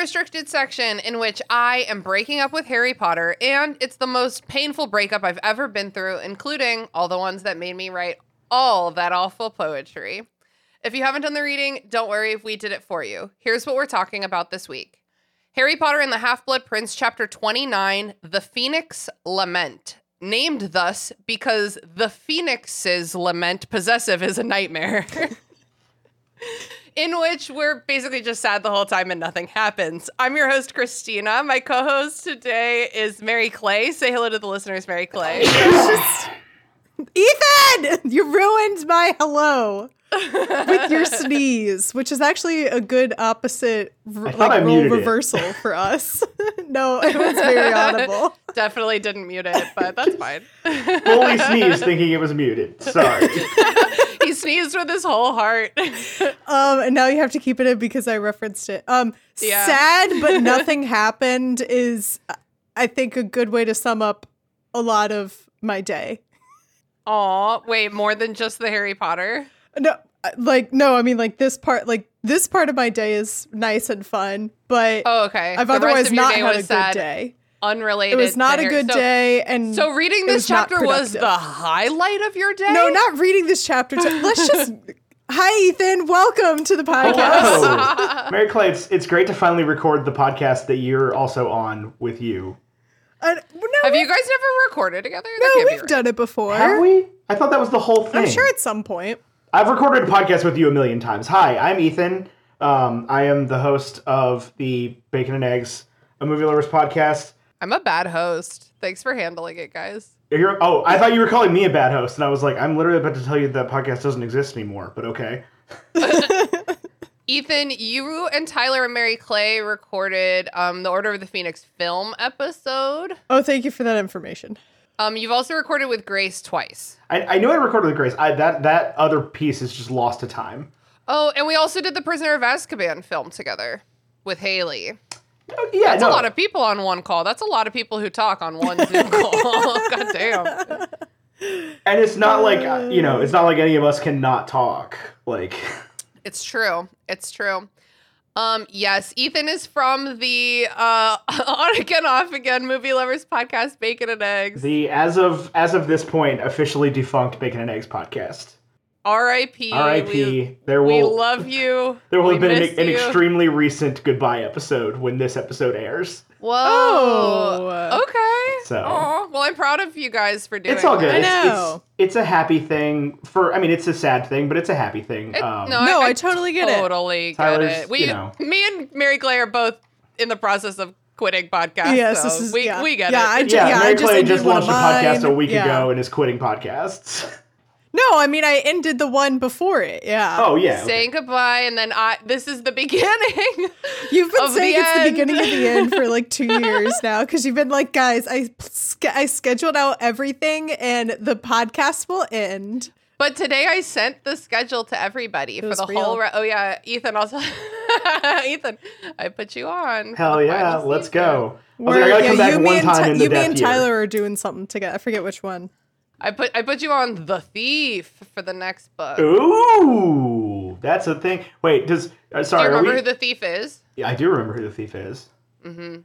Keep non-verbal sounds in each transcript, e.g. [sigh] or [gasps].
Restricted section in which I am breaking up with Harry Potter, and it's the most painful breakup I've ever been through, including all the ones that made me write all that awful poetry. If you haven't done the reading, don't worry if we did it for you. Here's what we're talking about this week Harry Potter and the Half Blood Prince, Chapter 29 The Phoenix Lament. Named thus because the Phoenix's lament possessive is a nightmare. [laughs] in which we're basically just sad the whole time and nothing happens. I'm your host, Christina. My co host today is Mary Clay. Say hello to the listeners, Mary Clay. [laughs] Ethan, you ruined my hello [laughs] with your sneeze, which is actually a good opposite r- like role muted it. reversal for us. [laughs] no, it was very audible. Definitely didn't mute it, but that's fine. Fully sneezed thinking it was muted. Sorry. [laughs] he sneezed with his whole heart. [laughs] Um, and now you have to keep it in because I referenced it. Um, Yeah. sad but [laughs] nothing happened is, I think, a good way to sum up a lot of my day. Aw, wait, more than just the Harry Potter? No, like no, I mean like this part, like this part of my day is nice and fun, but Oh, okay. I've The otherwise not had a was good day. Unrelated. It was not a good so- day, and So reading this was chapter was the highlight of your day? no, not reading this chapter. To, let's just. [laughs] Hi, Ethan. Welcome to the podcast. [laughs] Mary Clay, it's, it's great to finally record the podcast that you're also on with you. Uh, no, Have you guys never recorded together? That No, we've right. done it before. Have we? I thought that was the whole thing. I'm sure at some point. I've recorded a podcast with you a million times. Hi, I'm Ethan. Um, I am the host of the Bacon and Eggs, a movie lovers podcast. I'm a bad host. Thanks for handling it, guys. You're, oh, I thought you were calling me a bad host, and I was like, I'm literally about to tell you that podcast doesn't exist anymore. But okay. [laughs] Ethan, you and Tyler and Mary Clay recorded um, the Order of the Phoenix film episode. Oh, thank you for that information. Um, you've also recorded with Grace twice. I, I knew I recorded with Grace. I, that that other piece is just lost to time. Oh, and we also did the Prisoner of Azkaban film together with Haley. Yeah, That's no. a lot of people on one call. That's a lot of people who talk on one Zoom call. [laughs] God damn. And it's not like uh, you know, it's not like any of us cannot talk. Like, [laughs] It's true. It's true. Um, yes, Ethan is from the uh [laughs] on again, off again movie lovers podcast, Bacon and Eggs. the as of as of this point, officially defunct Bacon and Eggs podcast. R.I.P. R.I.P. We, There we will love you. [laughs] there will we have been an, an extremely recent goodbye episode when this episode airs. Whoa. Oh. Okay. So- Aw, well, I'm proud of you guys for doing It's all good. that. I It's, know. it's it's a happy thing for. I mean, it's a sad thing, but it's a happy thing. It- um, no, No, I, I totally get it. Totally get Tyler's, it. We, you know. me and Mary Clay are both in the process of quitting podcasts. Yes, so this is- we, yeah. we get Yeah, it. I ju- yeah, yeah, Mary just Clay just launched a podcast a week Yeah. ago and is quitting podcasts. [laughs] No, I mean I ended the one before it. Yeah. oh yeah, okay. saying goodbye, and then I. This is the [laughs] beginning. You've been of the saying it's end. the beginning of the end for like two [laughs] years now because you've been like, guys, I I scheduled out everything and the podcast will end. But today I sent the schedule to everybody for the real. whole. Re- oh yeah, Ethan also. [laughs] Ethan, I put you on. Hell yeah, let's season. go. I was like, I gotta yeah, come back you, one and, time Ty- in the you, me death and year. Tyler are doing something together. I forget which one. I put I put you on the thief for the next book. Ooh, that's a thing. Wait, does uh, Do sorry? you remember we- who the thief is? yeah, I do remember who the thief is.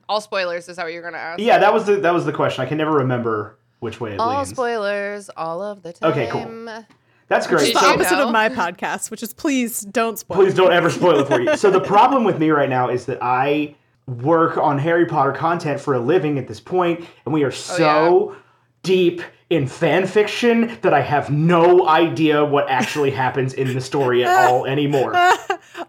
All spoilers. Is that what you're gonna ask? Yeah, that was the that was the question. I can never remember which way it All leans. spoilers, all of the time. Okay, cool. That's great. Did It's the opposite of my [laughs] podcast, which is please don't spoil. please don't ever spoil it for you. So the [laughs] problem with me right now is that I work on Harry Potter content for a living at this point, and we are so deep in fan fiction that I have no idea what actually [laughs] happens in the story at all anymore. [laughs]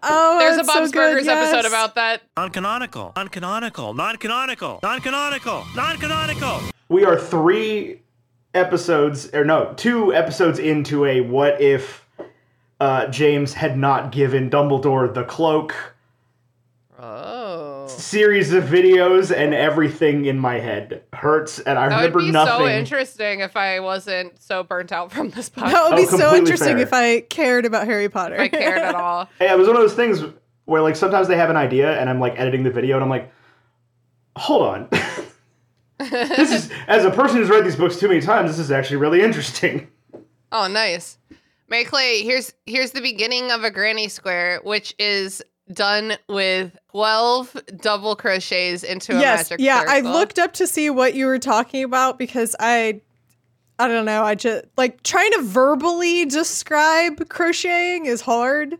Oh, There's a Bob's so good, Burgers yes. episode about that. Non-canonical, non-canonical, non-canonical, non-canonical, non-canonical. We are three episodes, or no, two episodes into a what if uh, James had not given Dumbledore the cloak. Series of videos and everything in my head hurts, and I That would be nothing. so interesting if I wasn't so burnt out from this podcast. That would Oh, be so interesting fair. if I cared about Harry Potter. if I cared at all. [laughs] Yeah, it was one of those things where like sometimes they have an idea and I'm like editing the video and I'm like, hold on. [laughs] this is as a person who's read these books too many times, this is actually really interesting. Oh, nice. Mary Clay, here's here's the beginning of a granny square, which is done with twelve double crochets into a yes, magic yeah. I looked up to see what you were talking about because I, I don't know. I just like trying to verbally describe crocheting is hard.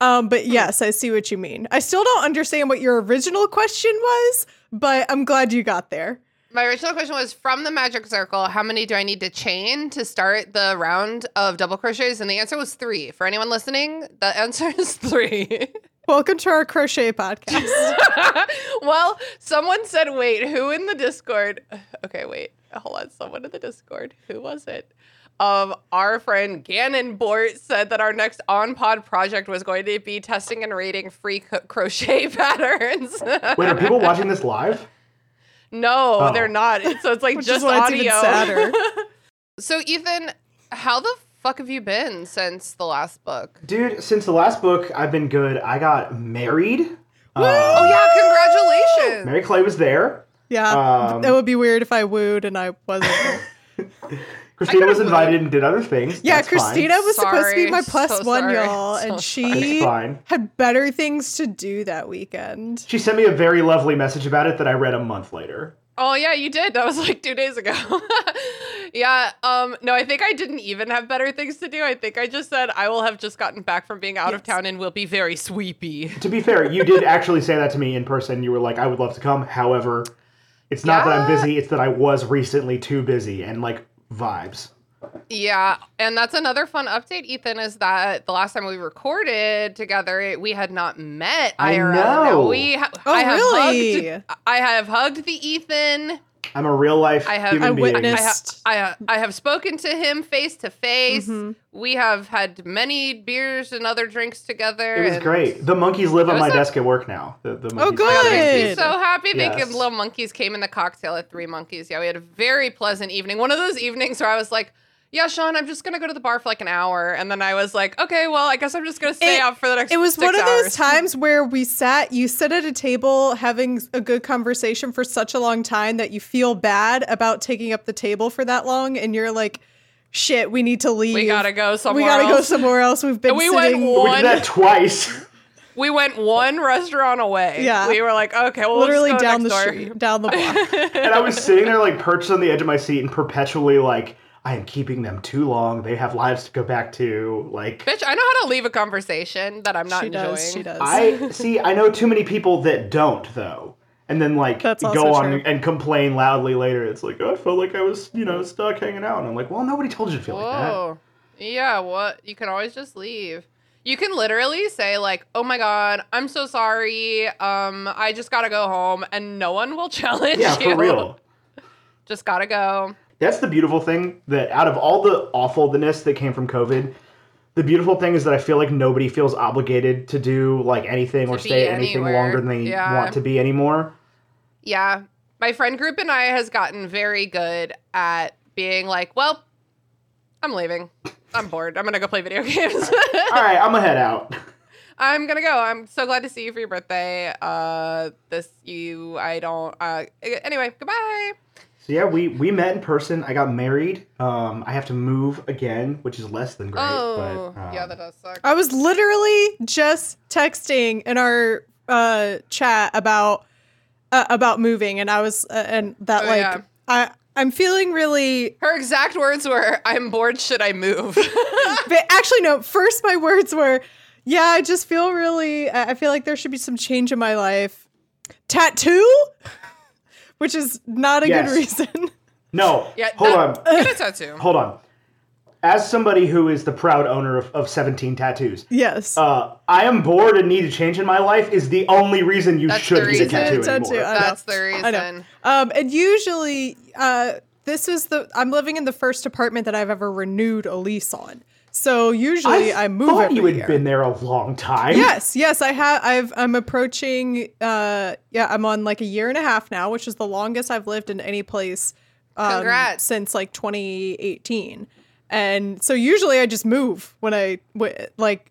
Um, Hmm. but yes, I see what you mean. I still don't understand what your original question was, but I'm glad you got there. My original question was from the magic circle, how many do I need to chain to start the round of double crochets? And the answer was three. For anyone listening, the [laughs] answer is three. Welcome to our crochet podcast. [laughs] well, someone said, wait, who in the Discord? Okay, wait. Hold on. Someone in the Discord. Who was it? Um, our friend Gannon Bort said that our next on pod project was going to be testing and rating free co- crochet [laughs] patterns. Wait, are people watching this live? no, Oh. they're not. So it's like just audio. it's even sadder. [laughs] So, Ethan, how the fuck have you been since the last book? Dude, since the last book, I've been good. I got married. Oh, Uh, yeah, congratulations. Mary Clay was there. Yeah, Um, it would be weird if I wooed and I wasn't. there. [laughs] Christina was could've invited and did other things. Yeah, That's fine. Christina was supposed to be my plus so one, sorry, y'all, so [laughs] and she fine. had better things to do that weekend. She sent me a very lovely message about it that I read a month later. Oh yeah, you did. That was like two days ago. [laughs] yeah. Um. No, I think I didn't even have better things to do. I think I just said I will have just gotten back from being out of town and will be very sweepy. To be fair, you did actually say that to me in person. You were like, I would love to come. However, it's not that I'm busy, it's that I was recently too busy and like vibes. Yeah, and that's another fun update, Ethan, is that the last time we recorded together, we had not met I IRL. know. Now we ha- Oh, I have really? Hugged, I have hugged the Ethan. I'm a real life I have- human I being. witnessed- I, ha- I, ha- I have spoken to him face to face. We have had many beers and other drinks together. It was great. The monkeys live on my a- desk at work now. The, the Oh, monkeys good. Oh, that makes me Good. so happy. Yes. Thinking little monkeys came in the cocktail at Three Monkeys. Yeah, we had a very pleasant evening. One of those evenings where I was like, "Yeah, Sean, I'm just gonna go to the bar for like an hour," and then I was like, "Okay, well, I guess I'm just gonna stay It- out for the next." It was six one of those [laughs] times where we sat, you sit at a table having a good conversation for such a long time that you feel bad about taking up the table for that long, and you're like, shit, we need to leave. We gotta go somewhere. We gotta go else. somewhere else. We've been And we went sitting. we one- did that twice. [laughs] We went one restaurant away. Yeah. we were like, "Okay, well, we'll literally go down the door. street, down the [laughs] block. and I was sitting there like perched on the edge of my seat and perpetually like, I am keeping them too long. They have lives to go back to. Like Bitch, I know how to leave a conversation that I'm not she enjoying. does. She does. I [laughs] see. I know too many people that don't though, and then like That's go on true. and complain loudly later. It's like oh, I felt like I was you know stuck hanging out, and I'm like, well, nobody told you to feel like that. Whoa. Yeah, what? You can always just leave. You can literally say like, "Oh my god, I'm so sorry. Um, I just gotta go home," and no one will [laughs] challenge Yeah, you. for real. Just gotta go. That's the beautiful thing that out of all the awfulness that came from COVID, the beautiful thing is that I feel like nobody feels obligated to do like anything or stay anything anywhere. longer than they Yeah. want to be anymore. Yeah, my friend group and I has gotten very good at being like, "Well, I'm leaving. I'm bored. I'm gonna go play video [laughs] games. [laughs] All right, I'm gonna head out. I'm gonna go. I'm so glad to see you for your birthday. Uh, this you. I don't. Uh, anyway, goodbye." So yeah, we we met in person. I got married. Um, I have to move again, which is less than great. oh, but, um, yeah, that does suck. I was literally just texting in our uh, chat about uh, about moving, and I was uh, and that Oh, like yeah. I I'm feeling really. Her exact words were, "I'm bored. Should I move?" [laughs] But actually, no. First, my words were, "Yeah, I just feel really. I I feel like there should be some change in my life. Tattoo." Which is not a Yes. good reason. [laughs] no, yeah, hold that- on. Get a tattoo. Hold on. As somebody who is the proud owner of, of 17 tattoos, yes. uh, I am bored and need a change in my life is the only reason you That's should the get a tattoo, Tattoo, anymore. That's the reason. I know. reason. Um, and usually, uh, this is the I'm living in the first apartment that I've ever renewed a lease on. So usually I, move I thought every you had year. been there a long time. Yes, yes, I have. I've I'm approaching. Uh, yeah, I'm on like a year and a half now, which is the longest I've lived in any place. Um, Congrats. Since like 2018, and so usually I just move when I w- like,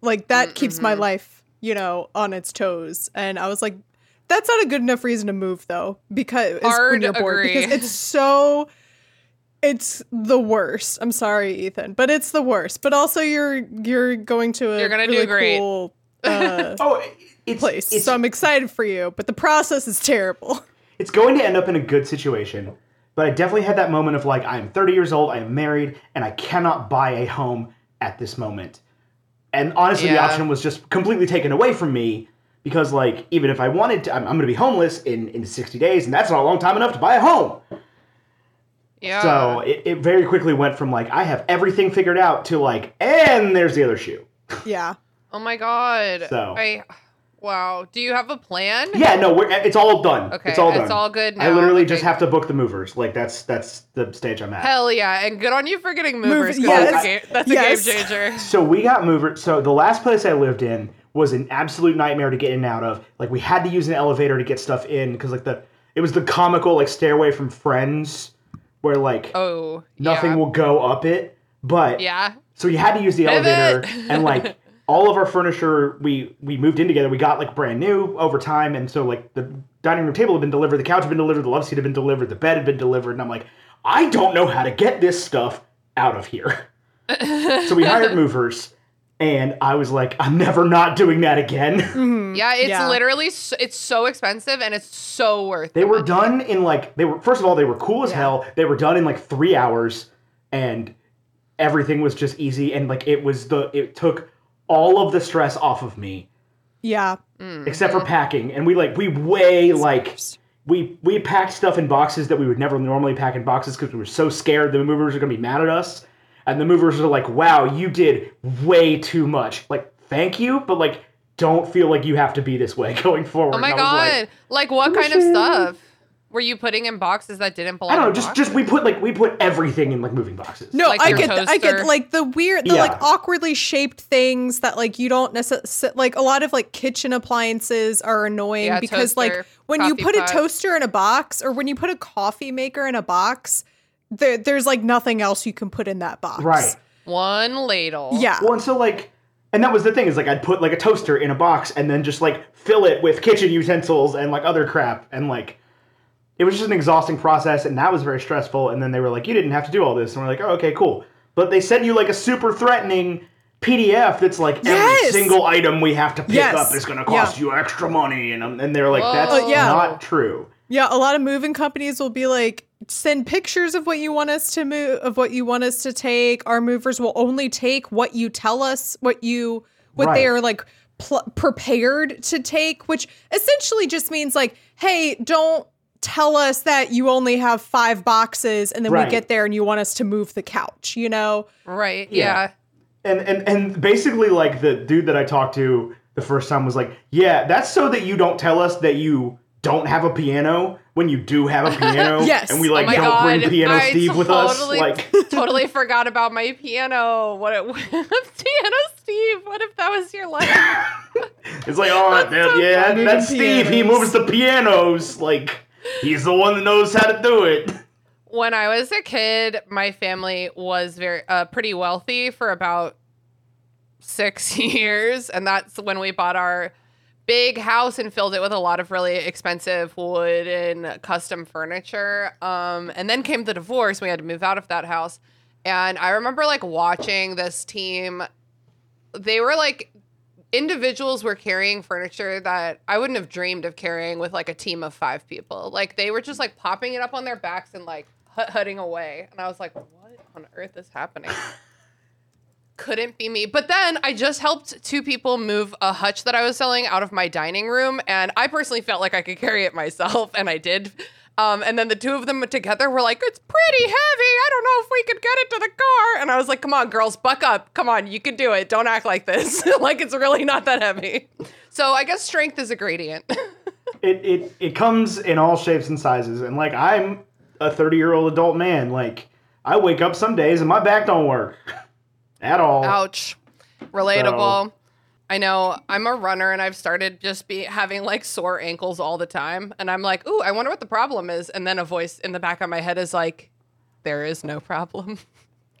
like that keeps my life, you know, on its toes. And I was like, that's not a good enough reason to move though, because it's when you're bored, agree. because it's so. It's the worst. I'm sorry, Ethan, but it's the worst. But also, you're you're going to a You're gonna do really great. cool [laughs] uh, Oh, it's place. It's, so I'm excited for you, but the process is terrible. [laughs] it's going to end up in a good situation. But I definitely had that moment of like, I am 30 years old, I am married, and I cannot buy a home at this moment. And honestly, the option was just completely taken away from me because, like, even if I wanted to, I'm, I'm going to be homeless in, in 60 days, and that's not a long time enough to buy a home. Yeah. So it, it very quickly went from like, I have everything figured out to like, and there's the other shoe. [laughs] Yeah. oh my god. So- I. Wow. Do you have a plan? Yeah, no, we're, uh, it's all done. Okay, it's all done. it's all good I literally Okay. just have to book the movers. Like that's that's the stage I'm at. Hell yeah, and good on you for getting movers. 'cause yes. that's, a game, that's a game changer. [laughs] So we got movers. So the last place I lived in was an absolute nightmare to get in and out of. Like we had to use an elevator to get stuff in because like the it was the comical like stairway from Friends where like Oh, nothing yeah. will go up it. But Yeah. so we had to use the elevator and like [laughs] all of our furniture we we moved in together. We got like brand new over time, and so like the dining room table had been delivered, the couch had been delivered, the love seat had been delivered, the bed had been delivered, and I'm like, I don't know how to get this stuff out of here. [laughs] so we hired movers, and I was like, I'm never not doing that again. [laughs] Mm-hmm. Yeah, it's Yeah. literally so, it's so expensive and it's so worth it. They it. were done in like they were first of all they were cool as hell. They were done in like three hours, and everything was just easy. And like it was the it took all of the stress off of me, Yeah. Mm. except for packing. And we like we way like we we packed stuff in boxes that we would never normally pack in boxes because we were so scared the movers are gonna be mad at us. And the movers are like, "Wow, you did way too much." Like, thank you, but like, don't feel like you have to be this way [laughs] going forward. Oh my And I was god. like, Like, what kind of stuff were you putting in boxes that didn't belong I don't know. Just boxes? just we put like we put everything in like moving boxes. No, Like I get, th- I get like the weird, the Yeah. like awkwardly shaped things that like you don't necessarily like. A lot of like kitchen appliances are annoying Yeah, because like when you put pot. a toaster in a box or when you put a coffee maker in a box, there, there's like nothing else you can put in that box. Right. One ladle. Yeah. Well, and so like, and that was the thing is like I'd put like a toaster in a box and then just like fill it with kitchen utensils and like other crap and like. It was just an exhausting process, and that was very stressful. And then they were like, "You didn't have to do all this," and we're like, "Oh, okay, cool." But they sent you like a super threatening PDF that's like every single item we have to pick Yes. up is going to cost Yeah. you extra money, and um, and they're like, "That's Whoa. yeah. not true." Yeah, a lot of moving companies will be like, send pictures of what you want us to move, of what you want us to take. Our movers will only take what you tell us, what you, what they are like pl- prepared to take, which essentially just means like, hey, don't tell us that you only have five boxes and then Right. we get there and you want us to move the couch, you know? Right. Yeah. Yeah. and and and basically like the dude that I talked to the first time was like, "Yeah, that's so that you don't tell us that you don't have a piano when you do have a [laughs] piano, Yes. and we Oh like my don't god. bring piano I Steve with us." totally- Like, [laughs] [laughs] totally forgot about my piano. What it piano Steve. What if that was your life? it's like, oh, that, yeah, Moving that's Steve. He moves the pianos. Like, he's the one that knows how to do it. when I was a kid, my family was very uh, pretty wealthy for about six years, and that's when we bought our big house and filled it with a lot of really expensive wood and custom furniture. Um, and then came the divorce. We had to move out of that house, and I remember like watching this team. They were like individuals were carrying furniture that I wouldn't have dreamed of carrying with like a team of five people. Like they were just like popping it up on their backs and like hut hutting away. And I was like, what on earth is happening? [laughs] Couldn't be me. But then I just helped two people move a hutch that I was selling out of my dining room. And I personally felt like I could carry it myself. And I did. Um, and then the two of them together were like, it's pretty heavy. I don't know if we could get it to the car. And I was like, come on, girls, buck up. Come on, you can do it. Don't act like this. [laughs] like it's really not that heavy. So I guess strength is a gradient. [laughs] It it it comes in all shapes and sizes, and like I'm a 30 year old adult man. Like, I wake up some days and my back don't work, [laughs] at all. Ouch. Relatable. I know I'm a runner and I've started just be having like sore ankles all the time. And I'm like, ooh, I wonder what the problem is. And then a voice in the back of my head is like, there is no problem.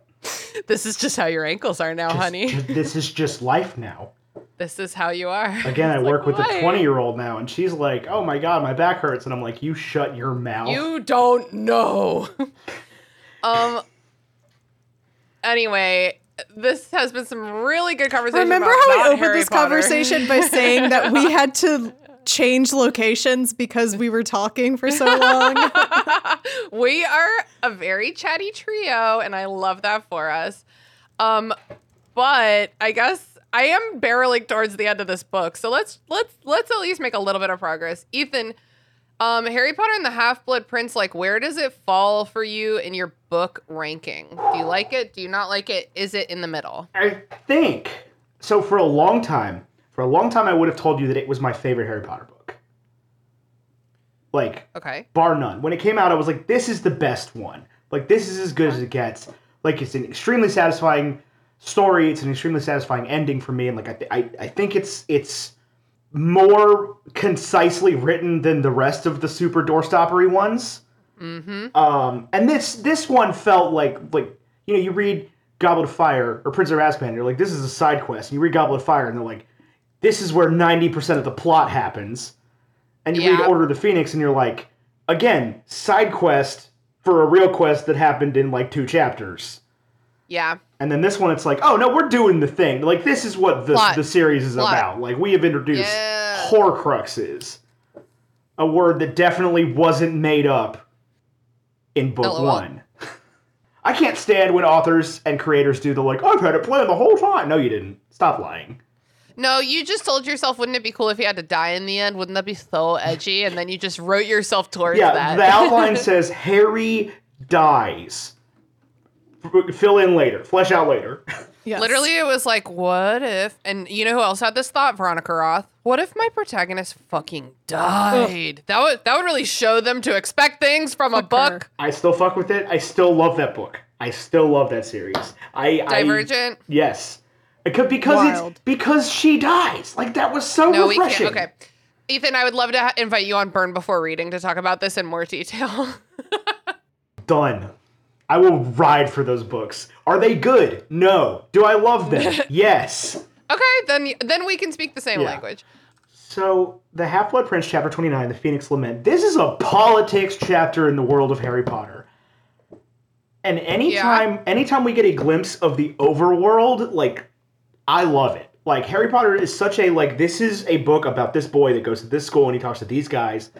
[laughs] this is just how your ankles are now, Just- honey. [laughs] this is just life now. This is how you are. Again, I It's work like, with why? a 20 year old now, and she's like, oh my god, my back hurts. And I'm like, you shut your mouth. You don't know. [laughs] um. Anyway, this has been some really good conversation. Remember about, how we opened Harry this Potter. conversation by [laughs] saying that we had to change locations because we were talking for so long? [laughs] we are a very chatty trio, and I love that for us. Um, but I guess I am barreling towards the end of this book, so let's let's let's at least make a little bit of progress. Ethan, um, Harry Potter and the Half Blood Prince, like, where does it fall for you in your book ranking? Do you like it? Do you not like it? Is it in the middle? I think so. For a long time, for a long time, I would have told you that it was my favorite Harry Potter book. Like, Okay. bar none. When it came out, I was like, this is the best one. Like, this is as good as it gets. Like, it's an extremely satisfying story. It's an extremely satisfying ending for me, and like, I, th- I, I think it's it's more concisely written than the rest of the super doorstoppery ones. Mm-hmm. Um, and this this one felt like like you know you read Goblet of Fire or Prince of Azkaban, you're like this is a side quest. And you read Goblet of Fire, and they're like this is where ninety percent of the plot happens. And you read Order of the Phoenix, and you're like again side quest for a real quest that happened in like two chapters. Yeah. And then this one, it's like, oh no, we're doing the thing. Like this is what the Plot. the series is Plot. about. Like we have introduced Yeah. Horcruxes, a word that definitely wasn't made up in book LOL. one. [laughs] I can't stand when authors and creators do the like, I've had it planned the whole time. No, you didn't. Stop lying. No, you just told yourself, wouldn't it be cool if you had to die in the end? Wouldn't that be so edgy? And then you just wrote yourself towards yeah, that. the outline [laughs] says Harry dies. F- Fill in later. Flesh out later. Yes. Literally, it was like, what if? And you know who else had this thought? Veronica Roth. What if my protagonist fucking died? That would that would really show them to expect things from a Fuck her. book. I still fuck with it. I still love that book. I still love that series. I I- Divergent. yes, because because Wild. it's because she dies. Like that was so no, we refreshing. can't. Okay, Ethan, I would love to ha- invite you on Burn Before Reading to talk about this in more detail. [laughs] Done. I will ride for those books. Are they good? No. Do I love them? [laughs] yes. okay, then then we can speak the same Yeah. language. So, the Half Blood Prince, chapter 29, The Phoenix Lament. This is a politics chapter in the world of Harry Potter. And anytime anytime we get a glimpse of the overworld, like I love it. Like Harry Potter is such a like this is a book about this boy that goes to this school and he talks to these guys.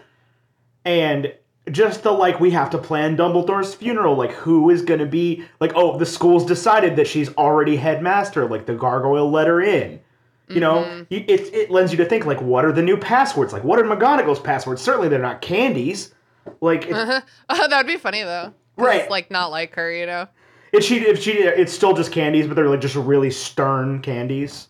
And just the like we have to plan Dumbledore's funeral, like who is going to be like oh, the school's decided that she's already headmaster, like the gargoyle let her in. You know, mm-hmm. you, it, it lends you to think like, what are the new passwords? Like, what are McGonagall's passwords? Certainly, they're not candies. Like, [laughs] Oh, that'd be funny though. Right. Like not like her, you know. if she, if she, it's still just candies, but they're like just really stern candies.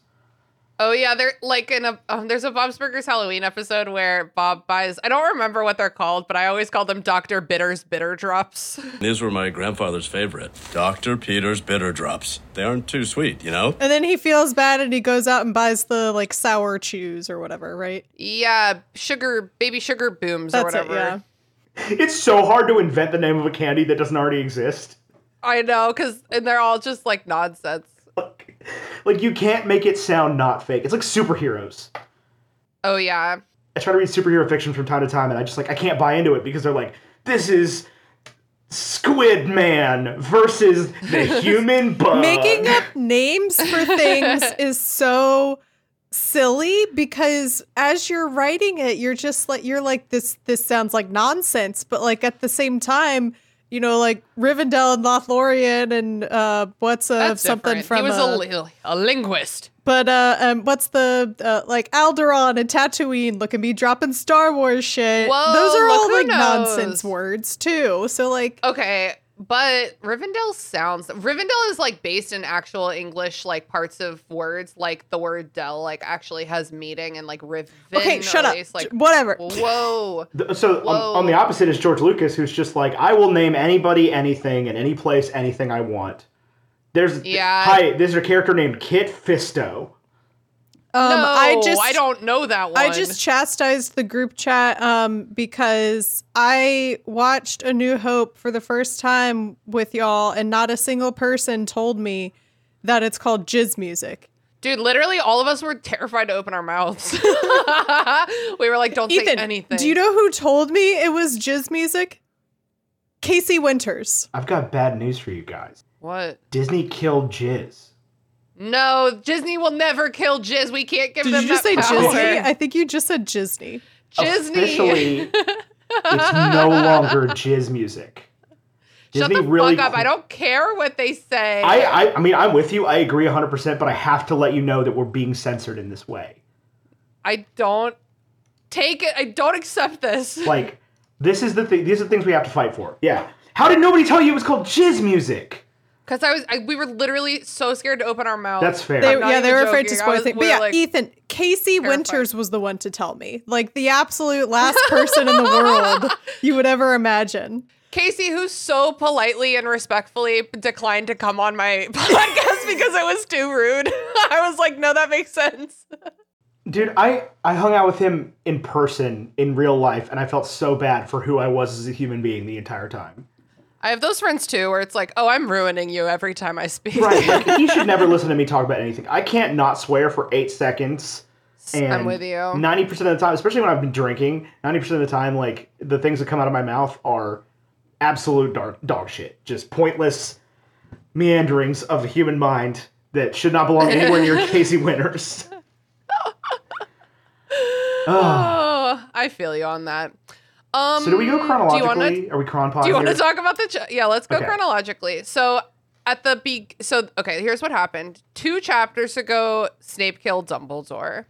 Oh yeah, they're like in a um, there's a Bob's Burgers Halloween episode where Bob buys I don't remember what they're called, but I always call them Dr. Bitter's Bitter Drops. [laughs] These were my grandfather's favorite. Dr. Peter's Bitter Drops. They aren't too sweet, you know? And then he feels bad and he goes out and buys the like sour chews or whatever, right? yeah, sugar baby sugar booms That's or it, whatever. yeah. It's so hard to invent the name of a candy that doesn't already exist. I know cuz and they're all just like nonsense. Like, like you can't make it sound not fake. It's like superheroes. Oh yeah. I try to read superhero fiction from time to time, and I just like I can't buy into it because they're like, this is Squid Man versus the [laughs] human bug. Making up names for things [laughs] is so silly because as you're writing it, you're just like you're like this this sounds like nonsense, but like at the same time, you know, like Rivendell and Lothlorien and uh what's uh something different. from He was uh, a, li- a linguist. But uh, um, what's the uh, like Alderaan and Tatooine? Look at me dropping Star Wars shit. Whoa, Those are all like knows. nonsense words too. So like, Okay, but Rivendell sounds Rivendell is like based in actual English like parts of words like the word Dell like actually has meaning and like Riven. okay, shut up. least, like Whatever. whoa. [laughs] Th- So on, Whoa. on the opposite is George Lucas, who's just like, I will name anybody, anything, in any place, anything I want. There's Yeah. Hi, there's a character named Kit Fisto. Um, no, I just I don't know that one. I just chastised the group chat um, because I watched A New Hope for the first time with y'all, and not a single person told me that it's called jizz music. Dude, literally all of us were terrified to open our mouths. [laughs] we were like, don't say anything. do you know who told me it was jizz music? Casey Winters. I've got bad news for you guys. what? Disney killed Jizz. No, Disney will never kill Jizz. We can't give Did them Did you just say that power. Jizzy? I think you just said Disney. Disney. Officially, it's no longer [laughs] Jizz music. Shut Disney the really fuck up. cl- I don't care what they say. I, I I mean I'm with you. I agree 100%, but I have to let you know that we're being censored in this way. I don't take it. I don't accept this. [laughs] Like this is the thing these are the things we have to fight for. Yeah. How did nobody tell you it was called jizz music? Because I was, I, we were literally so scared to open our mouth. That's fair. They, yeah, they even were afraid to joking. I spoil was- things. But yeah, like- Ethan, Casey terrified. Winters was the one to tell me. Like the absolute last person in the world [laughs] you would ever imagine. Casey, who so politely and respectfully declined to come on my [laughs] podcast because it was too rude. [laughs] I was like, no, that makes sense. Dude, I I hung out with him in person in real life and I felt so bad for who I was as a human being the entire time. I have those friends too, where it's like, oh, I'm ruining you every time I speak. Right. Like [laughs] he should never listen to me talk about anything. I can't not swear for 8 seconds. And I'm with you. 90% of the time, especially when I've been drinking, 90% of the time like the things that come out of my mouth are absolute dark dog shit. Just pointless meanderings of the human mind that should not belong anywhere near [laughs] Casey Winters. Ugh. [laughs] Ah. Oh, I feel you on that. Um, so do we go Do chronologically? you want to Are we chron Do you want to talk about the? Ch- yeah, let's go Okay. chronologically. So at the be so okay, here's what happened. Two chapters ago, Snape killed Dumbledore.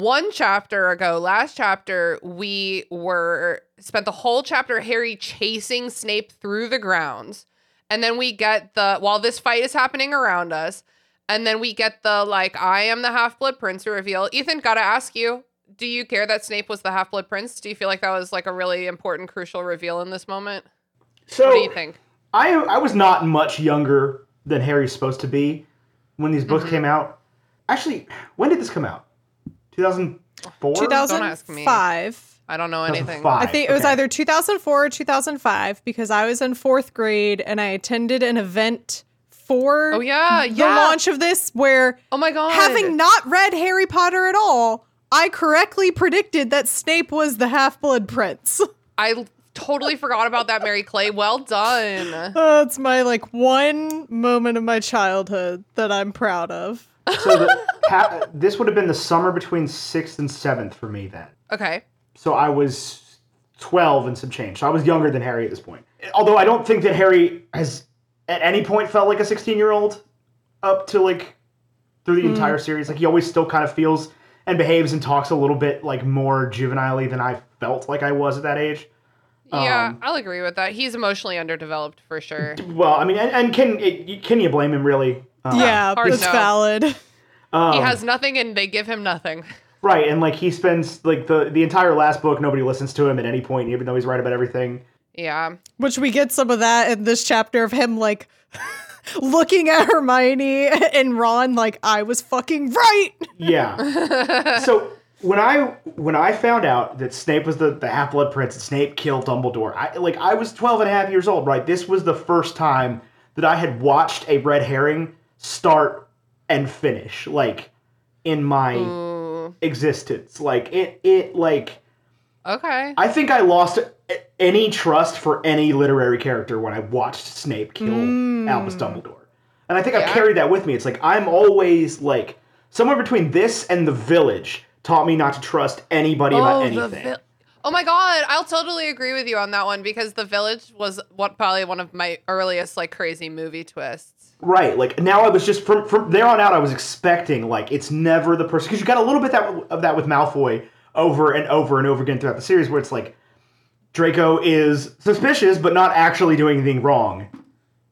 One chapter ago, last chapter, we were spent the whole chapter Harry chasing Snape through the grounds. And then we get the while this fight is happening around us, and then we get the like I am the half-blood prince reveal. Ethan, gotta ask you, do you care that Snape was the half-blood prince? Do you feel like that was like a really important, crucial reveal in this moment? So What do you think? I I was not much younger than Harry's supposed to be when these Mm-hmm. books came out. Actually, when did this come out? 2004? ask me. 2005. I don't know anything. I think it was Okay. either 2004 or 2005 because I was in fourth grade and I attended an event for Oh yeah, the yeah. launch of this where Oh my god. having not read Harry Potter at all, I correctly predicted that Snape was the Half Blood Prince. [laughs] I totally forgot about that, Mary Clay. Well done. [laughs] Uh, it's my like one moment of my childhood that I'm proud of. So the, ha, this would have been the summer between 6th and 7th for me then. Okay. So I was 12 and some change. So I was younger than Harry at this point. Although I don't think that Harry has at any point felt like a 16-year-old up to like through the entire series. Like he always still kind of feels and behaves and talks a little bit like more juvenilely than I felt like I was at that age. Yeah, Um, I'll agree with that. He's emotionally underdeveloped for sure. Well, I mean, and, and can it, can you blame him really? Um, yeah, hard that's no. valid. um, he has nothing and they give him nothing. right, and like he spends like the the entire last book, nobody listens to him at any point, even though he's right about everything. Yeah. Which we get some of that in this chapter of him like [laughs] looking at Hermione and Ron like I was fucking right. Yeah. [laughs] so when I when I found out that Snape was the, the Half Blood Prince and Snape killed Dumbledore, I like I was 12 and a half years old, right? This was the first time that I had watched a red herring start and finish, like in my Ooh. existence. Like it it like Okay. I think I lost a- any trust for any literary character when I watched Snape kill hmm. Albus Dumbledore. And I think I've Yeah. carried that with me. It's like I'm always like somewhere between this and The Village taught me not to trust anybody about oh, the anything. vil- oh my god, I'll totally agree with you on that one because The Village was what probably one of my earliest like crazy movie twists. right. Like now I was just from from there on out I was expecting like it's never the person because you got a little bit that of that with Malfoy over and over and over again throughout the series where it's like Draco is suspicious but not actually doing anything wrong.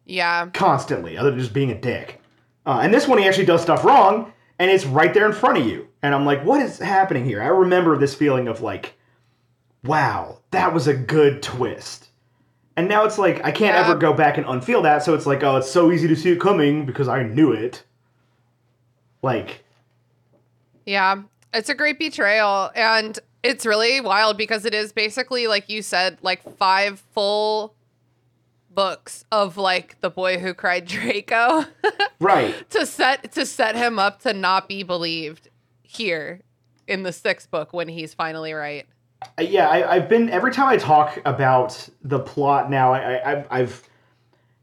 Yeah. constantly, other than just being a dick. Uh, and this one, he actually does stuff wrong, and it's right there in front of you. And I'm like, what is happening here? I remember this feeling of like, wow, that was a good twist. And now it's like I can't Yeah. ever go back and unfeel that, so it's like, oh, it's so easy to see it coming because I knew it. Like, Yeah, it's a great betrayal. And it's really wild because it is basically, like you said, like five full books of like the boy who cried Draco [laughs] right. to set to set him up to not be believed here in the sixth book when he's finally right. Uh, yeah, I, I've been every time I talk about the plot now, I, I I've, I've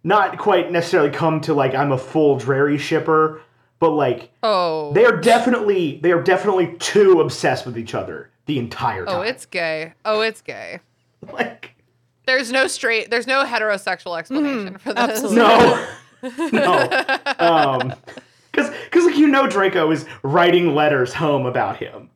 not quite necessarily come to like I'm a full Drary shipper, but like Oh, they are definitely they are definitely too obsessed with each other the entire time. oh, it's gay. Oh, it's gay. [laughs] like There's no straight. There's no heterosexual explanation for this. absolutely. no, [laughs] no, um, because because like you know Draco is writing letters home about him.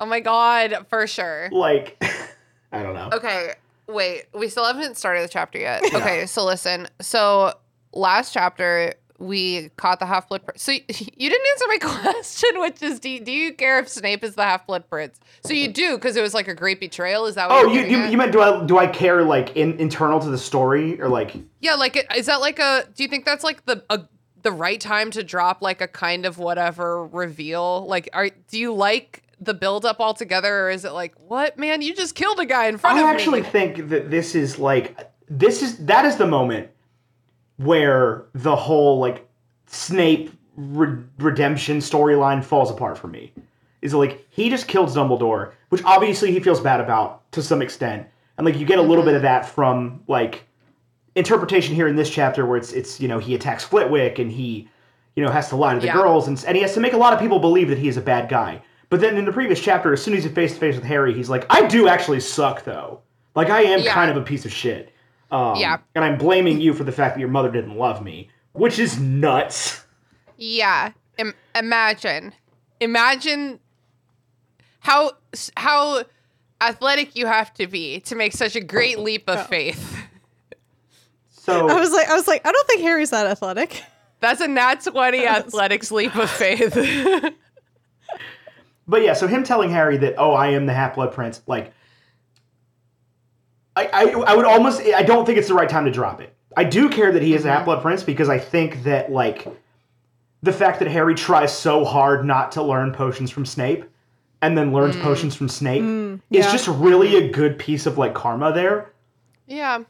Oh my god, for sure. Like, [laughs] I don't know. Okay, wait. We still haven't started the chapter yet. Okay, so listen. So last chapter we caught the half blood. Pr- so [laughs] you didn't answer my [laughs] question, which is, do you, do you care if Snape is the half blood prince? So you do because it was like a great betrayal. Is that? What Oh, you, you at? you meant do I do I care like in, internal to the story or like Yeah, like it- is that like a? Do you think that's like the a, the right time to drop like a kind of whatever reveal? Like, are do you like the build up altogether, or is it like what man? You just killed a guy in front I of me. I actually think that this is like this is that is the moment where the whole like Snape re- redemption storyline falls apart for me. Is like he just killed Dumbledore, which obviously he feels bad about to some extent, and like you get a little mm-hmm. bit of that from like interpretation here in this chapter where it's it's you know he attacks Flitwick and he you know has to lie to the Yeah. girls and and he has to make a lot of people believe that he is a bad guy. But then in the previous chapter, as soon as he's face to face with Harry, he's like, I do actually suck though. Like I am Yeah. kind of a piece of shit. Um, Yeah. And I'm blaming you for the fact that your mother didn't love me, which is nuts. Yeah. Im- imagine. Imagine how how athletic you have to be to make such a great leap of faith. So I was like, I was like, I don't think Harry's that athletic. That's a nat 20 [laughs] athletics leap of faith. [laughs] But yeah, so him telling Harry that, oh, I am the Half Blood Prince, like, I, I, I would almost, I don't think it's the right time to drop it. I do care that he is a Half Blood Prince because I think that, like, the fact that Harry tries so hard not to learn potions from Snape and then learns potions from Snape is yeah. just really a good piece of, like, karma there. yeah.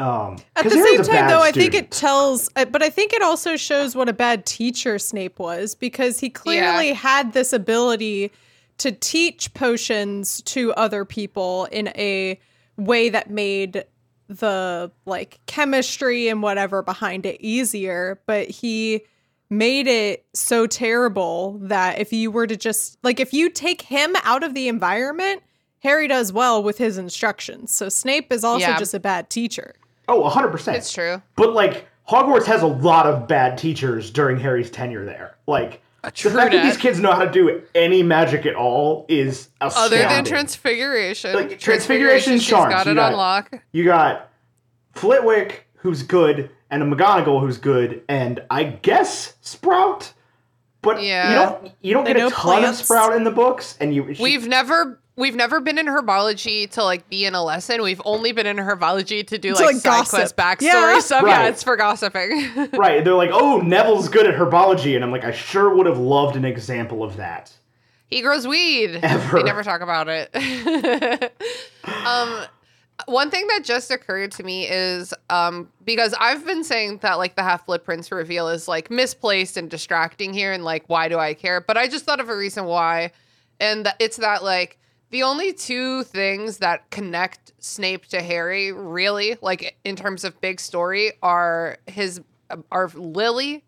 Um, At 'cause the Harry's same time, bad though, I think it tells, uh, but I think it also shows what a bad teacher Snape was because he clearly had this ability to teach potions to other people in a way that made the like chemistry and whatever behind it easier, but he made it so terrible that if you were to just like if you take him out of the environment, Harry does well with his instructions. So Snape is also Yeah. just a bad teacher. Oh, 100%. It's true. But like Hogwarts has a lot of bad teachers during Harry's tenure there. Like the true fact that dat. these kids know how to do any magic at all is a- Other than transfiguration. Like, transfiguration she's charms, got you got on it. lock. You got Flitwick, who's good, and a McGonagall who's good, and I guess Sprout. But Yeah. you don't you don't They get a ton plants. of Sprout in the books, and you she- We've never we've never been in herbology to like be in a lesson. We've only been in herbology to do To, like, like, side gossip. quest backstory Yeah. stuff. Right. Yeah, it's for gossiping. [laughs] right. They're like, oh, Neville's good at herbology, and I'm like, I sure would have loved an example of that. He grows weed. Ever. We never talk about it. [laughs] um, one thing that just occurred to me is um, because I've been saying that like the Half Blood Prince reveal is like misplaced and distracting here, and like why do I care? But I just thought of a reason why, and that it's that like the only two things that connect Snape to Harry really like in terms of big story are his are Lily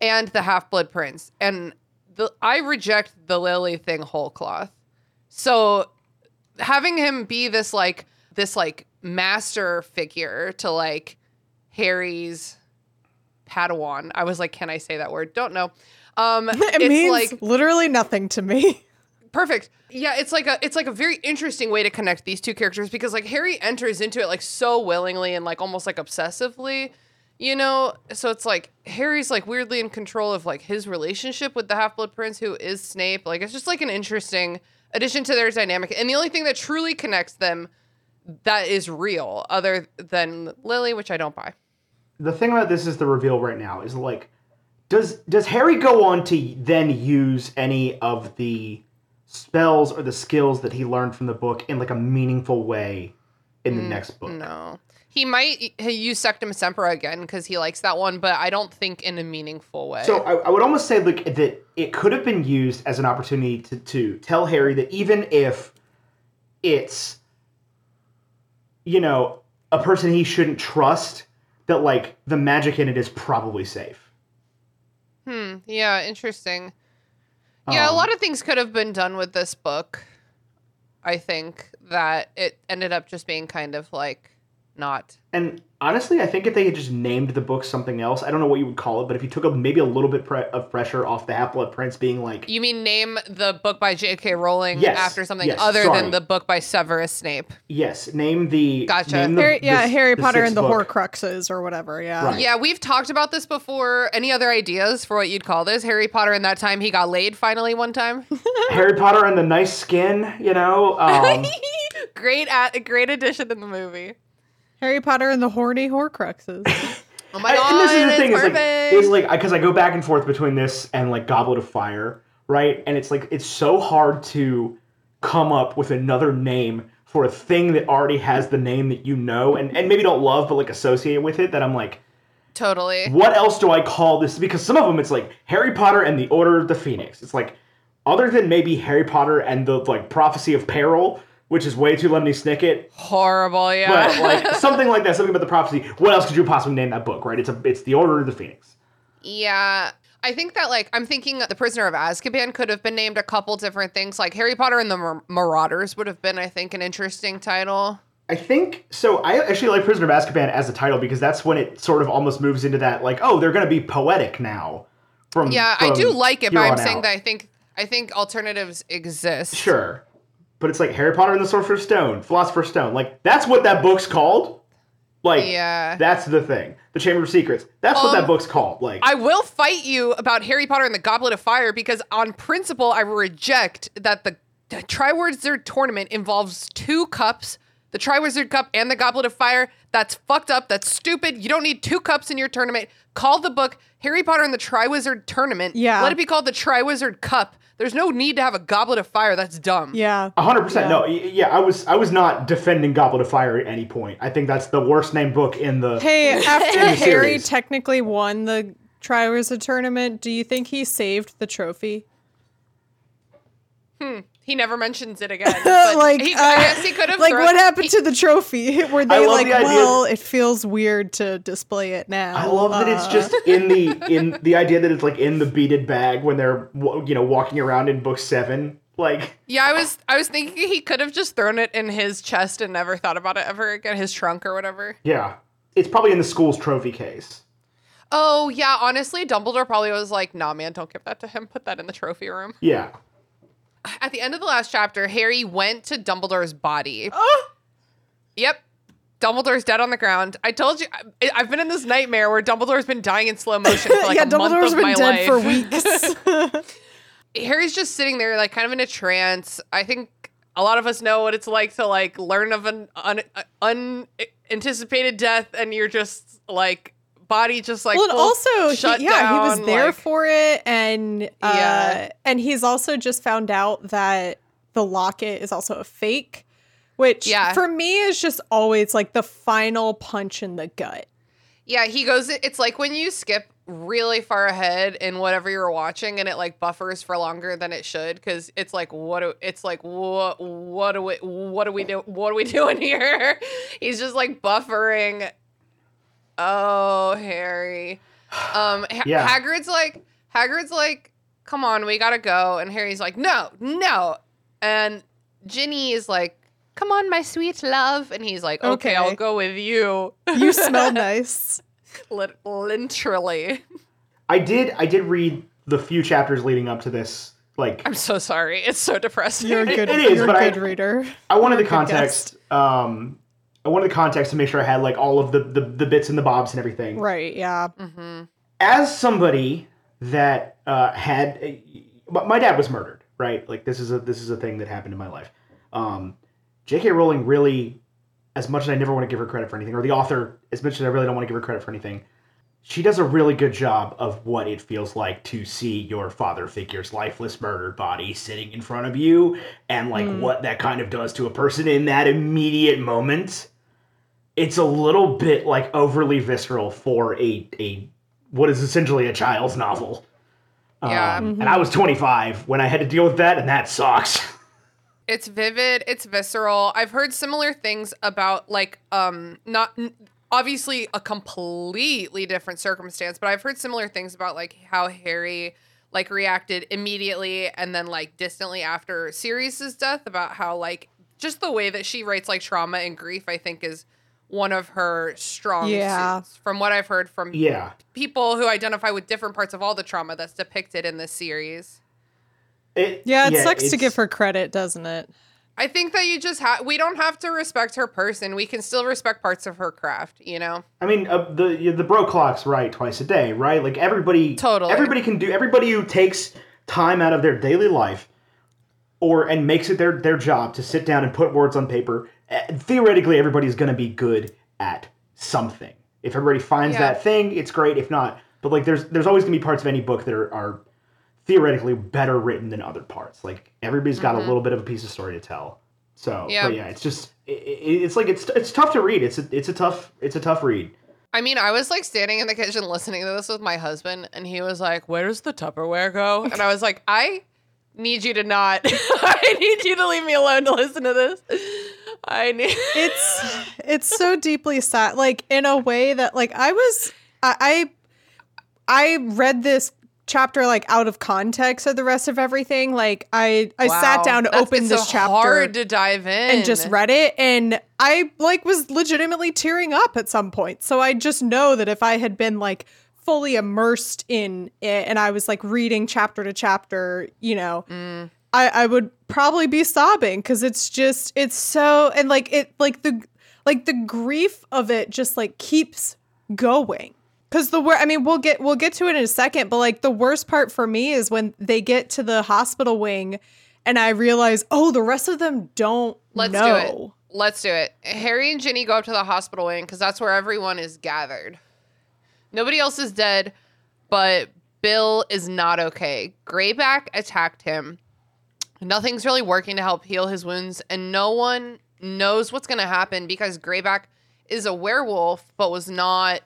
and the Half Blood Prince, and the I reject the Lily thing whole cloth. So having him be this like this like master figure to like Harry's Padawan. I was like, can I say that word? Don't know. Um, [laughs] It it's means like literally nothing to me. [laughs] perfect. Yeah, it's like a it's like a very interesting way to connect these two characters because like Harry enters into it like so willingly and like almost like obsessively, you know. So it's like Harry's like weirdly in control of like his relationship with the Half Blood Prince, who is Snape. Like it's just like an interesting addition to their dynamic. And the only thing that truly connects them that is real, other than Lily, which I don't buy. the thing about this is the reveal right now is like does does Harry go on to then use any of the spells or the skills that he learned from the book in like a meaningful way in the next book? No. He might use Sectumsempra again because he likes that one, but I don't think in a meaningful way. So I, I would almost say like that it could have been used as an opportunity to, to tell Harry that even if it's you know a person he shouldn't trust, that like the magic in it is probably safe. hmm. Yeah, interesting. Yeah, a Um, lot of things could have been done with this book. I think that it ended up just being kind of like not. And honestly, I think if they had just named the book something else, I don't know what you would call it, but if you took a, maybe a little bit pre- of pressure off the Half Blood Prince being like, You mean name the book by J.K. Rowling Yes, after something yes, other sorry. than the book by Severus Snape? yes, name the Gotcha. name the, Harry, yeah, the- Harry the Potter and the book. Horcruxes or whatever. Yeah. Right. Yeah, we've talked about this before. Any other ideas for what you'd call this? Harry Potter and that time he got laid finally one time? [laughs] Harry Potter and the nice skin, you know. [laughs] Um, great at great addition in the movie. Harry Potter and the horny Horcruxes. [laughs] Oh my god, and this is the it's thing is like perfect. is like because I go back and forth between this and like Goblet of Fire, right? And it's like it's so hard to come up with another name for a thing that already has the name that you know and, and maybe don't love but like associate with it that I'm like totally. what else do I call this? Because some of them it's like Harry Potter and the Order of the Phoenix. It's like other than maybe Harry Potter and the like Prophecy of Peril, which is way too Lemony Snicket, Horrible, yeah. but like [laughs] something like that, something about the prophecy. What else could you possibly name that book? Right? It's a it's the Order of the Phoenix. Yeah. I think that like I'm thinking The Prisoner of Azkaban could have been named a couple different things. Like Harry Potter and the Mar- Marauders would have been, I think, an interesting title. I think so. I actually like Prisoner of Azkaban as a title because that's when it sort of almost moves into that like, oh, they're going to be poetic now. From Yeah, I do like it, but I'm saying out. that I think I think alternatives exist. Sure. But it's like Harry Potter and the Sorcerer's Stone, Philosopher's Stone. Like that's what that book's called. Like Yeah. that's the thing. The Chamber of Secrets. That's what Um, that book's called. Like I will fight you about Harry Potter and the Goblet of Fire because, on principle, I reject that the, the Triwizard Tournament involves two cups, the Triwizard Cup and the Goblet of Fire. That's fucked up. That's stupid. You don't need two cups in your tournament. Call the book Harry Potter and the Triwizard Tournament. Yeah. Let it be called the Triwizard Cup. There's no need to have a Goblet of Fire. That's dumb. yeah. A hundred percent. No, yeah, I was I was not defending Goblet of Fire at any point. I think that's the worst named book in the. Hey, after the Harry series. technically won the Triwizard tournament, do you think he saved the trophy? Hmm. He never mentions it again. [laughs] Like, he, uh, I guess he could have. Like, thrown- what happened he- to the trophy? [laughs] Were they like, the idea- well, it feels weird to display it now? I love that it's Uh, just in the [laughs] in the idea that it's like in the beaded bag when they're you know walking around in book seven. Like Yeah, I was I was thinking he could have just thrown it in his chest and never thought about it ever again, his trunk or whatever. yeah, it's probably in the school's trophy case. Oh yeah, honestly, Dumbledore probably was like, "Nah, man, don't give that to him. Put that in the trophy room." Yeah, At the end of the last chapter, Harry went to Dumbledore's body. Oh. Yep. Dumbledore's dead on the ground. I told you, I, I've been in this nightmare where Dumbledore's been dying in slow motion for [laughs] like yeah, a month Dumbledore's of been my dead life. for [laughs] weeks. Harry's just sitting there, like kind of in a trance. I think a lot of us know what it's like to like learn of an un, unanticipated death, and you're just like body just like well, and also, he, shut yeah, he was there like- for it, and uh, Yeah. and he's also just found out that the locket is also a fake, which Yeah. for me is just always like the final punch in the gut. Yeah, he goes. It's like when you skip really far ahead in whatever you're watching, and it like buffers for longer than it should, because it's like what? Do, it's like what? What do we? What do we do? What are we [laughs] doing here? He's just like buffering. Oh, Harry. Um, ha- Yeah. Hagrid's like Hagrid's like, come on, we gotta go, and Harry's like, no, no, and Ginny is like. Come on, my sweet love. And he's like, okay, Okay. I'll go with you. You [laughs] smell nice. Lit- literally. I did I did read the few chapters leading up to this. Like I'm so sorry. It's so depressing. You're a It- good. it is, you're but a I- good reader. I wanted the You're a good context. Um, I wanted the context to make sure I had like all of the the, the bits and the bobs and everything. Right. Yeah. hmm as somebody that uh, had a, my my dad was murdered right like this is a this is a thing that happened in my life um, j.k rowling really as much as I never want to give her credit for anything, or the author, as much as I really don't want to give her credit for anything, she does a really good job of what it feels like to see your father figure's lifeless murdered body sitting in front of you and like what that kind of does to a person in that immediate moment. It's a little bit like overly visceral for a a what is essentially a child's novel. Yeah. Um, And I was 25 when I had to deal with that, and that sucks. It's vivid, it's visceral. I've heard similar things about like um not obviously a completely different circumstance, but I've heard similar things about like how Harry like reacted immediately and then like distantly after Sirius's death about how like just the way that she writes like trauma and grief I think is one of her strong Yeah. suits from what I've heard from yeah. people who identify with different parts of all the trauma that's depicted in this series. It, Yeah, it sucks to give her credit, doesn't it? I think that you just have we don't have to respect her person. We can still respect parts of her craft, you know? I mean, uh, the the bro clock's right twice a day, right? Like everybody, Totally. everybody can do. Everybody who takes time out of their daily life, or and makes it their their job to sit down and put words on paper. Theoretically, everybody's going to be good at something. If everybody finds Yeah. that thing, it's great. If not, but like there's there's always going to be parts of any book that are, are theoretically better written than other parts. Like everybody's got a little bit of a piece of story to tell. So, Mm-hmm. Yeah. but yeah, it's just it- it's like it's it's tough to read. It's a, it's a tough it's a tough read. I mean, I was like standing in the kitchen listening to this with my husband, and he was like, Where does the Tupperware go? And I was like, I need you to not. [laughs] I need you to leave me alone to listen to this. I need. It's [laughs] it's so deeply sad, like in a way that like I was I I, I read this chapter like out of context of the rest of everything. Like I I Wow. sat down to That's- open this so chapter hard to dive in and just read it and I like was legitimately tearing up at some point. So I just know that if I had been like fully immersed in it and I was like reading chapter to chapter, you know, Mm. I I would probably be sobbing cuz it's just it's so and like it like the like the grief of it just like keeps going. Cuz the wor- I mean we'll get we'll get to it in a second, but like the worst part for me is when they get to the hospital wing and I realize, "Oh, the rest of them don't Let's know." do it. Let's do it. Harry and Ginny go up to the hospital wing because that's where everyone is gathered. Nobody else is dead, but Bill is not okay. Greyback attacked him. Nothing's really working to help heal his wounds, and no one knows what's going to happen because Greyback is a werewolf, but was not.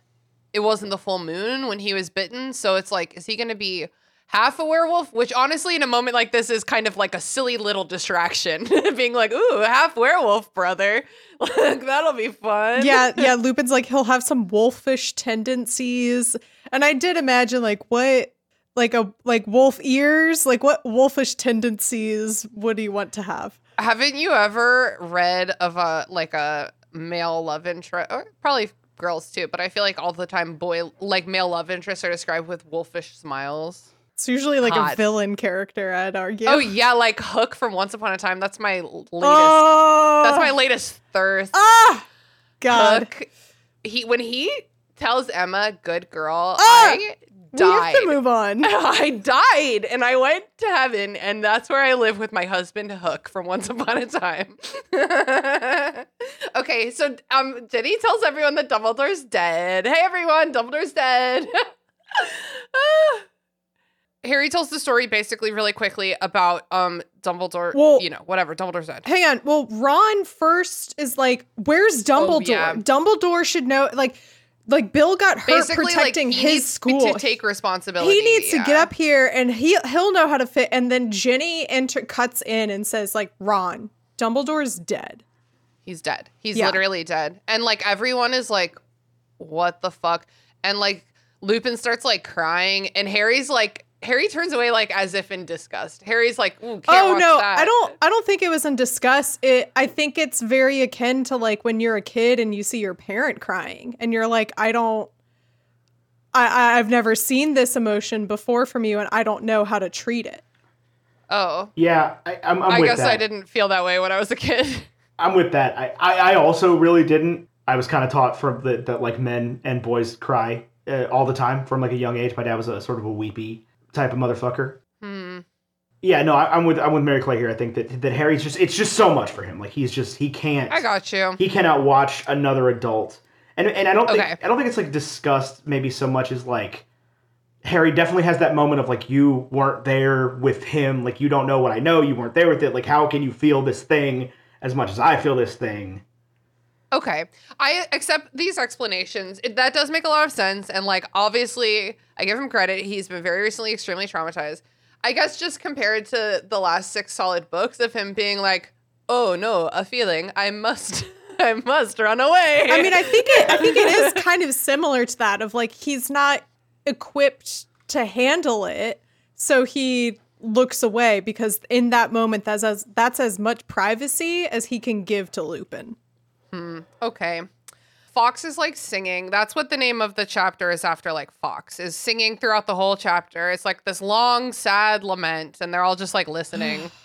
It wasn't the full moon when he was bitten, so it's like, is he going to be half a werewolf? Which honestly, in a moment like this, is kind of like a silly little distraction. [laughs] Being like, ooh, half werewolf, brother. [laughs] like, that'll be fun. yeah, [laughs] yeah. Lupin's like he'll have some wolfish tendencies, and I did imagine like what, like a like wolf ears, like what wolfish tendencies would he want to have? Haven't you ever read of a like a male love interest, probably girls too? But I feel like all the time, boy like male love interests are described with wolfish smiles. It's usually like Hot. a villain character, I'd argue. Oh yeah, like Hook from Once Upon a Time. That's my latest. Oh, That's my latest thirst. ah, God. Hook. He when he tells Emma, "Good girl," Ah! I We have to move on. [laughs] I died and I went to heaven, and that's where I live with my husband Hook from Once Upon a Time. [laughs] okay, so um, Ginny tells everyone that Dumbledore's dead. Hey everyone, Dumbledore's dead. [laughs] Harry tells the story basically really quickly about um Dumbledore. Well- you know, whatever. Dumbledore said. Hang on. Well, Ron first is like, "Where's Dumbledore? Oh, yeah. Dumbledore should know." Like, like Bill got hurt Basically, protecting like, he his needs school. to take responsibility. he needs to get up here and he he'll know how to fit and then ginny enter cuts in and says like ron dumbledore's dead He's dead. He's Yeah. literally dead. And like everyone is like, what the fuck? And like Lupin starts like crying, and Harry's like, Harry turns away like as if in disgust. Harry's like, can't oh watch no that. i don't i don't think it was in disgust it i think it's very akin to like when you're a kid and you see your parent crying and you're like i don't I, I- I've never seen this emotion before from you, and I don't know how to treat it. Oh, Yeah, I, I'm, I'm i with guess that. I didn't feel that way when I was a kid. [laughs] I'm with that. I, I, I also really didn't. I was kind of taught from the, that like men and boys cry uh, all the time from like a young age. My dad was a sort of a weepy type of motherfucker. hmm. yeah, no, I, I'm with I'm with Mary Clay here. I think that that Harry's just it's just so much for him. Like he's just he can't. I got you. He cannot watch another adult, and and I don't think Okay. I don't think it's like disgust maybe so much as like Harry definitely has that moment of like you weren't there with him, like you don't know what I know, you weren't there with it. Like how can you feel this thing as much as I feel this thing? Okay. I accept these explanations. It, that does make a lot of sense. And, like, obviously, I give him credit. He's been very recently extremely traumatized. I guess just compared to the last six solid books of him being like, oh no, a feeling. I must, [laughs] I must run away. I mean, I think it. I think it is [laughs] kind of similar to that of like he's not equipped to handle it, so he looks away because in that moment, that's as that's as much privacy as he can give to Lupin. Hmm. Okay. Fawkes is like singing. That's what the name of the chapter is after, like Fawkes is singing throughout the whole chapter. It's like this long, sad lament, and they're all just like listening. [gasps]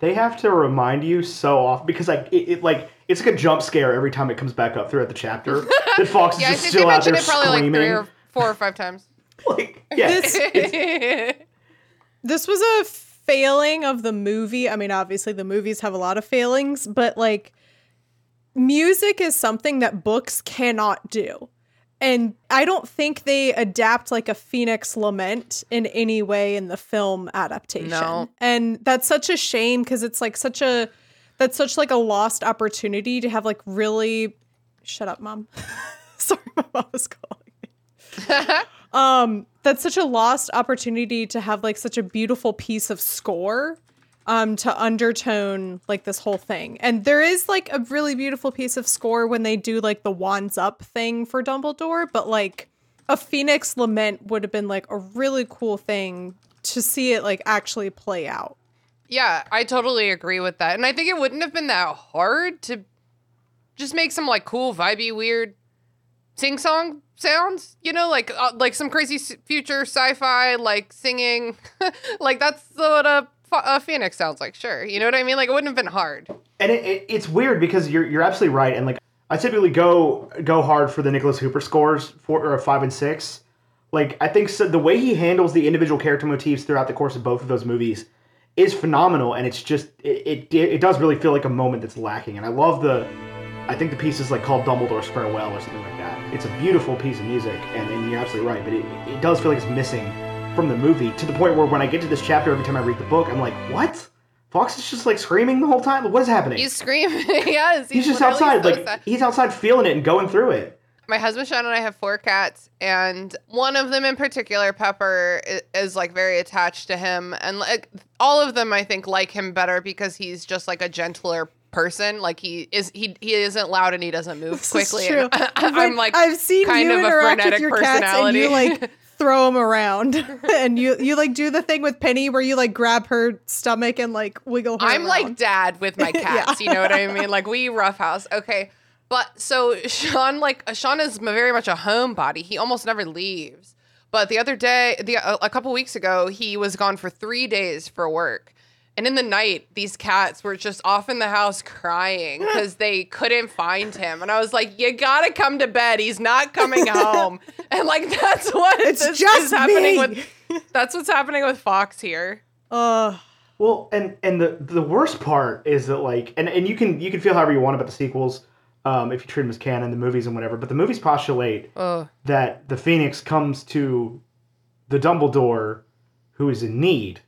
They have to remind you so often because like it, it like it's like a jump scare every time it comes back up throughout the chapter. [laughs] that Fawkes yeah, is just still out there mentioned it probably screaming. like three or four or five times. [laughs] like yeah, This- [laughs] This was a failing of the movie. I mean, obviously the movies have a lot of failings, but like music is something that books cannot do. And I don't think they adapt like a Phoenix Lament in any way in the film adaptation. No. And that's such a shame because it's like such a that's such like a lost opportunity to have like really shut up, mom. [laughs] Sorry, my mom was calling [laughs] um that's such a lost opportunity to have like such a beautiful piece of score um to undertone like this whole thing and there is like a really beautiful piece of score when they do like the wands up thing for dumbledore but like a phoenix lament would have been like a really cool thing to see it like actually play out Yeah, I totally agree with that. And I think it wouldn't have been that hard to just make some like cool, vibey, weird sing song sounds, you know, like uh, like some crazy future sci-fi like singing. [laughs] like that's what a, a uh, phoenix sounds like, sure. You know what I mean? Like it wouldn't have been hard. and it, it, it's weird because you're you're absolutely right and like I typically go go hard for the Nicholas Hooper scores four or five and six. Like I think so, the way he handles the individual character motifs throughout the course of both of those movies is phenomenal, and it's just it it, it does really feel like a moment that's lacking. And I love the I think the piece is like called Dumbledore's Farewell or something like that. It's a beautiful piece of music, and, and you're absolutely right, but it, it does feel like it's missing from the movie to the point where when I get to this chapter, every time I read the book, I'm like, what? Fawkes is just like screaming the whole time. What is happening? He's screaming. [laughs] yes, He's just outside, so like sad. he's outside feeling it and going through it. my husband Sean and I have four cats, and one of them in particular, Pepper, is, is like very attached to him, and like all of them, I think, like him better because he's just like a gentler person. Like he is, he he isn't loud and he doesn't move This is quickly. true. [laughs] I'm like, I've seen kind you of a interact with frenetic your cats and personality. you like [laughs] throw them around [laughs] and you you like do the thing with Penny where you like grab her stomach and like wiggle her I'm like dad with my [laughs] cats. You know what I mean? Like we roughhouse. Okay. But so Sean, like Sean is very much a homebody. He almost never leaves. But the other day, the a, a couple weeks ago, he was gone for three days for work. And in the night, these cats were just off in the house crying because they couldn't find him. And I was like, "You gotta come to bed. He's not coming [laughs] home." and like that's what It's this just is happening me. with. [laughs] That's what's happening with Fawkes here. uh Well, and and the the worst part is that like, and and you can you can feel however you want about the sequels, um, if you treat them as canon, the movies and whatever. But the movies postulate Ugh. that the Phoenix comes to the Dumbledore who is in need,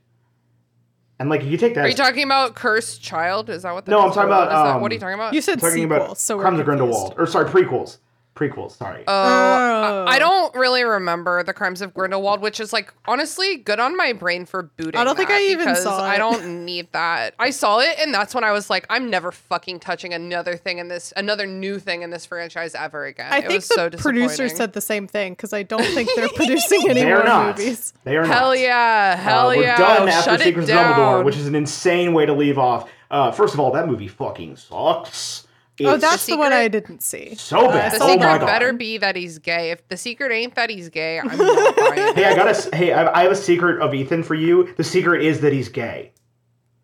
and like you take that. Are you talking about Cursed Child? Is that what? That No, I'm talking about, is that? um, what are you talking about? you said talking sequel, about so Crimes of confused. Grindelwald, or sorry, prequels, prequels. Sorry. Oh, Oh. I, I don't really remember the Crimes of Grindelwald, which is like honestly good on my brain for booting. I don't think I even because saw I don't need that. I saw it, and that's when I was like, I'm never fucking touching another thing in this, another new thing in this franchise ever again. I it think was the so producer disappointing. said the same thing because I don't think they're [laughs] producing any they more not. movies. They are Hell not. yeah, hell uh, we're yeah. done after Shut Secrets of Dumbledore, which is an insane way to leave off. Uh, first of all, that movie fucking sucks. Oh, that's the, one I didn't see. so bad. the oh saw oh secret better be that he's gay. If the secret ain't that he's gay, I'm not buying. [laughs] Hey, I got a hey. I I have a secret of Ethan for you. The secret is that he's gay,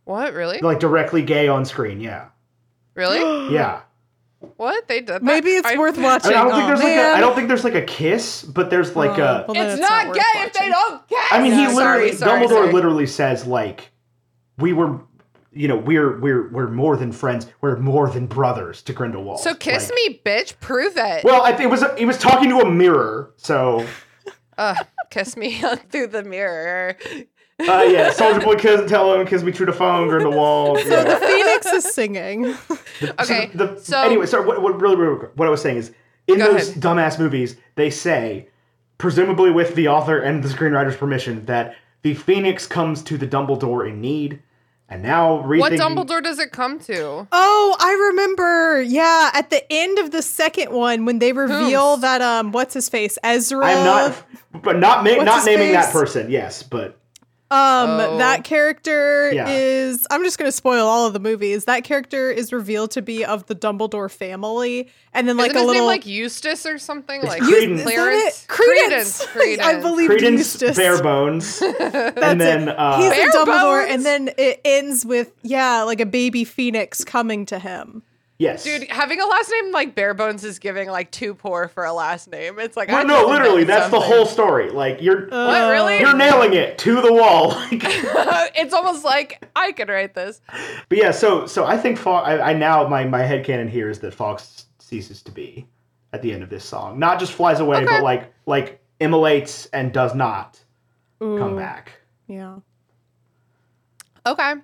What really? like directly gay on screen. Yeah, Really? [gasps] yeah. What they did? That? Maybe it's I- worth [laughs] I, watching. mean, I don't think Oh, there's like a. man. I don't think there's like a kiss, but there's like Oh, a. well, then It's not not worth gay if they don't kiss. I mean, he Yeah, literally sorry, sorry, Dumbledore sorry. literally says like, we were, you know, we're we're we're more than friends. We're more than brothers to Grindelwald. So kiss Like- me, bitch. Prove it. Well, I, it was he was talking to a mirror. So, [laughs] Ugh, kiss me [laughs] through the mirror. uh, yeah, Soldier Boy couldn't tell him because we threw the phone Grindelwald. [laughs] So yeah. the phoenix is singing. Okay, So, the, so- anyway, sorry. what, what really, really what I was saying is in those ahead. dumbass movies, they say, presumably with the author and the screenwriter's permission, that the Phoenix comes to the Dumbledore in need, and now rethinking. What Dumbledore does it come to? Oh, I remember. Yeah, at the end of the second one when they reveal Whomst? that um what's his face? Ezra I'm not, but not ma- not his naming that person. Yes, but Um, Oh. that character Yeah. is. I'm just going to spoil all of the movies. That character is revealed to be of the Dumbledore family, and then like Isn't a his little name like Eustace or something? It's Like Credence. Clarence? it? Credence. Credence. [laughs] I believe Credence Eustace. Barebones, [laughs] and That's then it. uh, He's Bare a Dumbledore, bones? and then it ends with yeah, like a baby phoenix coming to him. Yes, Dude, having a last name like Barebones is giving like too poor for a last name. It's like I Well, no, literally, invented that's the whole story. Like you're uh, What really? you're nailing it to the wall. [laughs] [laughs] It's almost like I could write this. But yeah, so so I think Fo- I, I now my my headcanon here is that Fawkes ceases to be at the end of this song. Not just flies away, Okay. but like like immolates and does not come back. Yeah. Okay.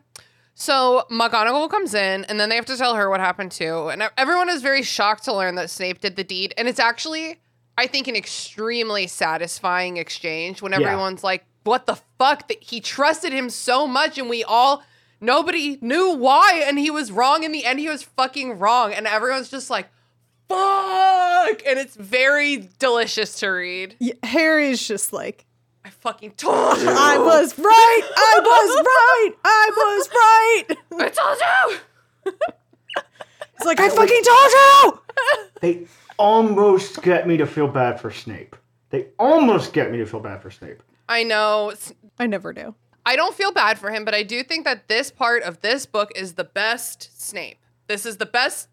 So McGonagall comes in, and then they have to tell her what happened too. And everyone is very shocked to learn that Snape did the deed. And it's actually, I think, an extremely satisfying exchange when Yeah. everyone's like, "What the fuck?" That he trusted him so much, and we all, nobody knew why, and he was wrong. In the end, he was fucking wrong, and everyone's just like, "Fuck!" And it's very delicious to read. yeah. Harry's just like, I fucking told you. I was right. I was right. I was right. I told you. It's like I fucking told you. They almost get me to feel bad for Snape. They almost get me to feel bad for Snape. I know. I never do. I don't feel bad for him, but I do think that this part of this book is the best Snape. This is the best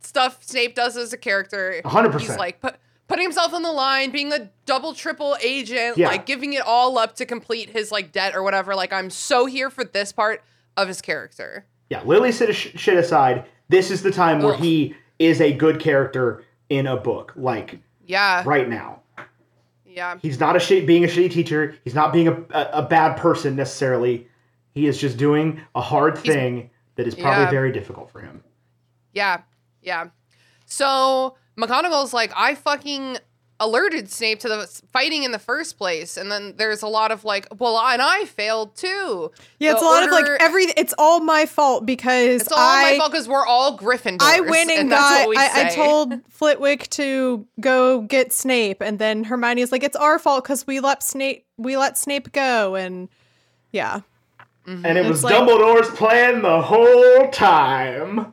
stuff Snape does as a character. 100%. He's like put, putting himself on the line, being a double, triple agent, Yeah. like giving it all up to complete his like debt or whatever. Like I'm so here for this part of his character. Yeah, Lily sit sh- shit aside. This is the time where Ugh. he is a good character in a book. Like Yeah, right now, yeah. he's not a shit being a shitty teacher. He's not being a, a, a bad person necessarily. He is just doing a hard thing that is probably Yeah. very difficult for him. Yeah, yeah. So McGonagall's like, I fucking alerted Snape to the fighting in the first place, and then there's a lot of like, well, and I failed too. Yeah, it's The a lot of like every. It's all my fault because It's all I. my fault because we're all Gryffindors. I went and, that's got. what we I, I [laughs] told Flitwick to go get Snape, and then Hermione's like, "It's our fault because we let Snape. We let Snape go." And yeah, And it mhm. was like- Dumbledore's plan the whole time.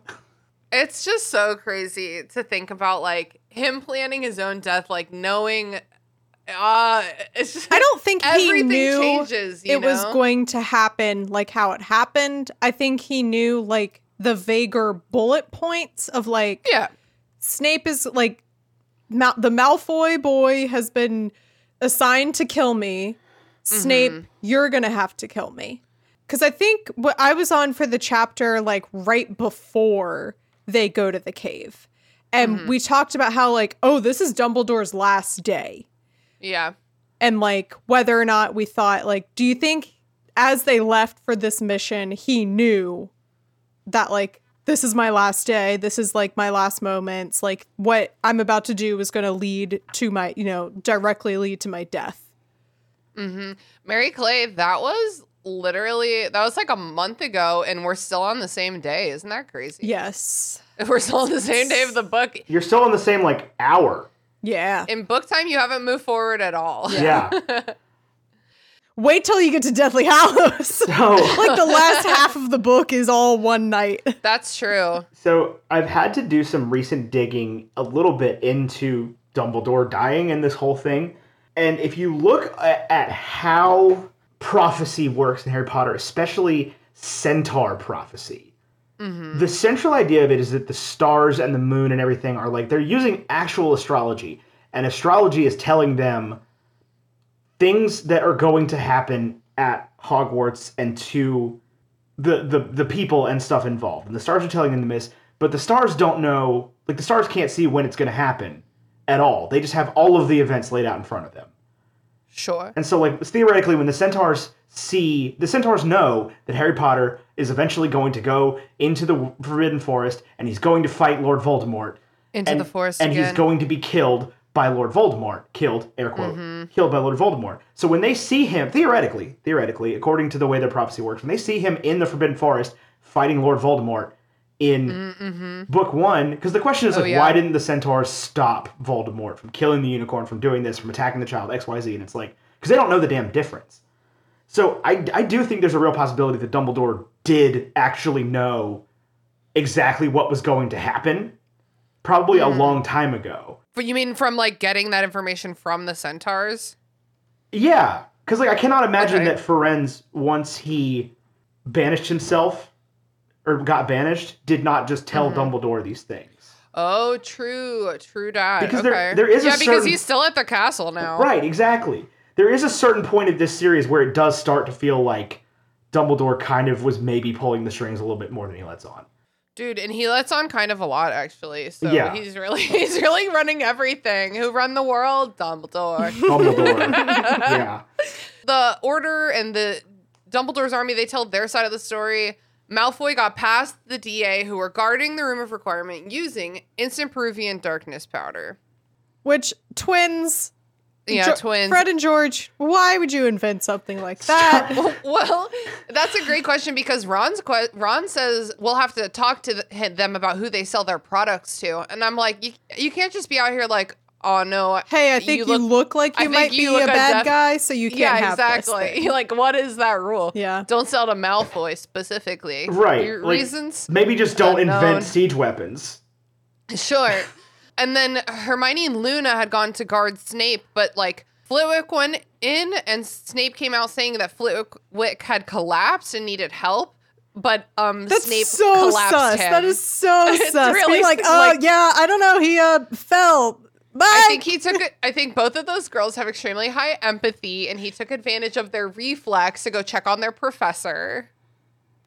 It's just so crazy to think about, like him planning his own death, like knowing. Uh, it's just I don't think he knew changes. It was going to happen like how it happened. I think he knew like the vaguer bullet points of like Yeah, Snape is like Mal- the Malfoy boy has been assigned to kill me. Snape, Mm-hmm. you're gonna have to kill me. Because I think what I was on for the chapter like right before they go to the cave, and Mm-hmm. we talked about how like oh this is Dumbledore's last day, yeah. and like whether or not we thought like do you think as they left for this mission he knew that like this is my last day this is like my last moments like what i'm about to do is going to lead to my you know directly lead to my death Mm-hmm. Mary Clay, that was literally that was like a month ago, and we're still on the same day. Isn't that crazy? yes [laughs] We're still on the same day of the book. You're still in the same like hour. yeah In book time, you haven't moved forward at all. Yeah. [laughs] wait till you get to deathly hallows [laughs] So like the last half of the book is all one night That's true. So I've had to do some recent digging a little bit into Dumbledore dying and this whole thing. And if you look at, at how prophecy works in Harry Potter, especially centaur prophecy, mm-hmm. the central idea of it is that the stars and the moon and everything are like they're using actual astrology. And astrology is telling them things that are going to happen at Hogwarts and to the the the people and stuff involved, and the stars are telling them the this, but the stars don't know. Like the stars can't see when it's going to happen at all. They just have all of the events laid out in front of them. Sure. And so, like theoretically, when the centaurs see the centaurs know that Harry Potter is eventually going to go into the Forbidden Forest and he's going to fight Lord Voldemort. Into and, the forest and again. he's going to be killed by Lord Voldemort. Killed, air quote, Mm-hmm. killed by Lord Voldemort. So when they see him, theoretically, theoretically, according to the way their prophecy works, when they see him in the Forbidden Forest fighting Lord Voldemort in book one, because the question is Mm-hmm. Oh, like, yeah. why didn't the centaurs stop Voldemort from killing the unicorn, from doing this, from attacking the child, X, Y, Z? And it's like, because they don't know the damn difference. So I, I do think there's a real possibility that Dumbledore did actually know exactly what was going to happen, probably Hmm. a long time ago. But you mean from like getting that information from the centaurs? Yeah, because like I cannot imagine Okay. that Firenze, once he banished himself or got banished, did not just tell Mm-hmm. Dumbledore these things. Oh, true, true that. Because okay. there- there is a yeah, because he's still at the castle now. Right, exactly. There is a certain point of this series where it does start to feel like Dumbledore kind of was maybe pulling the strings a little bit more than he lets on. Dude, and he lets on kind of a lot actually. So Yeah. he's really [laughs] he's really running everything. Who run the world? Dumbledore. [laughs] Dumbledore. [laughs] yeah. the Order and the Dumbledore's army, they tell their side of the story. Malfoy got past the DA who were guarding the room of requirement using instant Peruvian darkness powder. Which twins? Yeah, Jo- twins. Fred and George. Why would you invent something like that? [laughs] well, that's a great question because Ron's que- Ron says we'll have to talk to the, them about who they sell their products to, and I'm like, you, you can't just be out here like, oh no, hey, I think you look, like you think might you be a a bad def- guy, so you can't yeah, have exactly. this thing. [laughs] like, what is that rule? Yeah. don't sell to Malfoy specifically. Right. Your like, reasons, Maybe just don't Unknown. invent siege weapons. sure. and then Hermione and Luna had gone to guard Snape, but like. Flitwick went in, and Snape came out saying that Flitwick had collapsed and needed help. But um, That's Snape so collapsed sus. him. That is so [laughs] It's sus. really Being [laughs] like, oh like- yeah, I don't know, he uh fell. Bye. I think he took it. I think both of those girls have extremely high empathy, and he took advantage of their reflex to go check on their professor.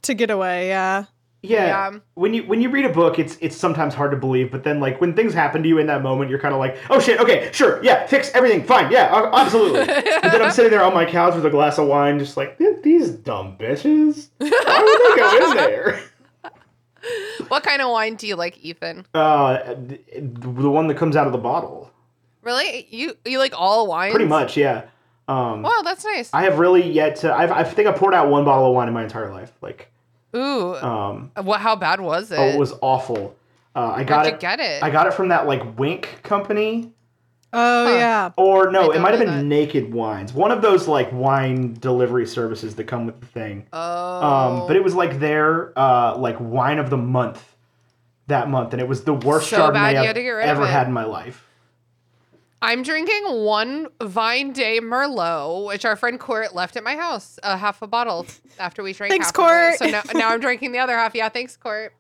to get away. Yeah. Yeah. Yeah. When you when you read a book, it's it's sometimes hard to believe, but then like when things happen to you in that moment, you're kind of like, oh shit, okay, sure, yeah, fix everything, fine, yeah, absolutely. and then I'm sitting there on my couch with a glass of wine, just like these dumb bitches. Why would they go in there? [laughs] What kind of wine do you like, Ethan? Uh, the one that comes out of the bottle, Really, you you like all wines? pretty much, yeah. Um, Wow, that's nice. I have really yet to. I've, I think I poured out one bottle of wine in my entire life. Like, Ooh, um, what? How bad was it? oh, it was awful. Uh, I got Where'd it. you get it? I got it from that like Winc company. Oh Huh. yeah. Or no, it might have been that. Naked Wines. One of those like wine delivery services that come with the thing. oh, Um, but it was like their uh, like wine of the month that month, and it was the worst So Chardonnay I've had to get rid of ever had in my life. I'm drinking one Vine Day Merlot, which our friend Court left at my house, a half a bottle after we drank. Thanks, half of it. Court. So now, now I'm drinking the other half. Yeah, thanks, Court.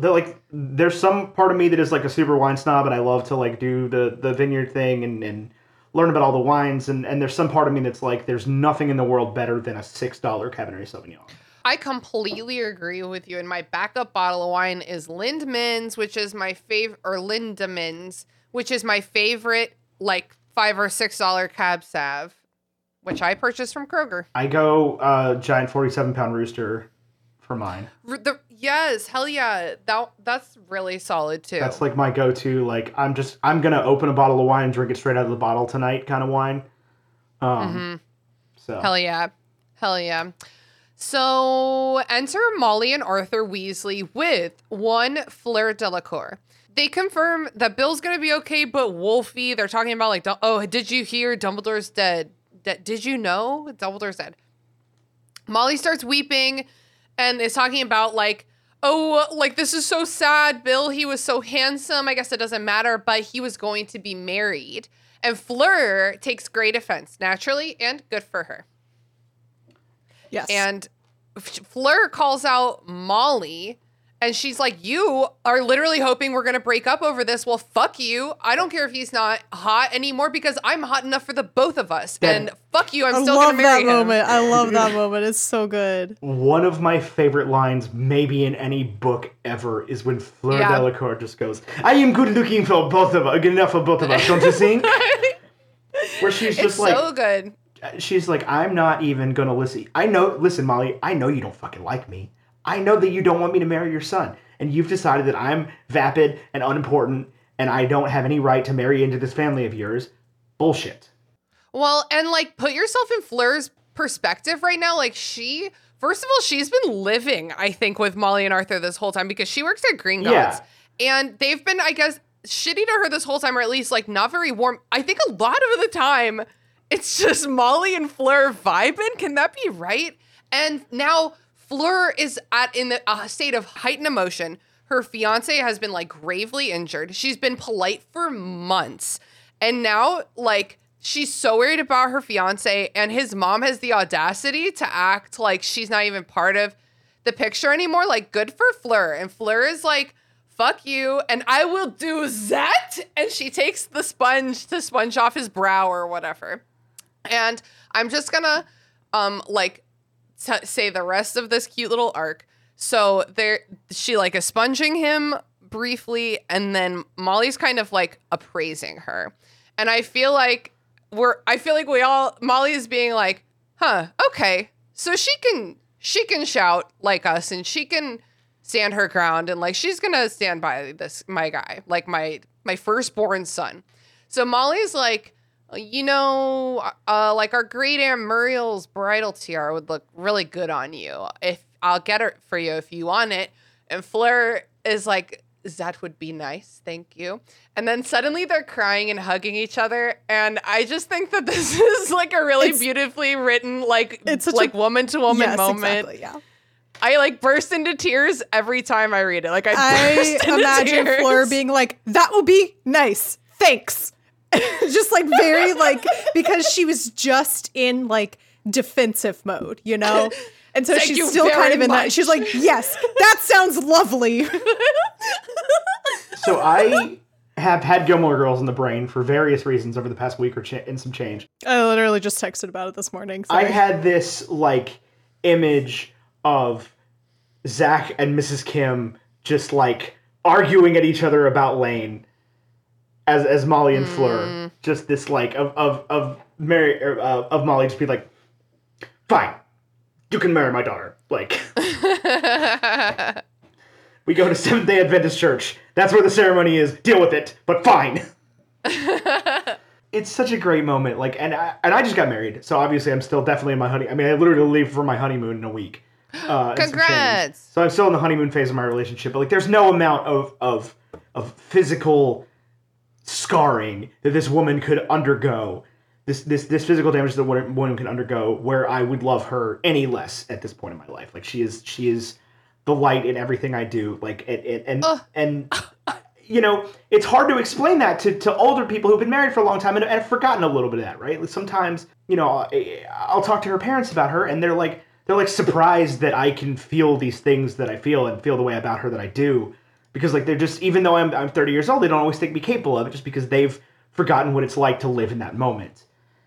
They're like, there's some part of me that is like a super wine snob, and I love to like do the the vineyard thing and and learn about all the wines, and and there's some part of me that's like, there's nothing in the world better than a six dollar Cabernet Sauvignon. I completely agree with you. And my backup bottle of wine is Lindemans, which is my favorite, or Lindemans, which is my favorite, like five or six dollar cab sav, which I purchased from Kroger. I go uh, giant forty seven pound rooster for mine. R- The, yes, hell yeah, that that's really solid too. That's like my go-to. Like I'm just I'm gonna open a bottle of wine and drink it straight out of the bottle tonight, kind of wine. Um, so Mm-hmm. Hell yeah. Hell yeah. So enter Molly and Arthur Weasley with one Fleur Delacour. They confirm that Bill's gonna be okay, but Wolfie, they're talking about like, oh, did you hear Dumbledore's dead? Did you know Dumbledore's dead? Molly starts weeping and is talking about like, oh, like this is so sad. Bill, he was so handsome. I guess it doesn't matter, but he was going to be married. And Fleur takes great offense, naturally, and good for her. Yes. And Fleur calls out Molly And she's like, You are literally hoping we're going to break up over this. Well, fuck you. I don't care if he's not hot anymore because I'm hot enough for the both of us. That- and fuck you. I'm I still going love to marry that him. moment. I love that [laughs] moment. It's so good. One of my favorite lines, maybe in any book ever, is when Fleur Yeah. Delacour just goes, "I am good looking for both of us, good enough for both of us, don't you think?" [laughs] Where she's just It's like, so good. Uh, she's like, "I'm not even gonna listen. I know, listen, Molly, I know you don't fucking like me. I know that you don't want me to marry your son, and you've decided that I'm vapid and unimportant, and I don't have any right to marry into this family of yours. Bullshit." Well, and like put yourself in Fleur's perspective right now. Like she, first of all, she's been living, I think, with Molly and Arthur this whole time because she works at Gringotts. And they've been, I guess, shitty to her this whole time, or at least like not very warm. I think a lot of the time it's just Molly and Fleur vibing. Can that be right? And now Fleur is at in the state of heightened emotion. Her fiance has been like gravely injured. She's been polite for months. And now, like, she's so worried about her fiance, and his mom has the audacity to act like she's not even part of the picture anymore. Like, good for Fleur. And Fleur is like, fuck you, and I will do that. And she takes the sponge to sponge off his brow or whatever. And I'm just gonna, um, like, t- say the rest of this cute little arc. So there, she like is sponging him briefly, and then Molly's kind of like appraising her. And I feel like we're, I feel like we all, Molly is being like, huh, okay, so she can, she can shout like us, and she can stand her ground, and like she's gonna stand by this my guy, like my my firstborn son. So Molly's like, you know, uh, like our great Aunt Muriel's bridal tiara would look really good on you. If I'll get it for you if you want it. And Fleur is like, that would be nice, thank you. And then suddenly they're crying and hugging each other, and I just think that [laughs] this is like a really It's- beautifully written, like It's like woman to woman moment. exactly. Yeah. I like burst into tears every time I read it. Like I, I burst [laughs] into imagine tears. Fleur being like, "That will be nice, thanks." [laughs] just like very like because she was just in like defensive mode, you know. And so Thank she's still kind of in that. She's like, "Yes, that sounds lovely." So I have had Gilmore Girls in the brain for various reasons over the past week or cha- and some change. I literally just texted about it this morning. I sorry. had this like image of Zach and Mrs. Kim just like arguing at each other about Lane as as Molly and Fleur. Just this like of of of Mary er, uh, of Molly just be like, fine, you can marry my daughter. Like [laughs] we go to Seventh Day Adventist Church. That's where the ceremony is. Deal with it. But fine. [laughs] it's such a great moment. Like, and I, and I just got married, so obviously I'm still definitely in my honey. I mean, I literally leave for my honeymoon in a week. Uh, and some change. Congrats. So I'm still in the honeymoon phase of my relationship, but like, there's no amount of of of physical scarring that this woman could undergo. This this this physical damage that a woman can undergo, where I would love her any less at this point in my life. Like she is she is the light in everything I do. Like it and Ugh. and you know, it's hard to explain that to, to older people who've been married for a long time and, and have forgotten a little bit of that, right? Like sometimes, you know, I- I'll talk to her parents about her, and they're like, they're like surprised that I can feel these things that I feel and feel the way about her that I do, because like they're just, even though I'm I'm 30 years old, they don't always think me capable of it, just because they've forgotten what it's like to live in that moment.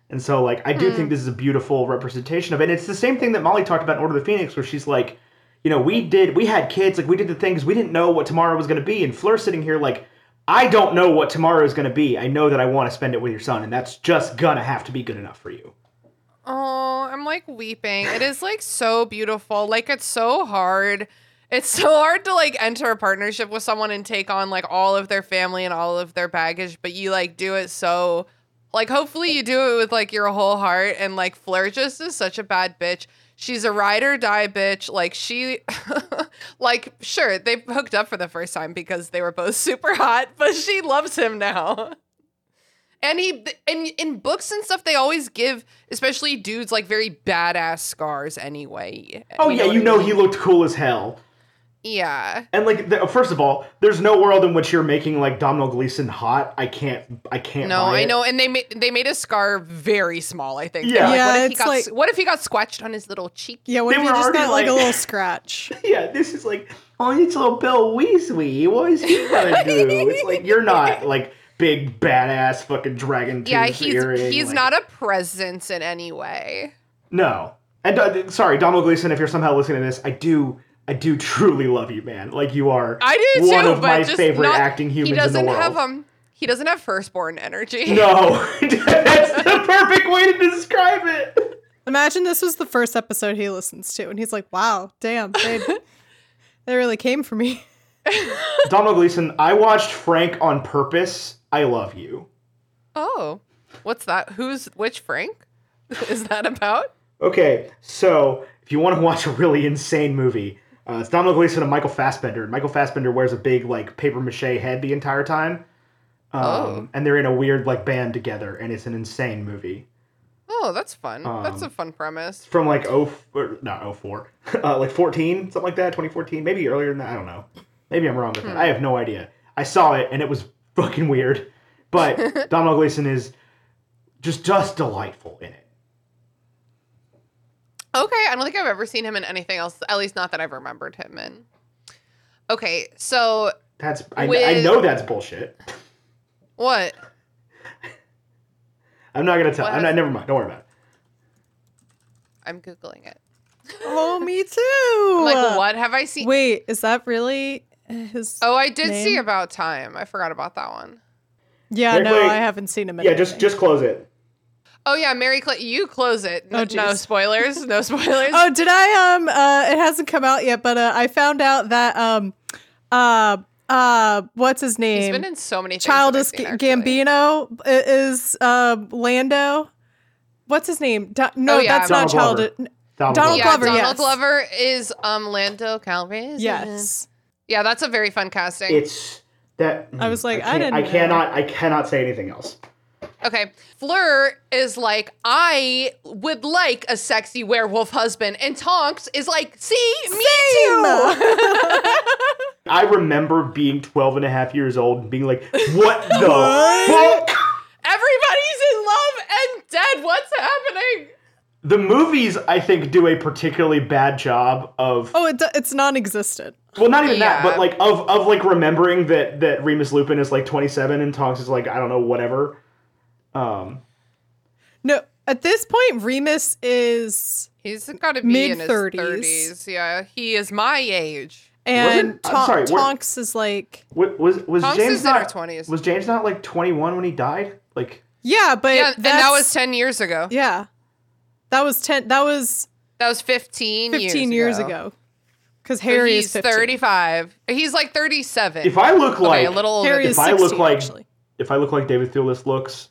And so, like, I do hmm. think this is a beautiful representation of it. And it's the same thing that Molly talked about in Order of the Phoenix, where she's like, you know, we did, we had kids, like, we did the things, we didn't know what tomorrow was going to be. And Fleur's sitting here, like, I don't know what tomorrow is going to be. I know that I want to spend it with your son, and that's just going to have to be good enough for you. Oh, I'm like weeping. It is like so beautiful. Like it's so hard. It's so hard to like enter a partnership with someone and take on like all of their family and all of their baggage, but you like do it so like hopefully you do it with like your whole heart and like Fleur just is such a bad bitch. She's a ride or die bitch. Like she [laughs] like sure, they hooked up for the first time because they were both [laughs] super hot, but she loves him now. And he in in books and stuff, they always give, especially dudes, like very badass scars. Anyway. Oh, You yeah, you I know mean? he looked cool as hell. Yeah. And like, the, first of all, there's no world in which you're making like Domhnall Gleeson hot. I can't. I can't. No, buy I it. know, and they made they made his scar very small. I think. Yeah. They're Yeah, what if he got like- what if he got squelched on his little cheek? Yeah, what They if you were just got like, a little [laughs] scratch? Yeah, this is like, oh, it's little Bill Weasley. What is he gonna [laughs] do? it's like you're not like big badass fucking dragon. Yeah, he's earring, he's like- not a presence in any way. No, and uh, sorry, Donald Gleeson, if you're somehow listening to this, I do, I do truly love you, man. Like you are. I do one too, of but my just favorite not, acting humans He doesn't in the world. have um he doesn't have firstborn energy. [laughs] No, [laughs] that's the perfect way to describe it. Imagine this was the first episode he listens to, and he's like, "Wow, damn, they, [laughs] they really came for me." Donald Gleeson, I watched Frank on purpose. I love you. Oh, what's that? Who's which Frank? Is that about? Okay, so if you want to watch a really insane movie, uh, it's Donald Gleeson and Michael Fassbender. Michael Fassbender wears a big like paper mache head the entire time. Um, Oh. And they're in a weird like band together, and it's an insane movie. Oh, that's fun. that's a Um, fun premise. From like oh, not oh four, [laughs] uh, like fourteen, something like that, twenty fourteen, maybe earlier than that. I don't know. Maybe I'm wrong with that. I have no idea. I saw it and it was fucking weird, but [laughs] Donald Gleeson is just just delightful in it. Okay, I don't think I've ever seen him in anything else. At least not that I've remembered him in. Okay, so That's I, I know that's bullshit. what? [laughs] I'm not gonna tell. What I'm not. Never mind. Don't worry about it. I'm googling it. oh, me [laughs] too. Like, what have I seen? Wait, is that really his? Oh, I did see? About Time. I forgot about that one. yeah, Wait, no, wait. I haven't seen him. In Yeah, just just close it. Oh yeah, Mary Cla- you close it. Oh, N- no spoilers. No [laughs] spoilers. Oh, did I? Um, uh, it hasn't come out yet, but uh, I found out that um, uh, uh, what's his name? He's been in so many things that I've Childish seen, Ga- Gambino is uh Lando. What's his name? Do- no, Oh, yeah. that's not Donald Glover. Childish. Donald, Donald Yeah, Glover, Donald yes. Glover is um Lando Calrissian. Yes. Yeah, that's a very fun casting. It's that. I was like, I can't- didn't I know. cannot. I cannot say anything else. Okay. Fleur is like, I would like a sexy werewolf husband. And Tonks is like, see, me too. [laughs] [laughs] I remember being 12 and a half years old and being like, what the [laughs] fuck? Everybody's in love and dead. What's happening? The movies, I think, do a particularly bad job of Oh, it, do- it's non-existent. well, not even that, Yeah. but like of of like remembering that that Remus Lupin is like 27 and Tonks is like I don't know whatever. Um, No, at this point, Remus is He's got to be in his Mid-thirties. Yeah, he is my age. and I'm Ton- sorry, Tonks is like wa- was was James is in her not 20s. was James not like 21 when he died? Like yeah, but Yeah, and that was 10 years ago. yeah, that was ten. That was That was 15, fifteen years ago. Because So Harry he's is 15. 35. He's like 37. if I look like okay, a little. Harry than is if I look like actually. if I look like David Thewlis looks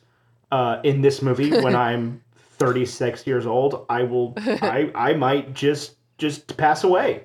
uh, in this movie [laughs] when I'm 36 years old, I will I I might just just pass away.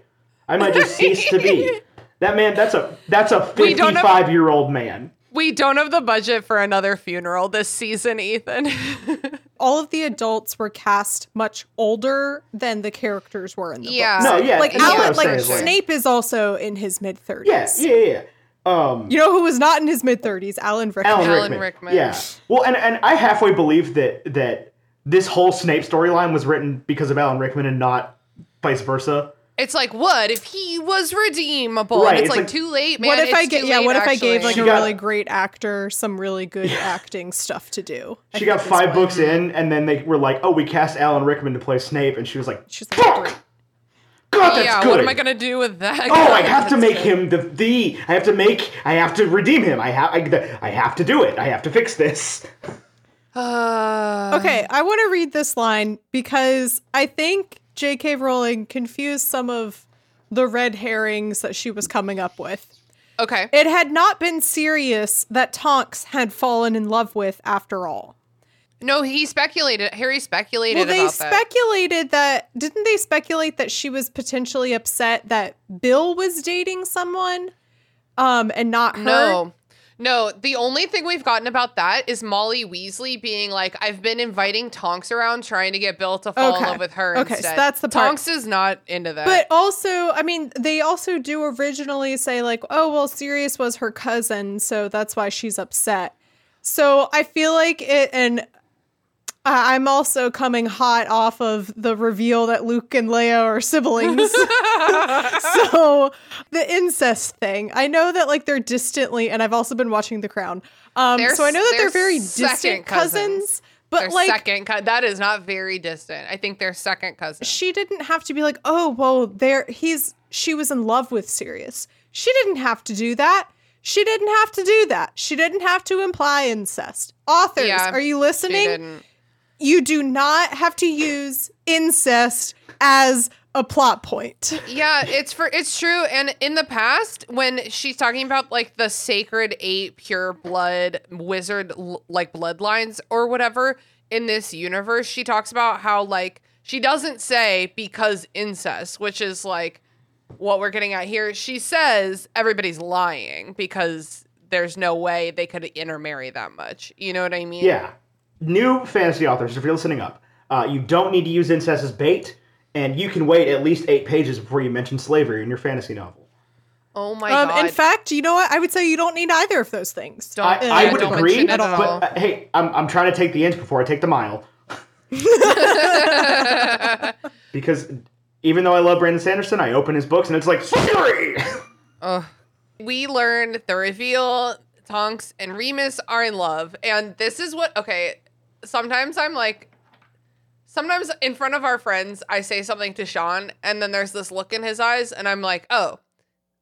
I might just cease to be. [laughs] That man, that's a that's a We don't have- 55 year old man. We don't have the budget for another funeral this season, Ethan. [laughs] all of the adults were cast much older than the characters were in the Yeah. books. No, yeah, like you know what Alan, like like- Snape is also in his mid thirties. Yeah, yeah, yeah. Um, You know who was not in his mid thirties? Alan Rickman. Alan, Alan Rickman. Rickman. Yeah. Well, and and I halfway believe that that this whole Snape storyline was written because of Alan Rickman and not vice versa. it's like, what if he was redeemable? Right, And it's, it's like, like- too late, man. what if It's I get yeah? late, What if I gave like She a got- really great actor some really good acting stuff to do? I She think got five books in, and then they were like, "Oh, we cast Alan Rickman to play Snape," and she was like, She's like, "Fuck, great. God, that's yeah, good." what am I gonna do with that? Oh, I have to make good. him the the. I have to make. I have to redeem him. I have. I, I have to do it. I have to fix this. Uh, Okay, I want to read this line because I think J.K. Rowling confused some of the red herrings that she was coming up with. okay. It had not been serious that Tonks had fallen in love with after all. No, he speculated. Harry speculated Well, they about that. speculated that. Didn't they speculate that she was potentially upset that Bill was dating someone, um, and not her? No. No, the only thing we've gotten about that is Molly Weasley being like, I've been inviting Tonks around trying to get Bill to fall Okay. in love with her Okay, so that's the part. Tonks is not into that. But also, I mean, they also do originally say like, "Oh, well, Sirius was her cousin, so that's why she's upset." So I feel like it, and I'm also coming hot off of the reveal that Luke and Leia are siblings. [laughs] so the incest thing, I know that like they're distantly, and I've also been watching The Crown. Um, so I know that they're very distant cousins. cousins. But Their like second co- that is not very distant. I think they're second cousins. she didn't have to be like, oh, well, there he's she was in love with Sirius. She didn't have to do that. She didn't have to do that. She didn't have to imply incest. Authors, Yeah, are you listening? Didn't. You do not have to use incest as a plot point. Yeah, it's for it's true. And in the past, when she's talking about like the sacred eight pure blood wizard like bloodlines or whatever in this universe, she talks about how like she doesn't say because incest, which is like what we're getting at here. She says everybody's lying because there's no way they could intermarry that much. You know what I mean? Yeah. New fantasy authors, if you're listening up, uh, you don't need to use incest as bait, and you can wait at least eight pages before you mention slavery in your fantasy novel. Oh my Um, god. in fact, you know what? I would say you don't need either of those things. don't, I, yeah, I would don't agree, mention it but at all. uh, hey, I'm, I'm trying to take the inch before I take the mile. [laughs] because even though I love Brandon Sanderson, I open his books and it's like slavery. Ugh. We learned the reveal Tonks and Remus are in love. And this is what, okay, sometimes I'm like, sometimes in front of our friends, I say something to Sean, and then there's this look in his eyes, and I'm like, oh,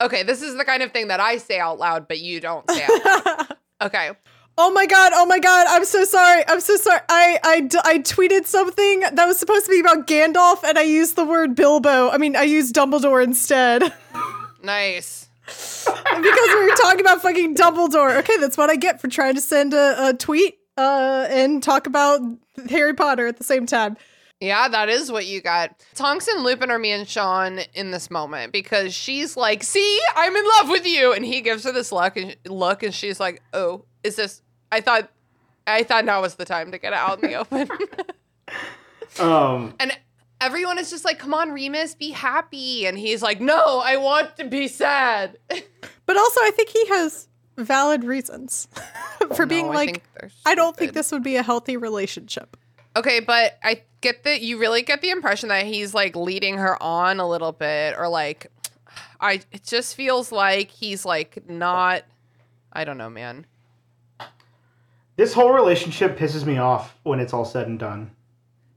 okay, this is the kind of thing that I say out loud, but you don't say out loud. [laughs] Okay. Oh my god! Oh my god! I'm so sorry. I'm so sorry. I, I I tweeted something that was supposed to be about Gandalf, and I used the word Bilbo. I mean, I used Dumbledore instead [laughs] Nice. because we were talking about fucking Dumbledore. Okay, that's what I get for trying to send a, a tweet uh, and talk about [laughs] Harry Potter at the same time. Yeah, that is what you got. Tonks and Lupin are me and Sean in this moment because she's like, "See, I'm in love with you," and he gives her this look and look, and she's like, "Oh, is this? I thought, I thought now was the time to get it out in the [laughs] open." [laughs] um, and everyone is just like, "Come on, Remus, be happy," and he's like, "No, I want to be sad." But also, I think he has valid reasons [laughs] for oh, being No, like, think they're I don't think this would be a healthy relationship. Okay, but I get that you really get the impression that he's like leading her on a little bit, or like, I it just feels like he's like not. I don't know, man. this whole relationship pisses me off when it's all said and done.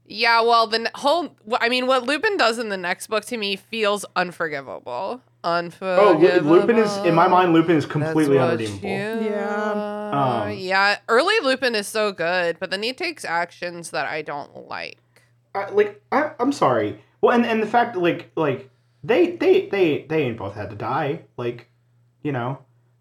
Yeah, well, the whole. I mean, what Lupin does in the next book to me feels unforgivable. Oh, Unforgivable. Lu- Lupin is in my mind. Lupin is completely unredeemable. you Yeah. Um, yeah, early Lupin is so good, but then he takes actions that I don't like. I, like I, I'm sorry. Well, and and the fact like like they they they they ain't both had to die. Like, you know,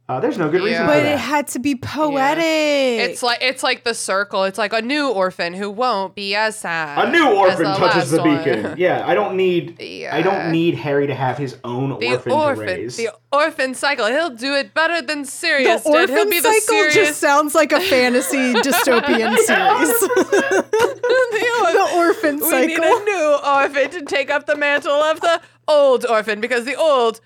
uh, there's no good reason Yeah. for But that. it had to be poetic. It's like it's like the circle. It's like a new orphan who won't be as sad. a new as orphan the touches the last one. beacon. [laughs] Yeah, I don't need I don't need Harry to have his own The orphan, to raise. the orphan cycle. He'll do it better than the Sirius did. orphan He'll be the cycle Sirius. just sounds like a fantasy [laughs] dystopian [laughs] series. the, the orphan we need a cycle. new orphan to take up the mantle of the old orphan because the old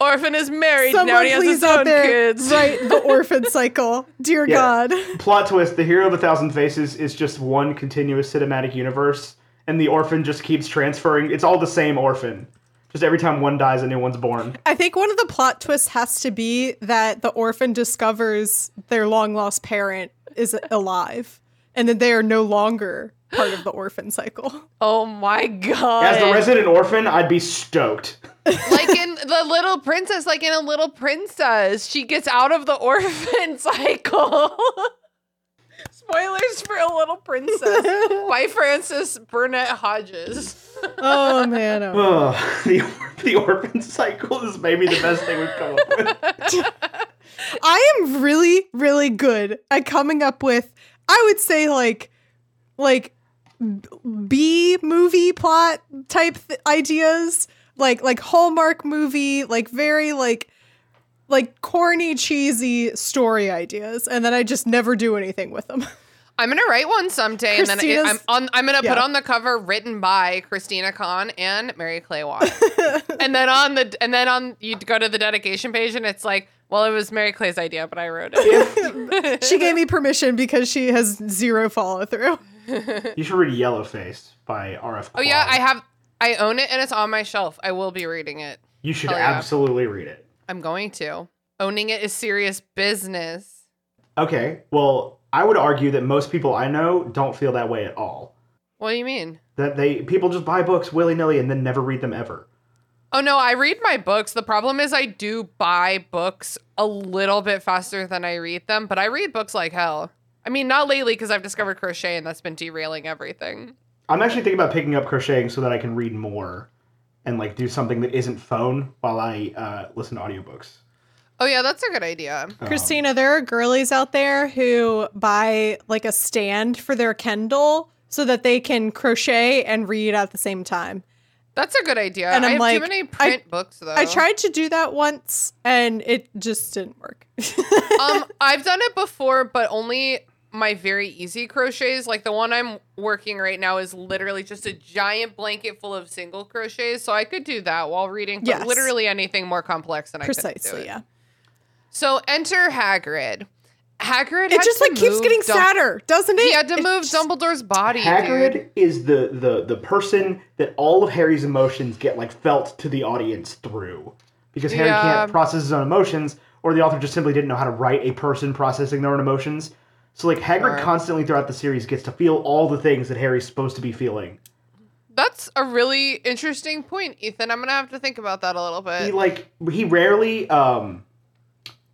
orphan is married now Someone and he has please his out own there kids. [laughs] write the orphan cycle. Dear Yeah. God. Plot twist: the hero of a thousand faces is just one continuous cinematic universe, and the orphan just keeps transferring. It's all the same orphan. Just every time one dies, a new one's born. I think one of the plot twists has to be that the orphan discovers their long lost parent is alive and that they are no longer part of the orphan cycle. [laughs] Oh my god! As the resident orphan, I'd be stoked. like in [laughs] the little princess, like in a little princess, she gets out of the orphan [laughs] cycle. Spoilers for a little princess by Frances Burnett Hodges. Oh man. Oh. Ugh, the the orphan cycle is maybe the best thing we've come up with. I am really, really good at coming up with, I would say like, like B movie plot type th- ideas, like like Hallmark movie, like very like like corny, cheesy story ideas, and then I just never do anything with them. [laughs] I'm gonna write one someday, and then it, I'm on. I'm gonna put on the cover written by Christina Kann and Mary Clay [laughs] and then on the and then on you go to the dedication page, and it's like, well, it was Mary Clay's idea, but I wrote it. [laughs] she gave me permission because she has zero follow through. You should read Yellowface by R.F. oh yeah, I have. I own it, and it's on my shelf. I will be reading it. You should Hell yeah. absolutely read it. I'm going to. Owning it is serious business. Okay, well, I would argue that most people I know don't feel that way at all. What do you mean? That they people just buy books willy nilly and then never read them ever. Oh no, I read my books. The problem is I do buy books a little bit faster than I read them, but I read books like hell. I mean, not lately because I've discovered crochet and that's been derailing everything. I'm actually thinking about picking up crocheting so that I can read more and like do something that isn't phone while I uh, listen to audiobooks. Oh yeah, that's a good idea. Um, Christina, there are girlies out there who buy like a stand for their Kindle so that they can crochet and read at the same time. That's a good idea. And I I'm have like, too many I- print books though. I tried to do that once and it just didn't work. [laughs] um, I've done it before, but only my very easy crochets. Like the one I'm working right now is literally just a giant blanket full of single crochets, so I could do that while reading. But Yes. literally anything more complex than I could do Precisely, yeah. So enter Hagrid. Hagrid. It just like keeps getting Dum- sadder, doesn't it? He had to It move just- Dumbledore's body. Hagrid dude. is the, the the person that all of Harry's emotions get like felt to the audience through. Because Harry Yeah. can't process his own emotions, or the author just simply didn't know how to write a person processing their own emotions. So like Hagrid Sure. constantly throughout the series gets to feel all the things that Harry's supposed to be feeling. That's a really interesting point, Ethan. I'm gonna have to think about that a little bit. He like he rarely um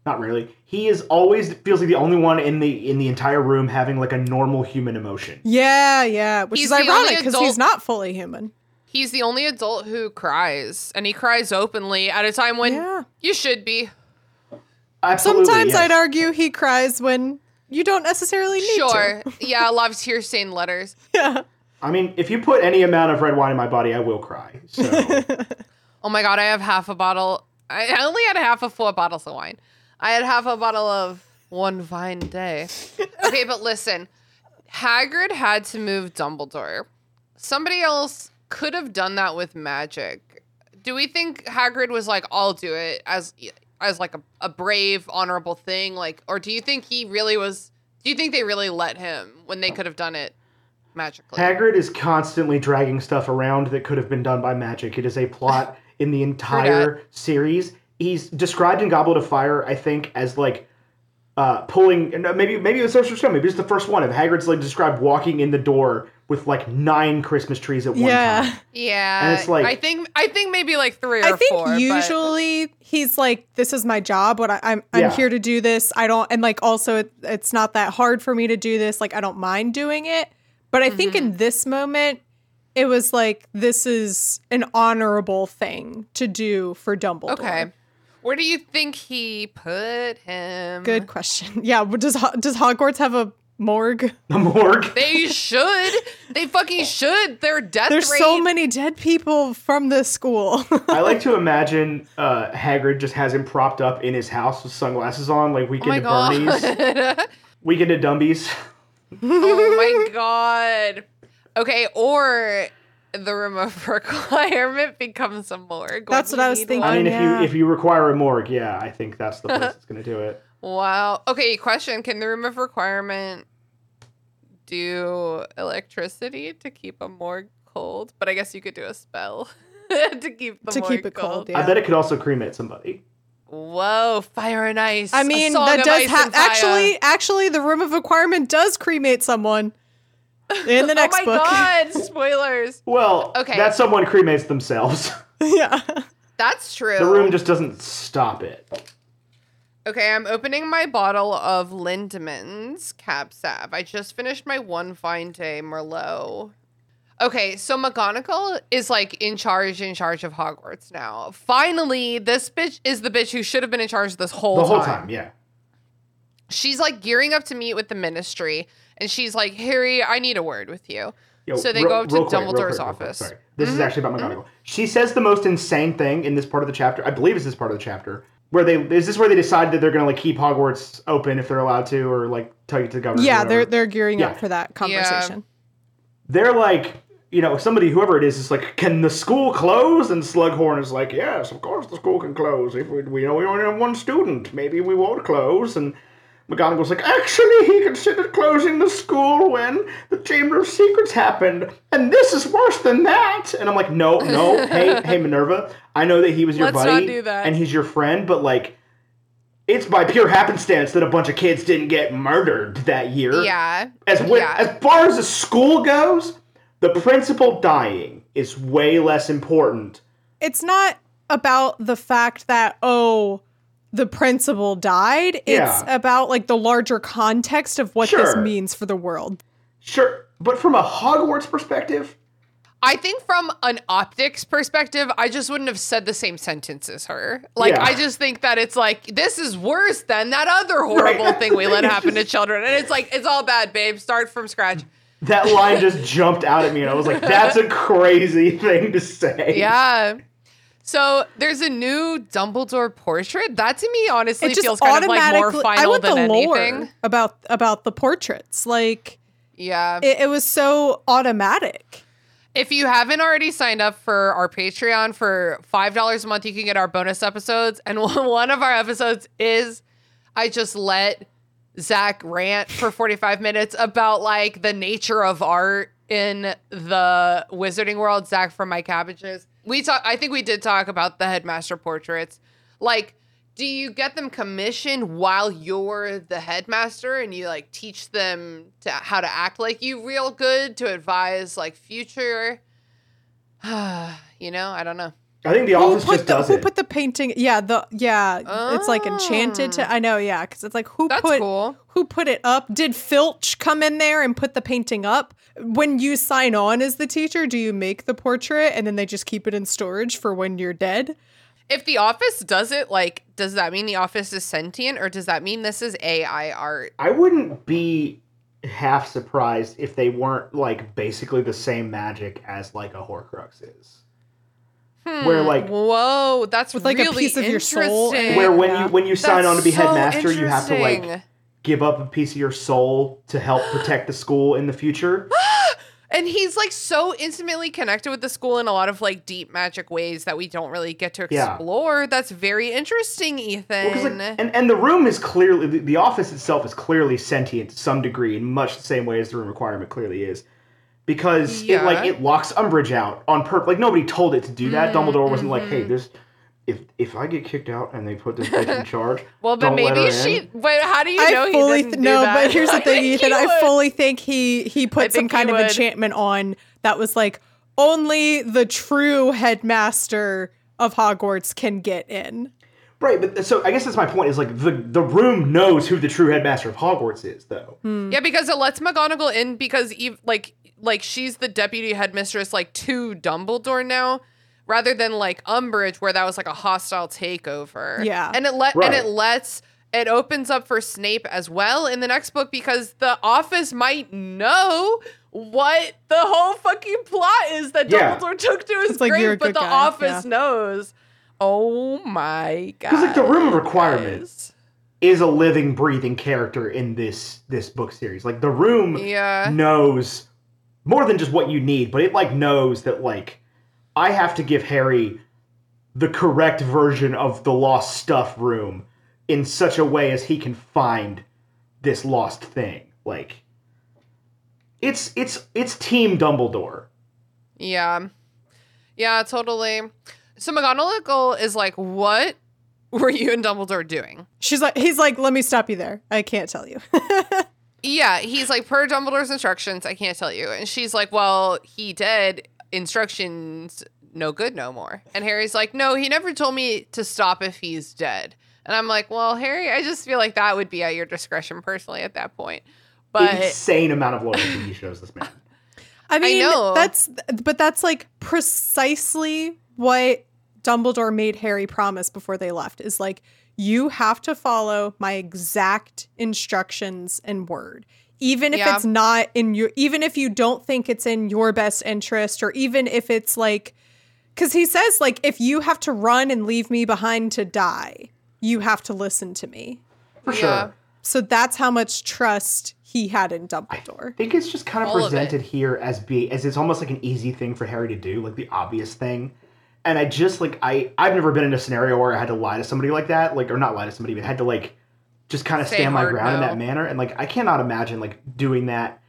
not rarely. He is always feels like the only one in the in the entire room having like a normal human emotion. Yeah, yeah. Which He's is ironic because he's not fully human. He's the only adult who cries, and he cries openly at a time when Yeah. you should be. Absolutely, Sometimes yes. I'd argue he cries when you don't necessarily need Sure. to. [laughs] yeah, a lot of tear stained letters. Yeah. I mean, if you put any amount of red wine in my body, I will cry. So [laughs] Oh my god, I have half a bottle. I I only had half of four bottles of wine. I had half a bottle of one fine day. Okay, but listen, Hagrid had to move Dumbledore. Somebody else could have done that with magic. Do we think Hagrid was like, "I'll do it" as as like a, a brave, honorable thing? Like, or do you think he really was? Do you think they really let him when they could have done it magically? Hagrid is constantly dragging stuff around that could have been done by magic. It is a plot [laughs] in the entire series. He's described in Goblet of Fire, I think, as like uh, pulling. Maybe maybe it was Sorcerer's Stone. Maybe it's the first one of Hagrid's like described walking in the door with like nine Christmas trees at one Yeah. time. yeah, And it's like- I think I think maybe like three or I think four. but- usually he's like, "This is my job. What I, I'm I'm Yeah. here to do this. I don't." And like also, it, it's not that hard for me to do this. Like I don't mind doing it. But I think Mm-hmm. in this moment, it was like this is an honorable thing to do for Dumbledore. Okay. Where do you think he put him? Good question. [laughs] Yeah. Does does Hogwarts have a morgue? [laughs] The morgue. They should. They fucking should. Their death There's rate. so many dead people from this school. [laughs] I like to imagine uh, Hagrid just has him propped up in his house with sunglasses on, like Oh Weekend my at. Bernie's, [laughs] Weekend at Dumbies. oh my god. Okay, or the room of requirement becomes a morgue. That's when what I was need thinking. I one. mean, yeah. you if you require a morgue, yeah, I think that's the place that's going to do it. Wow. Okay, question. Can the room of requirement do electricity to keep a morgue cold? But I guess you could do a spell [laughs] to keep the To morgue keep it cold, yeah. I bet it could also cremate somebody. Whoa, fire and ice. I mean, that does have actually. Actually, the room of requirement does cremate someone in the [laughs] oh next oh my book. god, spoilers. Well, Okay. that someone cremates themselves. [laughs] yeah. That's true. the room just doesn't stop it. Okay, I'm opening my bottle of Lindemans Cab Sav. I just finished my one fine day Merlot. Okay, so McGonagall is like in charge, in charge of Hogwarts now. Finally, this bitch is the bitch who should have been in charge this whole The time. whole time, yeah. She's like gearing up to meet with the ministry, and she's like, Harry, I need a word with you. Yo, So they real- go up to quick, Dumbledore's quick, real quick, office. This Mm-hmm. is actually about McGonagall. She says the most insane thing in this part of the chapter. I believe it's this part of the chapter where they is this where they decide that they're gonna like keep Hogwarts open if they're allowed to, or like tell you to the government? Yeah, they're they're gearing Yeah. up for that conversation. they're like, you know, somebody, whoever it is, is like, can the school close? And Slughorn is like, yes, of course the school can close. If we, we know we only have one student, maybe we won't close. And McGonagall's like, actually, he considered closing the school when the Chamber of Secrets happened, and this is worse than that. And I'm like, no, no, [laughs] hey, hey, Minerva, I know that he was your Let's not buddy do that. and he's your friend, but like. It's by pure happenstance that a bunch of kids didn't get murdered that year. Yeah. As when, Yeah. as far as the school goes, the principal dying is way less important. It's not about the fact that oh the principal died. It's Yeah. about like the larger context of what this means for the world. Sure, but from a Hogwarts perspective, I think from an optics perspective, I just wouldn't have said the same sentence as her. Like, Yeah. I just think that it's like, this is worse than that other horrible Right. thing we let It's happen to [laughs] children. And it's like, it's all bad, babe. Start from scratch. that line just jumped out at me, and I was like, "That's a crazy thing to say." Yeah. So there's a new Dumbledore portrait. That to me, honestly, It just feels kind of like more automatically. final I want than the lore anything. about about the portraits. Like Yeah. it, it was so automatic. If you haven't already signed up for our Patreon for $5 a month, you can get our bonus episodes. And [laughs] one of our episodes is I just let Zach rant for 45 minutes about like the nature of art in the wizarding world. Zach from My Cabbages. We talk I think we did talk about the headmaster portraits. Like, do you get them commissioned while you're the headmaster and you like teach them to how to act like you real good to advise like future [sighs] you know i don't know I think the Who office put just the does who it. put the painting? Yeah, the yeah, it's like enchanted to. Ah. I know, yeah, because it's like who Oh. That's put cool. who put it up? Did Filch come in there and put the painting up? When you sign on as the teacher, do you make the portrait and then they just keep it in storage for when you're dead? If the office does it like does that mean the office is sentient or does that mean this is ai art I wouldn't be half surprised if they weren't like basically the same magic as like a Horcrux is. Hmm. Where like whoa that's With, like, a piece of your soul in it. interesting. where when Yeah. you when you sign That's on to be so headmaster, you have to like give up a piece of your soul to help protect the school in the future. [gasps] [gasps] and he's like so intimately connected with the school in a lot of like deep magic ways that we don't really get to Yeah. explore that's very interesting ethan Well, like, and and the room is clearly the, the office itself is clearly sentient to some degree, in much the same way as the room requirement clearly is, because it like it locks Umbridge out on purpose. Like nobody told it to do that. Mm, Dumbledore wasn't like, mm-hmm. "Hey, this if if I get kicked out and they put this bitch in charge, [laughs] well but don't let maybe her she in." but how do you know I he fully didn't th- do no, that? but here's the [laughs] thing, think Ethan. he I would. fully think he he put some kind of would. enchantment on that was like only the true headmaster of Hogwarts can get in. Right, but so I guess that's my point. Is like the the room knows who the true headmaster of Hogwarts is, though. Hmm. Yeah, because it lets McGonagall in because ev- like like she's the deputy headmistress like to Dumbledore now, rather than like Umbridge where that was like a hostile takeover. Yeah. and it let Right. and it lets it opens up for Snape as well in the next book because the office might know what the whole fucking plot is that Yeah. Dumbledore took to his It's like, grave, but the guy, office yeah. knows. Oh my god! 'Cause, like, the Room of Requirement- Is a living, breathing character in this this book series. Like the room Yeah. knows more than just what you need, but it like knows that like I have to give Harry the correct version of the lost stuff room in such a way as he can find this lost thing. Like it's it's it's team Dumbledore. Yeah. Yeah, totally. So McGonagall is like, what were you and Dumbledore doing? She's like he's like let me stop you there. I can't tell you. [laughs] Yeah, he's like, per Dumbledore's instructions, I can't tell you. And she's like, well, he did. Instructions, no good no more. And Harry's like, no, he never told me to stop if he's dead. And I'm like, well, Harry, I just feel like that would be at your discretion personally at that point. But Insane amount of loyalty he shows this man. I mean, know. that's but that's like precisely what Dumbledore made Harry promise before they left is like you have to follow my exact instructions and word. Even if Yeah. it's not in your even if you don't think it's in your best interest or even if it's like cuz he says like if you have to run and leave me behind to die, you have to listen to me. For Yeah. sure. So that's how much trust he had in Dumbledore. I think it's just kind of All of presented here as be as it's almost like an easy thing for Harry to do, like the obvious thing. And I just like I I've never been in a scenario where I had to lie to somebody like that, like or not lie to somebody, but had to like just kind of Say stand my hard ground in that manner. And like I cannot imagine like doing that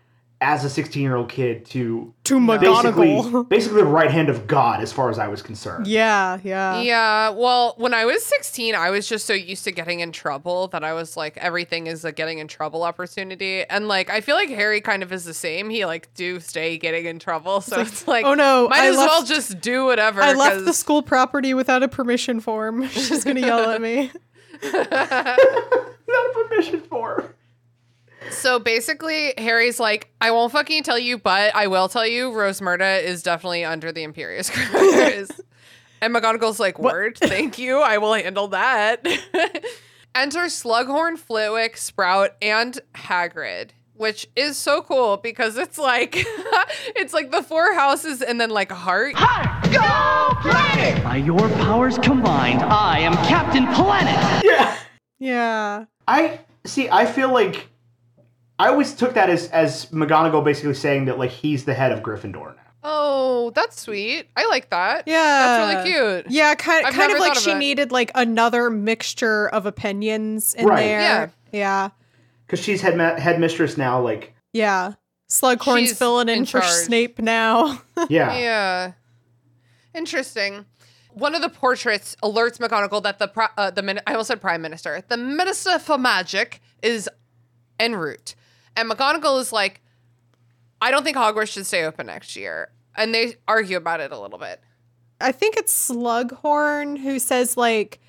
as a 16 year old kid to To basically McGonagall. [laughs] basically the right hand of God as far as I was concerned. yeah, yeah. Yeah, well, when I was 16, I was just so used to getting in trouble that I was like, everything is a getting in trouble opportunity. And like, I feel like Harry kind of is the same. He like do stay getting in trouble. So it's like, oh no, might I as well just do whatever. I left the school property without a permission form. [laughs] She's gonna yell at me. [laughs] [laughs] Not a permission for. So basically, Harry's like, I won't fucking tell you, but I will tell you, Rosmerta is definitely under the Imperius Curse. [laughs] and McGonagall's like, word, thank you, I will handle that. [laughs] Enter Slughorn, Flitwick, Sprout, and Hagrid. Which is so cool because it's like [laughs] it's like the four houses and then like a heart. Heart, go planet! By your powers combined, I am Captain Planet. Yeah. Yeah. I see. I feel like I always took that as as McGonagall basically saying that like he's the head of Gryffindor now. Oh, that's sweet. I like that. Yeah. That's really cute. Yeah, kind, I've kind of like of she it. needed like another mixture of opinions in Right. there. Yeah. Yeah. Because she's head ma- headmistress now. Like, Yeah. Slughorn's She's filling in, in for. Snape now. [laughs] yeah, Yeah. Interesting. One of the portraits alerts McGonagall that the pri- uh, the min- I almost said prime minister, the minister for magic is en route, and McGonagall is like, I don't think Hogwarts should stay open next year, and they argue about it a little bit. I think it's Slughorn who says like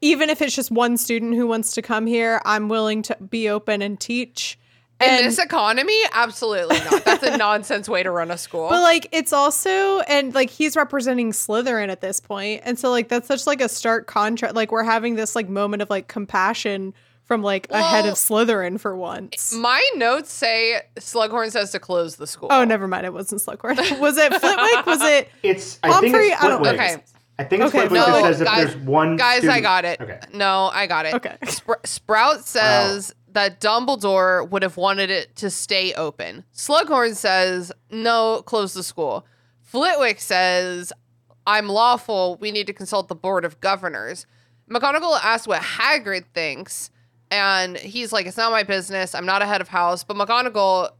even if it's just one student who wants to come here, I'm willing to be open and teach. In And- this economy, absolutely not. [laughs] That's a nonsense way to run a school. But like it's also and like he's representing Slytherin at this. And so like that's such like a stark contrast. Like we're having this like moment of like compassion from like a head of Slytherin for once. My notes say Slughorn says to close the school. Oh, never mind. It wasn't Slughorn. [laughs] Was it Flitwick? Was it it's. I think Humphrey? it's I don't- Flitwick. Okay. I think it's Okay, Flitwick no, that says if guys- there's one. Guys, I got it. Okay. No, I got it. Okay. Spr- Sprout oh. says that Dumbledore would have wanted it to stay open. Slughorn says, no, close the school. Flitwick says, I'm lawful. We need to consult the Board of Governors. McGonagall asks what Hagrid thinks, and he's like, it's not my business. I'm not a head of house. But McGonagall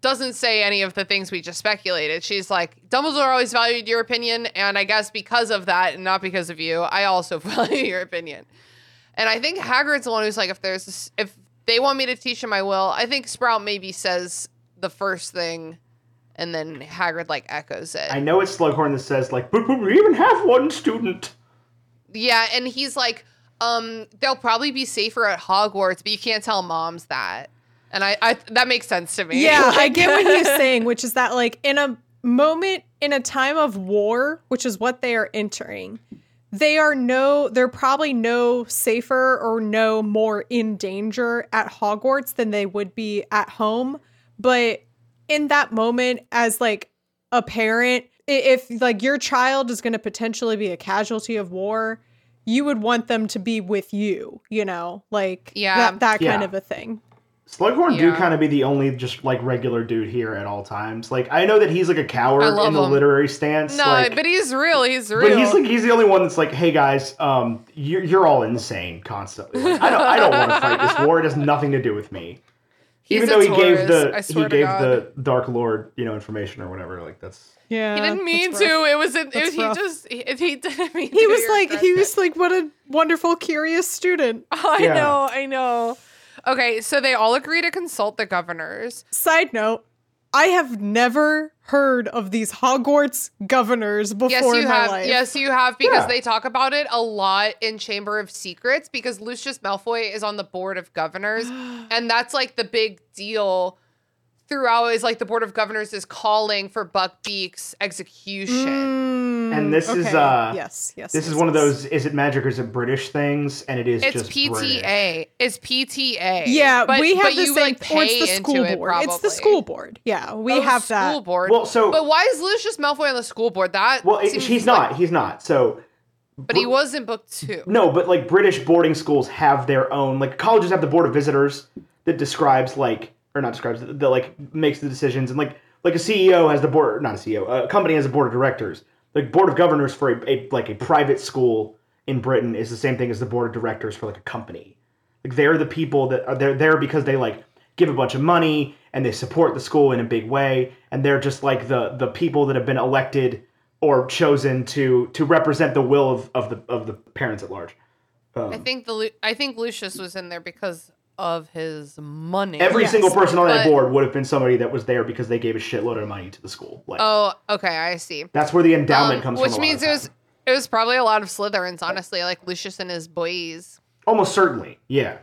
doesn't say any of the things we just speculated. She's like, Dumbledore always valued your opinion, and I guess because of that, and not because of you, I also [laughs] value your opinion. And I think Hagrid's the one who's like, if there's this, if they want me to teach him, I will. I think Sprout maybe says the first thing, and then Hagrid like echoes it. I know it's Slughorn that says like, but, but we even have one student. yeah, and he's like, um, they'll probably be safer at Hogwarts, but you can't tell moms that. And I, I that makes sense to me. Yeah, [laughs] I get what he's [laughs] saying, which is that like in a moment in a time of war, which is what they are entering, they are no they're probably no safer or no more in danger at Hogwarts than they would be at home. But in that moment as like a parent, if like your child is going to potentially be a casualty of war, you would want them to be with you, you know, like Yeah. that, that kind Yeah. of a thing. Slughorn do kind of be the only just like regular dude here at all times. Like I know that he's like a coward I love in the him. literary stance. No, like, but he's real. He's real. But he's like he's the only one that's like, hey guys, um, you're, you're all insane constantly. Like, I don't I don't want to fight this [laughs] war. It has nothing to do with me. He's Even though he gave the he gave God. the Dark Lord you know information or whatever. Like that's Yeah. He didn't mean to. rough. It was. It, That's he just. He, [laughs] he didn't mean. he to. was like he correct. was like what a wonderful curious student Oh, [laughs] I Yeah. know. I know. Okay, so they all agree to consult the governors. side note i have never heard of these hogwarts governors before Yes, you in my have. life Yes, you have because Yeah. they talk about it a lot in Chamber of Secrets because Lucius Malfoy is on the board of governors, [gasps] and that's like the big deal throughout. Is like the board of governors is calling for Buckbeak's execution. and this is Mm, uh yes yes this is yes, one of those is it magic or is it British things and it is It's just PTA. British. It's PTA. yeah but, we have but the you same like or pay it's the into school it, board it's the school board yeah we Oh, have school that board. Well, so- but why is Lucius Malfoy on the school board? That Well, it, seems he's like- not. He's not. So But he was in book two. No, but like British boarding schools have their own. Like colleges have the board of visitors that describes like or not describes that like makes the decisions and like like a CEO has the board not a CEO a company has a board of directors. Like board of governors for a, a like a private school in Britain is the same thing as the board of directors for like a company. Like they're the people that are they're there because they like give a bunch of money and they support the school in a big way and they're just like the the people that have been elected or chosen to to represent the will of, of the of the parents at large. Um, I think the I think Lucius was in there because of his money. Every Yes. single person on that But- board would have been somebody that was there because they gave a shitload of money to the school. Like Oh, okay, I see. that's where the endowment Um, comes which from. a lot means it was it was probably a lot of Slytherins, honestly, like Lucius and his boys. almost certainly, yeah.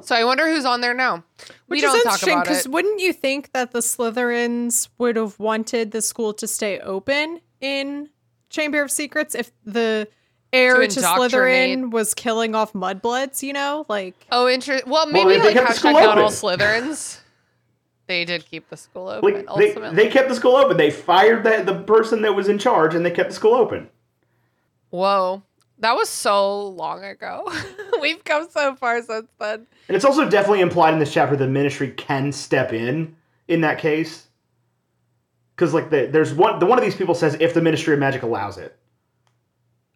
So I wonder who's on there now. we Which don't is interesting because wouldn't you think that the Slytherins would have wanted the school to stay open in Chamber of Secrets if the heir To to. Slytherin was killing off mudbloods? You know, like Oh, interesting. Well, maybe they- they like kept the hashtag school not all. Slytherins. they did keep the school open. Like they, they kept the school open. They fired the the person that was in charge, and they kept the school open. Whoa, that was so long ago. [laughs] We've come so far since then. And it's also definitely implied in this chapter the ministry can step in in that case. Because like the, there's one the one of these people says if the Ministry of Magic allows it.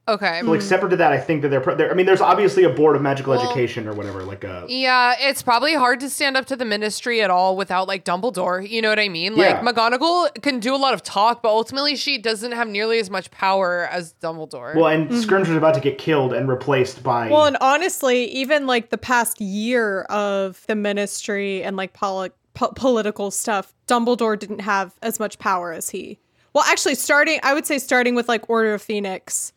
Okay. So, like mm. separate to that, I think that they're, pro- they're I mean, there's obviously a board of magical Well- education or whatever, like a Yeah, it's probably hard to stand up to the ministry at all without like Dumbledore. You know what I mean? Yeah. Like McGonagall can do a lot of talk, but ultimately she doesn't have nearly as much power as Dumbledore. well, and mm-hmm. Scrimgeour's about to get killed and replaced by Well, and honestly, even like the past year of the ministry and like poli- po- political stuff, Dumbledore didn't have as much power as he. Well, actually, starting, I would say starting with like Order of Phoenix,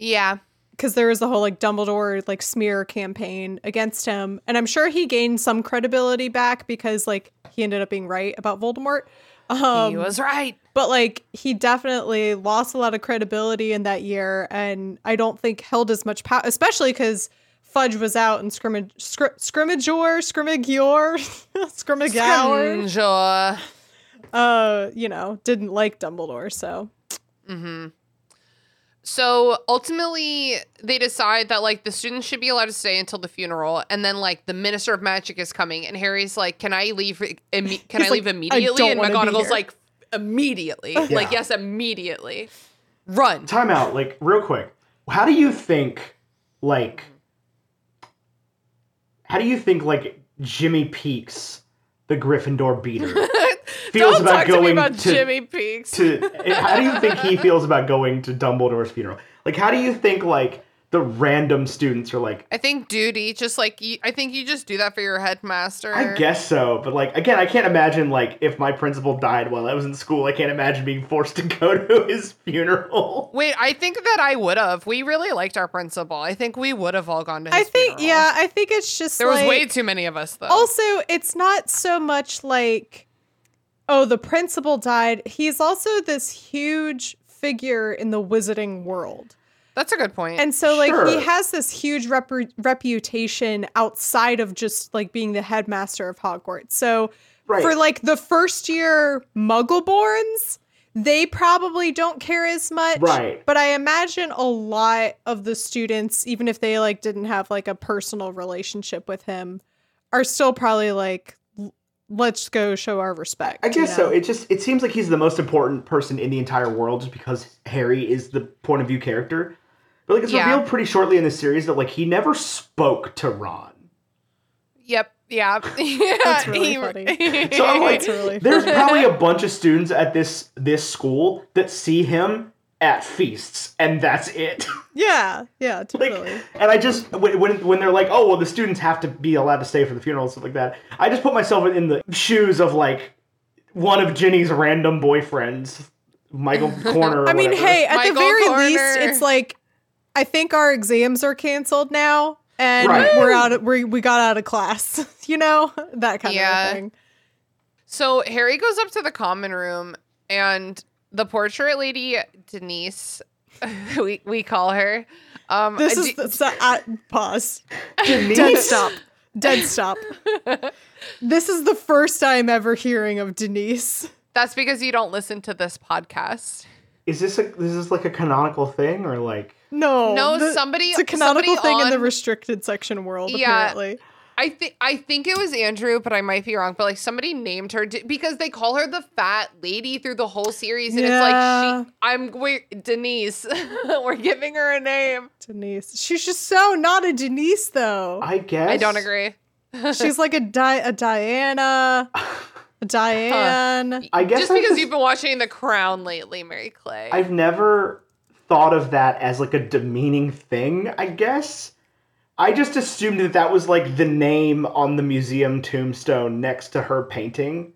yeah. because there was the whole like Dumbledore like smear campaign against him, and I'm sure he gained some credibility back because like he ended up being right about Voldemort. Um, he was right. but like he definitely lost a lot of credibility in that year and i don't think held as much power especially because fudge was out and scrimmage scr- scrimmageur scrimmagior [laughs] scrimmagour Scrimgeour. uh you know didn't like dumbledore so So ultimately, they decide that like the students should be allowed to stay until the funeral, and then like the minister of magic is coming, and Harry's like, "Can I leave? Imme- [laughs] can I He's leave like, "I immediately?" don't and McGonagall's like, "Immediately, [laughs] like yes, immediately, run." time out, like real quick. How do you think, like, how do you think like Jimmy Peakes, the Gryffindor beater, [laughs] feels Don't about talk to going me about to, Jimmy [laughs] Peakes. to? How do you think he feels about going to Dumbledore's funeral? Like, how do you think like the random students are like? I think duty, just like you, I think you just do that for your headmaster. I guess so, but like again, I can't imagine like if my principal died while I was in school. I can't imagine being forced to go to his funeral. Wait, I think that I would have. We really liked our principal. I think we would have all gone to his funeral. i think funeral. yeah i think it's just There was way too many of us though. also it's not so much like oh the principal died he's also this huge figure in the wizarding world That's a good point. And so, like, Sure. he has this huge rep- reputation outside of just like being the headmaster of Hogwarts. So, Right. for like the first year Muggleborns, they probably don't care as much. Right. But I imagine a lot of the students, even if they like didn't have like a personal relationship with him, are still probably like, "L- let's go show our respect. I you guess so. It just it seems like he's the most important person in the entire world just because Harry is the point of view character. But like it's Yeah. revealed pretty shortly in the series that like he never spoke to Ron. Yep. Yeah. yeah. [laughs] [laughs] That's really he- funny. [laughs] So I'm like, really there's funny. probably a bunch of students at this this school that see him at feasts, and that's it. [laughs] Yeah, yeah, like, totally. and I just when, when when they're like, oh well, the students have to be allowed to stay for the funeral and stuff like that. I just put myself in the shoes of like one of Ginny's random boyfriends, Michael [laughs] Corner. Or I mean, whatever. hey, at Michael the very Corner. least, it's like I think our exams are canceled now, and Right. we're out. Of, we we got out of class. [laughs] You know that kind Yeah. of thing. So Harry goes up to the common room and the portrait lady Denise, [laughs] we we call her. Um, This uh, is d- the, so, uh, pause. [laughs] Denise? Dead stop. Dead stop. this is the first time ever hearing of Denise. that's because you don't listen to this podcast. Is this a this is like a canonical thing or like No, No, the- somebody- It's a canonical somebody thing in the restricted section world. Yeah. Apparently, I think I think it was Andrew, but I might be wrong. But like somebody named her d- because they call her the fat lady through the whole series, and Yeah. it's like she, I'm we're, Denise. [laughs] We're giving her a name. Denise. She's just so not a Denise though. I guess I don't agree. [laughs] She's like a Di- a Diana, a [laughs] Diane. I guess Just I because just- you've been watching The Crown lately, Mary Clay. I've never thought of that as like a demeaning thing, I guess. I just assumed that that was like the name on the museum tombstone next to her painting.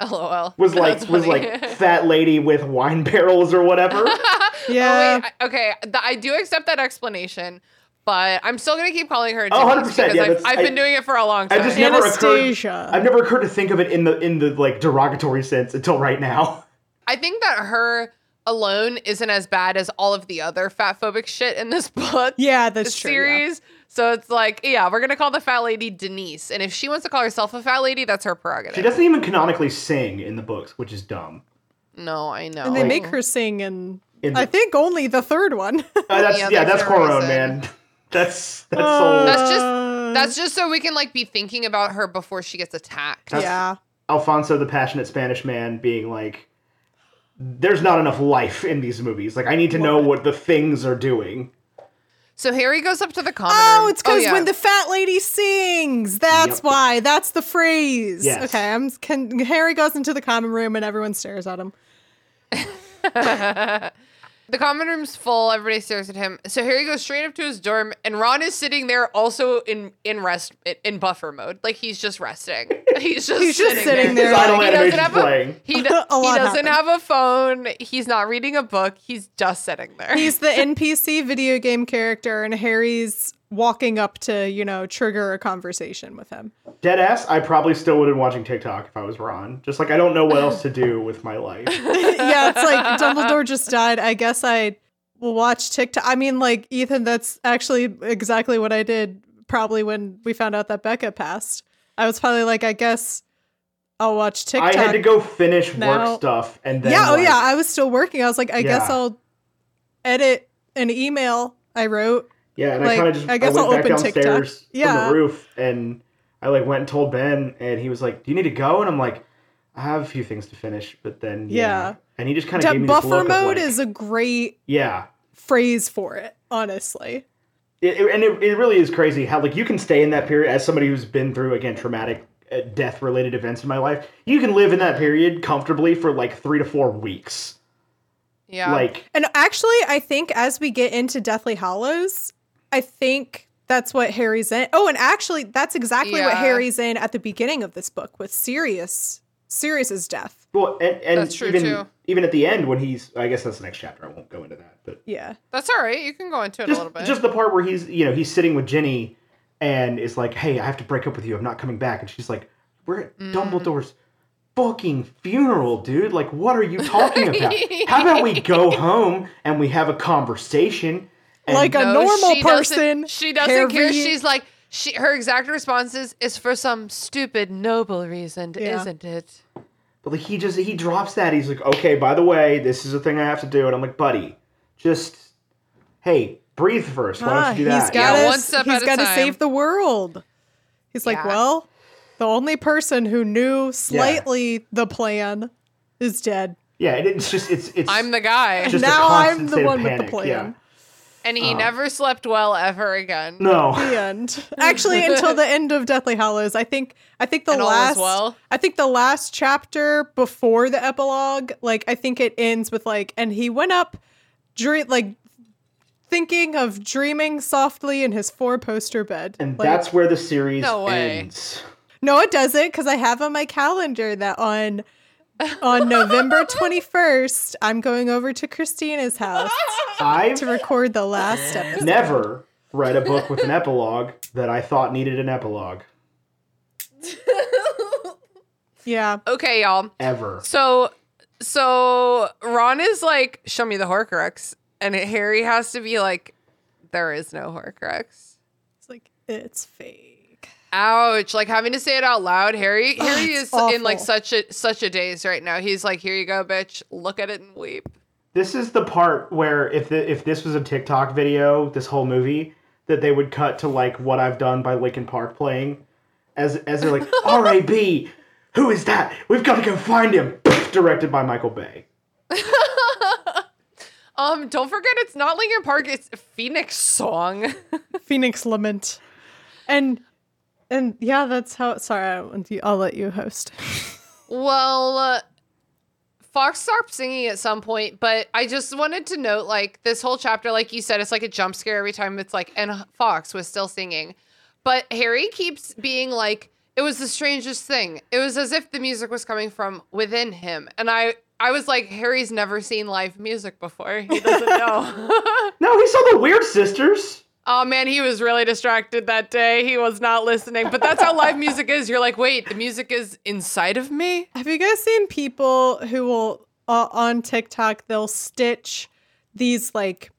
LOL. Was like That's was funny. like [laughs] fat lady with wine barrels or whatever. Yeah. [laughs] Oh, wait, okay, th- I do accept that explanation, but I'm still gonna keep calling her. Oh, 100%, because yeah, I've, I've been I- doing it for a long I time. just never Anastasia. occurred. I've never occurred to think of it in the in the like derogatory sense until right now. [laughs] I think that her alone isn't as bad as all of the other fat phobic shit in this book. Yeah, that's this true. yeah. Series. So it's like, yeah, we're gonna call the fat lady Denise, and if she wants to call herself a fat lady, that's her prerogative. She doesn't even canonically sing in the books, which is dumb. No, I know. And they make her sing in, In I think only the third one. Uh, that's [laughs] Yeah, yeah, that's no Cuarón, man. [laughs] That's that's Uh, so. That's just that's just so we can like be thinking about her before she gets attacked. That's- yeah. Alfonso the passionate Spanish man being like, "There's not enough life in these movies. Like, I need to know what the things are doing." So Harry goes up to the common Oh, room. it's oh, because yeah. when the fat lady sings. That's Yep. why. That's the phrase. Yes. Okay, I'm. Can, Harry goes into the common room and everyone stares at him. [laughs] The common room's full. Everybody stares at him. So Harry goes straight up to his dorm, and Ron is sitting there, also in in rest in buffer mode, like he's just resting. [laughs] He's just He's just sitting, sitting there. there, like- He doesn't animation's have a [laughs] he, [laughs] do, A he doesn't happened. have a phone. He's not reading a book. He's just sitting there. He's the NPC video game character, and Harry's walking up to, you know, trigger a conversation with him. Dead ass. I probably still would have been watching TikTok if I was Ron. Just like I don't know what else to do with my life. [laughs] yeah, it's like Dumbledore just died. I guess I will watch TikTok. I mean, like, Ethan, that's actually exactly what I did probably when we found out that Becca passed. I was probably like, I guess I'll watch TikTok. I had to go finish now. work stuff and then oh, yeah, oh like, yeah, I was still working. I was like, I guess I'll edit an email I wrote. Yeah, and Like, I kind of just I I, guess went I'll back open TikTok. downstairs Yeah. from the roof and I like went and told Ben and he was like, "Do you need to go?" And I'm like, "I have a few things to finish." But then yeah, Yeah. and he just kind of gave me this buffer look mode of like, is a great yeah. phrase for it, honestly. It, it- and it, it really is crazy how like you can stay in that period as somebody who's been through again traumatic uh, death related events in my life. You can live in that period comfortably for like three to four weeks. yeah. Like And actually, I think as we get into Deathly Hallows, I think that's what Harry's in. Oh, and actually, that's exactly what Harry's in at the beginning of this book with Sirius. Sirius's death. well, and, and That's true, even too. even at the end when he's I guess that's the next chapter. I won't go into that, but Yeah. That's all right. You can go into it just a little bit. just the part where he's you know he's sitting with Ginny and is like, "Hey, I have to break up with you. I'm not coming back." And she's like, "We're at Mm. Dumbledore's fucking funeral, dude. Like, what are you talking about? [laughs] How about we go home and we have a conversation?" And Like a No, normal she person. Doesn't, she doesn't care. She's like, she her exact response is, "Is for some stupid noble reason, Yeah. isn't it?" But like he just he drops that. He's like, okay, by the way, this is a thing I have to do, and I'm like, buddy, just hey, breathe first. Why Ah, don't you do he's that? got Yeah, to one step he's at got to save the world. He's like, well, the only person who knew slightly the plan is dead. yeah, and it's just it's it's I'm the guy, just now I'm the state of one with the panic, plan. Yeah. and he um, never slept well ever again. No, the end. [laughs] Actually, until the end of Deathly Hallows, I think. I think the And last. well? I think the last chapter before the epilogue, like I think it ends with like, and he went up, dream like, thinking of dreaming softly in his four-poster bed. and Like, that's where the series No way. ends. no, it doesn't, because I have on my calendar that on. On November 21st, I'm going over to Christina's house I've to record the last episode. never read a book with an epilogue that I thought needed an epilogue Yeah. Okay, y'all. ever. So, so Ron is like, "Show me the Horcrux," and Harry has to be like, "There is no Horcrux." It's like, it's fake. Ouch! Like having to say it out loud. Harry, Harry it's is in like such a such a daze right now. He's like, "Here you go, bitch. Look at it and weep." This is the part where if the, if this was a TikTok video, this whole movie, that they would cut to like "What I've Done" by Linkin Park playing, as as they're like [laughs] R.A.B. Who is that? We've got to go find him. [laughs] Directed by Michael Bay. [laughs] Um, don't forget it's not Linkin Park, it's Phoenix Song. Phoenix Lament. And and yeah, that's how sorry, I don't- I'll let you host. [laughs] well, uh, Fawkes stopped singing at some point, but I just wanted to note like this whole chapter, like you said, it's like a jump scare every time it's like, and Fawkes was still singing. But Harry keeps being like, it was the strangest thing. It was as if the music was coming from within him. And I I was like, Harry's never seen live music before. He doesn't know. [laughs] No, he saw the Weird Sisters. Oh man, he was really distracted that day. He was not listening. But that's how live music is. You're like, wait, the music is inside of me? Have you guys seen people who will uh, on TikTok they'll stitch these like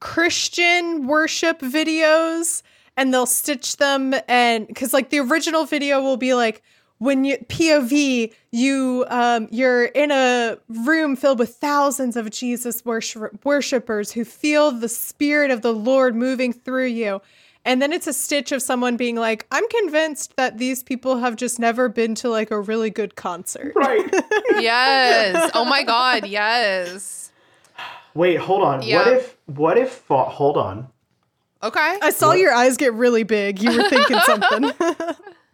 Christian worship videos and they'll stitch them and cuz like the original video will be like when you POV you um you're in a room filled with thousands of Jesus worship- worshipers who feel the spirit of the Lord moving through you. And then it's a stitch of someone being like, I'm convinced that these people have just never been to like a really good concert. Right. [laughs] Yes. Oh my god, yes. Wait, hold on. What if what if Fo- hold on. Okay. I saw your eyes get really big. You were thinking something. [laughs] [laughs]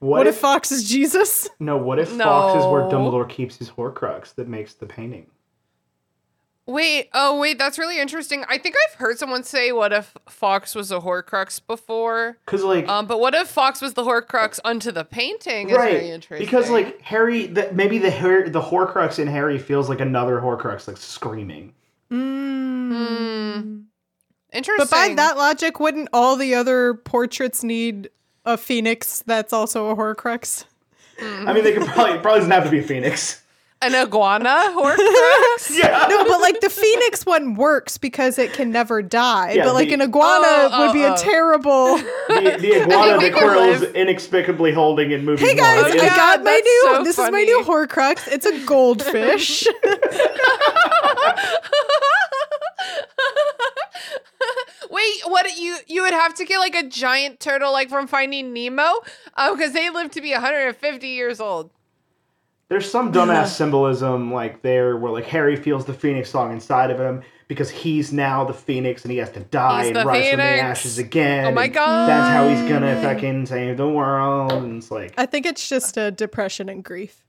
What, what if, if Fawkes is Jesus? no? What if Fawkes is where No. Dumbledore keeps his Horcrux that makes the painting? Wait, oh wait, that's really interesting. I think I've heard someone say what if Fawkes was a Horcrux before? Because like Um, but what if Fawkes was the Horcrux unto the painting? Is right, interesting. because like Harry, the, maybe the Har- the Horcrux in Harry feels like another Horcrux, like screaming. Hmm. interesting. But by that logic, wouldn't all the other portraits need a phoenix that's also a Horcrux? I mean, they could probably probably doesn't have to be a phoenix. an iguana Horcrux? [laughs] Yeah. No, but like the phoenix one works because it can never die. Yeah, but like the- an iguana Oh, would oh, be oh, a oh. terrible. [laughs] The, the iguana they that could Quirrell's inexplicably holding in movie Hey guys, oh, one. yeah, I got my new. so this is my new funny. Horcrux. It's a goldfish. [laughs] Wait, what you you would have to get like a giant turtle like from Finding Nemo? Oh, because they live to be 150 years old. There's some dumbass symbolism like there where like Harry feels the phoenix song inside of him because he's now the phoenix and he has to die He's and the rise from the ashes again. Oh my God. That's how he's gonna fucking save the world. And it's like, I think it's just a depression and grief.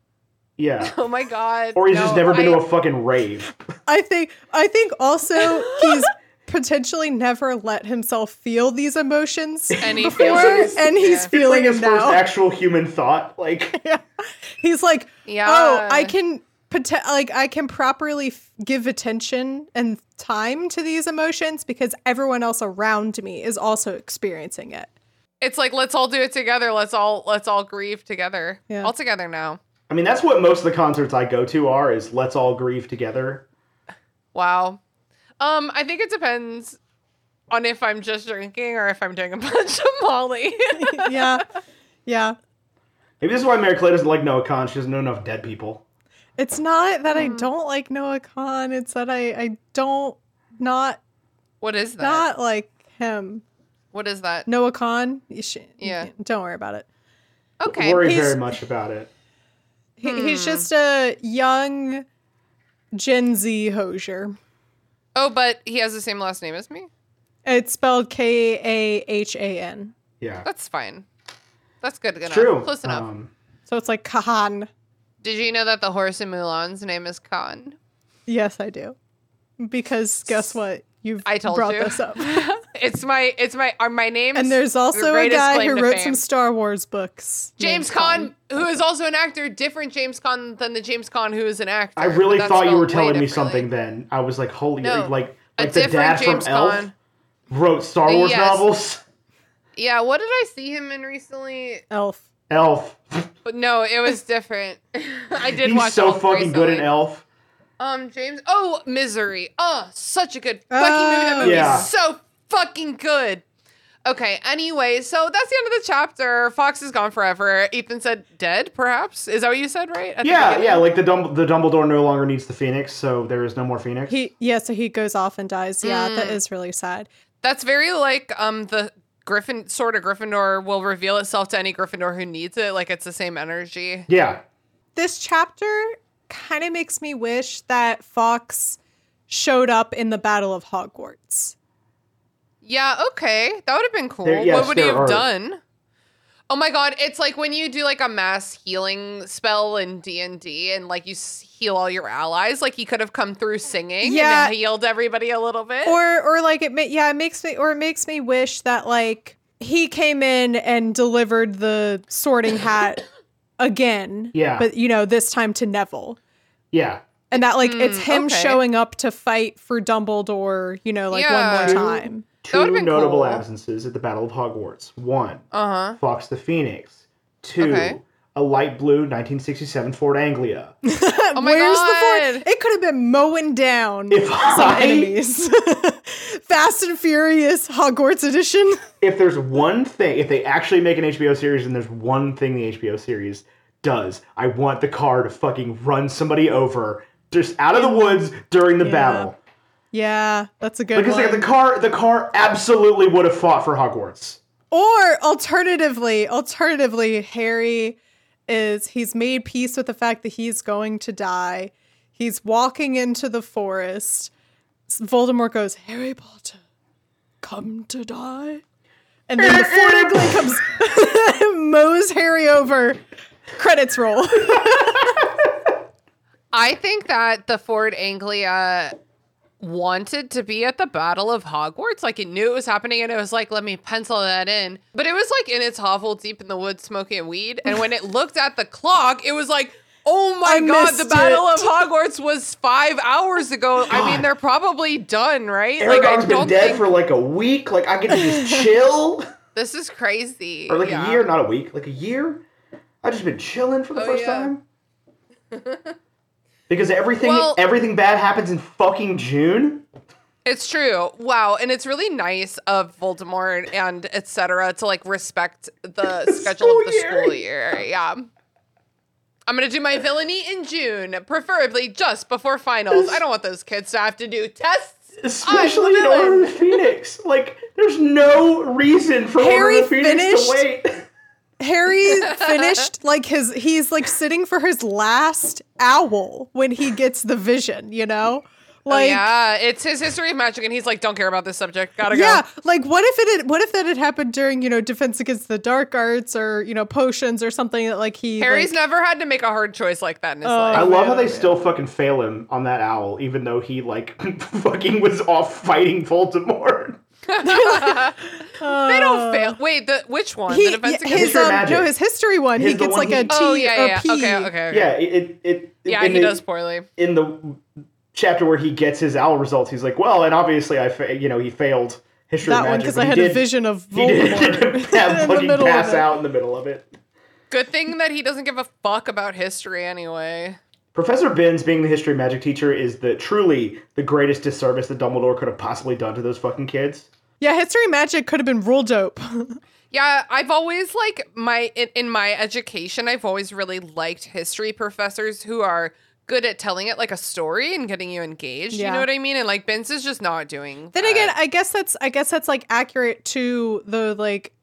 yeah. [laughs] Oh my god. Or he's No, just never been I- to a fucking rave. I think I think also he's [laughs] potentially never let himself feel these emotions [laughs] And he before, feels it. and he's Yeah. It's feeling like his them first now. actual human thought. Like, [laughs] yeah. He's like, oh, Yeah. oh, I can pote- like I can properly f- give attention and time to these emotions because everyone else around me is also experiencing it. It's like let's all do it together. Let's all let's all grieve together. Yeah. All together now. I mean, that's what most of the concerts I go to are: is let's all grieve together. Wow. Um, I think it depends on if I'm just drinking or if I'm doing a [laughs] bunch of Molly. [laughs] yeah. Yeah. Maybe this is why Mary Clay doesn't like Noah Kahan. She doesn't know enough dead people. It's not that. I don't like Noah Kahan, it's that I I don't not what is that? not like him. what is that? Noah Kahan, you should, Yeah. don't worry about it. Okay. Worry he's- very much about it. He, He's Hmm. just a young Gen Z Hozier. Oh, but he has the same last name as me? It's spelled K A H A N. Yeah, That's fine. That's good enough. it's true. Close enough. Um, So it's like Kahan. Did you know that the horse in Mulan's name is Khan? Yes, I do. Because guess what? You've I told brought you. this up. [laughs] It's my it's my are my name. And there's also a guy who wrote fame. some Star Wars books. James named Caan, who is also an actor, different James Caan than the James Caan who is an actor. I really thought you were telling me something. Then I was like, holy, No, like a like the different dad James from Elf Caan. wrote Star Wars Yes. novels. Yeah, what did I see him in recently? Elf. Elf. But no, it was different. [laughs] I did He's watch so Elf fucking good in. Elf. Um, James. Oh, Misery. Oh, such a good fucking movie. That movie Yeah. is so fucking good. Okay, anyway, so that's the end of the chapter. Fawkes is gone forever. Ethan said dead, perhaps? Is that what you said, right? At Yeah, yeah. Like the Dumb- the Dumbledore no longer needs the Phoenix, so there is no more Phoenix. He yeah, so he goes off and dies. Yeah, that is really sad. That's very like um the Griffin sort of Gryffindor will reveal itself to any Gryffindor who needs it. Like it's the same energy. yeah, This chapter kind of makes me wish that Fawkes showed up in the Battle of Hogwarts. Yeah, okay. That would have been cool. There- yes, what would he have are- done? Oh my god, it's like when you do like a mass healing spell in D&D and like you heal all your allies, like he could have come through singing Yeah. and healed everybody a little bit. Or or like it ma- yeah, it makes me or it makes me wish that like he came in and delivered the sorting hat again. Yeah. But you know, this time to Neville. yeah. And that like it's him okay. showing up to fight for Dumbledore, you know, like Yeah. one more time. Two would've notable cool. absences at the Battle of Hogwarts. One, uh-huh. Fawkes the Phoenix. Two, Okay. a light blue 1967 Ford Anglia. [laughs] Oh my Where's god. the fort? It could have been mowing down If some I- enemies. [laughs] Fast and Furious Hogwarts edition. [laughs] if there's one thing, if they actually make an HBO series and there's one thing the HBO series does, I want the car to fucking run somebody over just out of the woods during the Yeah. battle. Yeah, that's a good one. Because like, the car, the car absolutely would have fought for Hogwarts. Or alternatively, alternatively, Harry is he's made peace with the fact that he's going to die. He's walking into the forest. S- Voldemort goes, Harry Potter, come to die. And then [laughs] the Ford Anglia comes [laughs] mows Harry over. Credits roll. [laughs] I think that the Ford Anglia wanted to be at the Battle of Hogwarts. Like it knew it was happening and it was like, let me pencil that in. But it was like in its hovel deep in the woods smoking weed. And when it looked at the clock, it was like, oh my I God, the Battle it. of Hogwarts was five hours ago. I mean, they're probably done, right? like, I Aragorn's been dead think for like a week. Like I get to just [laughs] chill, this is crazy. or like Yeah. a year, not a week, like a year. I just been chilling for the Oh, first yeah. time. [laughs] because everything, Well- everything bad happens in fucking June. It's true. Wow. And it's really nice of Voldemort and etc. to like respect the [laughs] schedule of the year. school year. Yeah. I'm gonna do my villainy in June, preferably just before finals. I don't want those kids to have to do tests. Especially in. Order of the Phoenix. Like, there's no reason for Harry Order of the Phoenix finished- to wait. Harry [laughs] finished like his he's like sitting for his last owl when he gets the vision, you know? Oh, yeah, it's his history of magic, and he's like, don't care about this subject. Gotta Yeah, go. like what if it had, what if that had happened during you know defense against the dark arts or you know potions or something that like he Harry's like, never had to make a hard choice like that in his Oh. I love how they man. still fucking fail him on that owl, even though he, like, [laughs] fucking was off fighting Voldemort. [laughs] They don't fail. Wait, the which one? he the defense yeah, against his History um, Magic. no his history one His he gets one like a he- T Oh yeah, or yeah. P. Okay, okay, okay. Yeah, it, it, it Yeah, in he the, does poorly. In the chapter where he gets his owl results, he's like, well, and obviously I, fa- you know, he failed history that of one magic. because I had did, a vision of He Voldemort have [laughs] [laughs] in the fucking middle of pass it. out in the middle of it. Good thing that he doesn't give a fuck about history anyway. Professor Binns being the history of magic teacher is the truly the greatest disservice that Dumbledore could have possibly done to those fucking kids. Yeah, history magic could have been rule dope. [laughs] Yeah, I've always like my in, in my education, I've always really liked history professors who are good at telling it like a story and getting you engaged. You know what I mean? And like Binns is just not doing. then that. again, I guess that's I guess that's like accurate to the like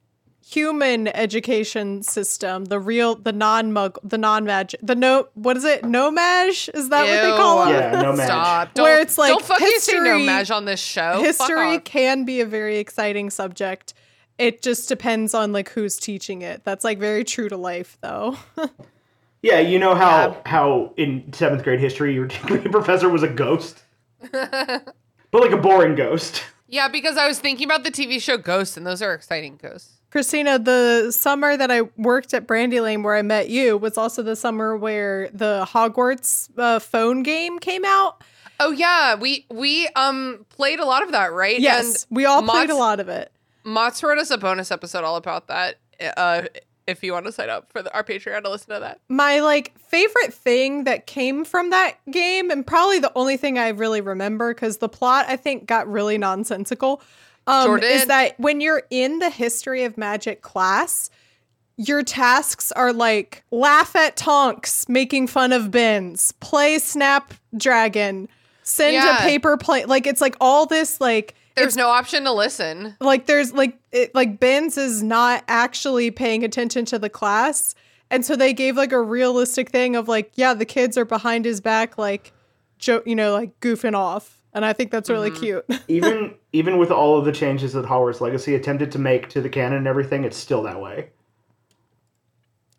human education system, the real the non mug the non magic the no what is it? No mage? Is that what they call it? Yeah, no match. Stop. Don't, Where it's like don't fucking say no history- mage on this show. History can be a very exciting subject. It just depends on like who's teaching it. That's like very true to life though. [laughs] Yeah, you know how how in seventh grade history your [laughs] professor was a ghost, but like a boring ghost. Yeah, because I was thinking about the TV show Ghost, and those are exciting ghosts. Christina, the summer that I worked at Brandy Lane where I met you was also the summer where the Hogwarts uh, phone game came out. Oh yeah, we we um played a lot of that, right? Yes, And we all played a lot of it. Mott's wrote us a bonus episode all about that. Uh, if you want to sign up for the, our Patreon to listen to that. My like favorite thing that came from that game, and probably the only thing I really remember, because the plot I think got really nonsensical. um, is that when you're in the history of magic class, your tasks are like laugh at Tonks making fun of Binns, play Snapdragon, send Yeah. a paper plate. Like it's like all this like There's no option to listen. like there's like it, like Binns is not actually paying attention to the class, and so they gave like a realistic thing of like yeah the kids are behind his back like jo- you know like goofing off, and I think that's really mm-hmm. cute. [laughs] even even with all of the changes that Hogwarts Legacy attempted to make to the canon and everything, it's still that way.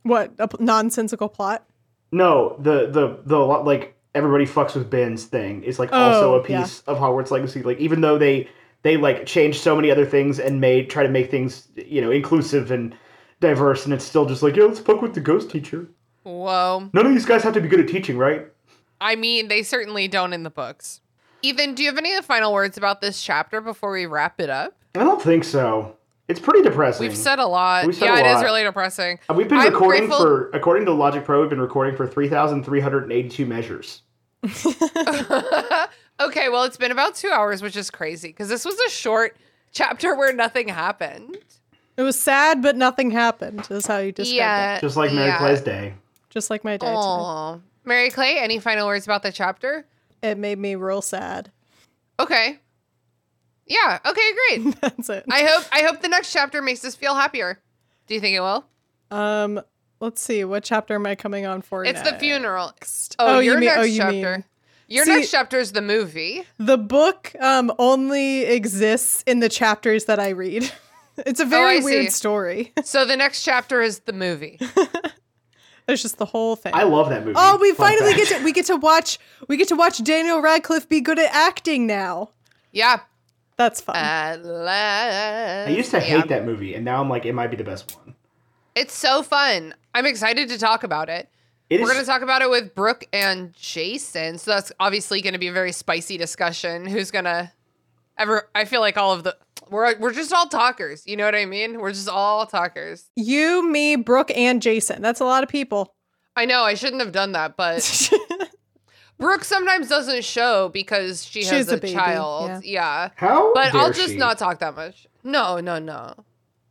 what a p- nonsensical plot. No, the the the lo- like everybody fucks with Ben's thing is like also Oh, a piece of Hogwarts Legacy. Like even though they they like changed so many other things and made try to make things you know inclusive and diverse, and it's still just like yeah, let's fuck with the ghost teacher. Whoa. None of these guys have to be good at teaching, right? I mean, they certainly don't in the books. Ethan, do you have any final words about this chapter before we wrap it up? I don't think so. It's pretty depressing. We've said a lot. Said yeah, a it is really depressing. Uh, We've been I'm recording grateful- for, according to Logic Pro, we've been recording for 3,382 measures. [laughs] [laughs] okay, well, it's been about two hours, which is crazy because this was a short chapter where nothing happened. It was sad, but nothing happened. Is how you describe yeah, it. Just like Mary yeah. Clay's day. Just like my day. today. Aw. Mary Clay, any final words about the chapter? It made me real sad. Okay. Yeah. Okay. Great. [laughs] That's it. I hope. I hope the next chapter makes us feel happier. Do you think it will? um, let's see. What chapter am I coming on for? It's the next? funeral. Oh, Oh, your you mean- next oh, you chapter. mean- Your See- next chapter is the movie. The book um only exists in the chapters that I read. [laughs] It's a very Oh, weird see. story. [laughs] So the next chapter is the movie. [laughs] it's just the whole thing. I love that movie. oh, we Fun finally fact. get to we get to watch we get to watch Daniel Radcliffe be good at acting now. Yeah. That's fun. I used to Yeah. hate that movie, and now I'm like, it might be the best one. It's so fun. I'm excited to talk about it. It We're is- going to talk about it with Brooke and Jason. So that's obviously going to be a very spicy discussion. Who's going to ever I feel like all of the we're we're just all talkers. You know what I mean? We're just all talkers. you, me, Brooke, and Jason. That's a lot of people. I know I shouldn't have done that, but [laughs] Brooke sometimes doesn't show because she She has has a, a baby, child. Yeah. How? But dare I'll just she? not talk that much. No, no, no.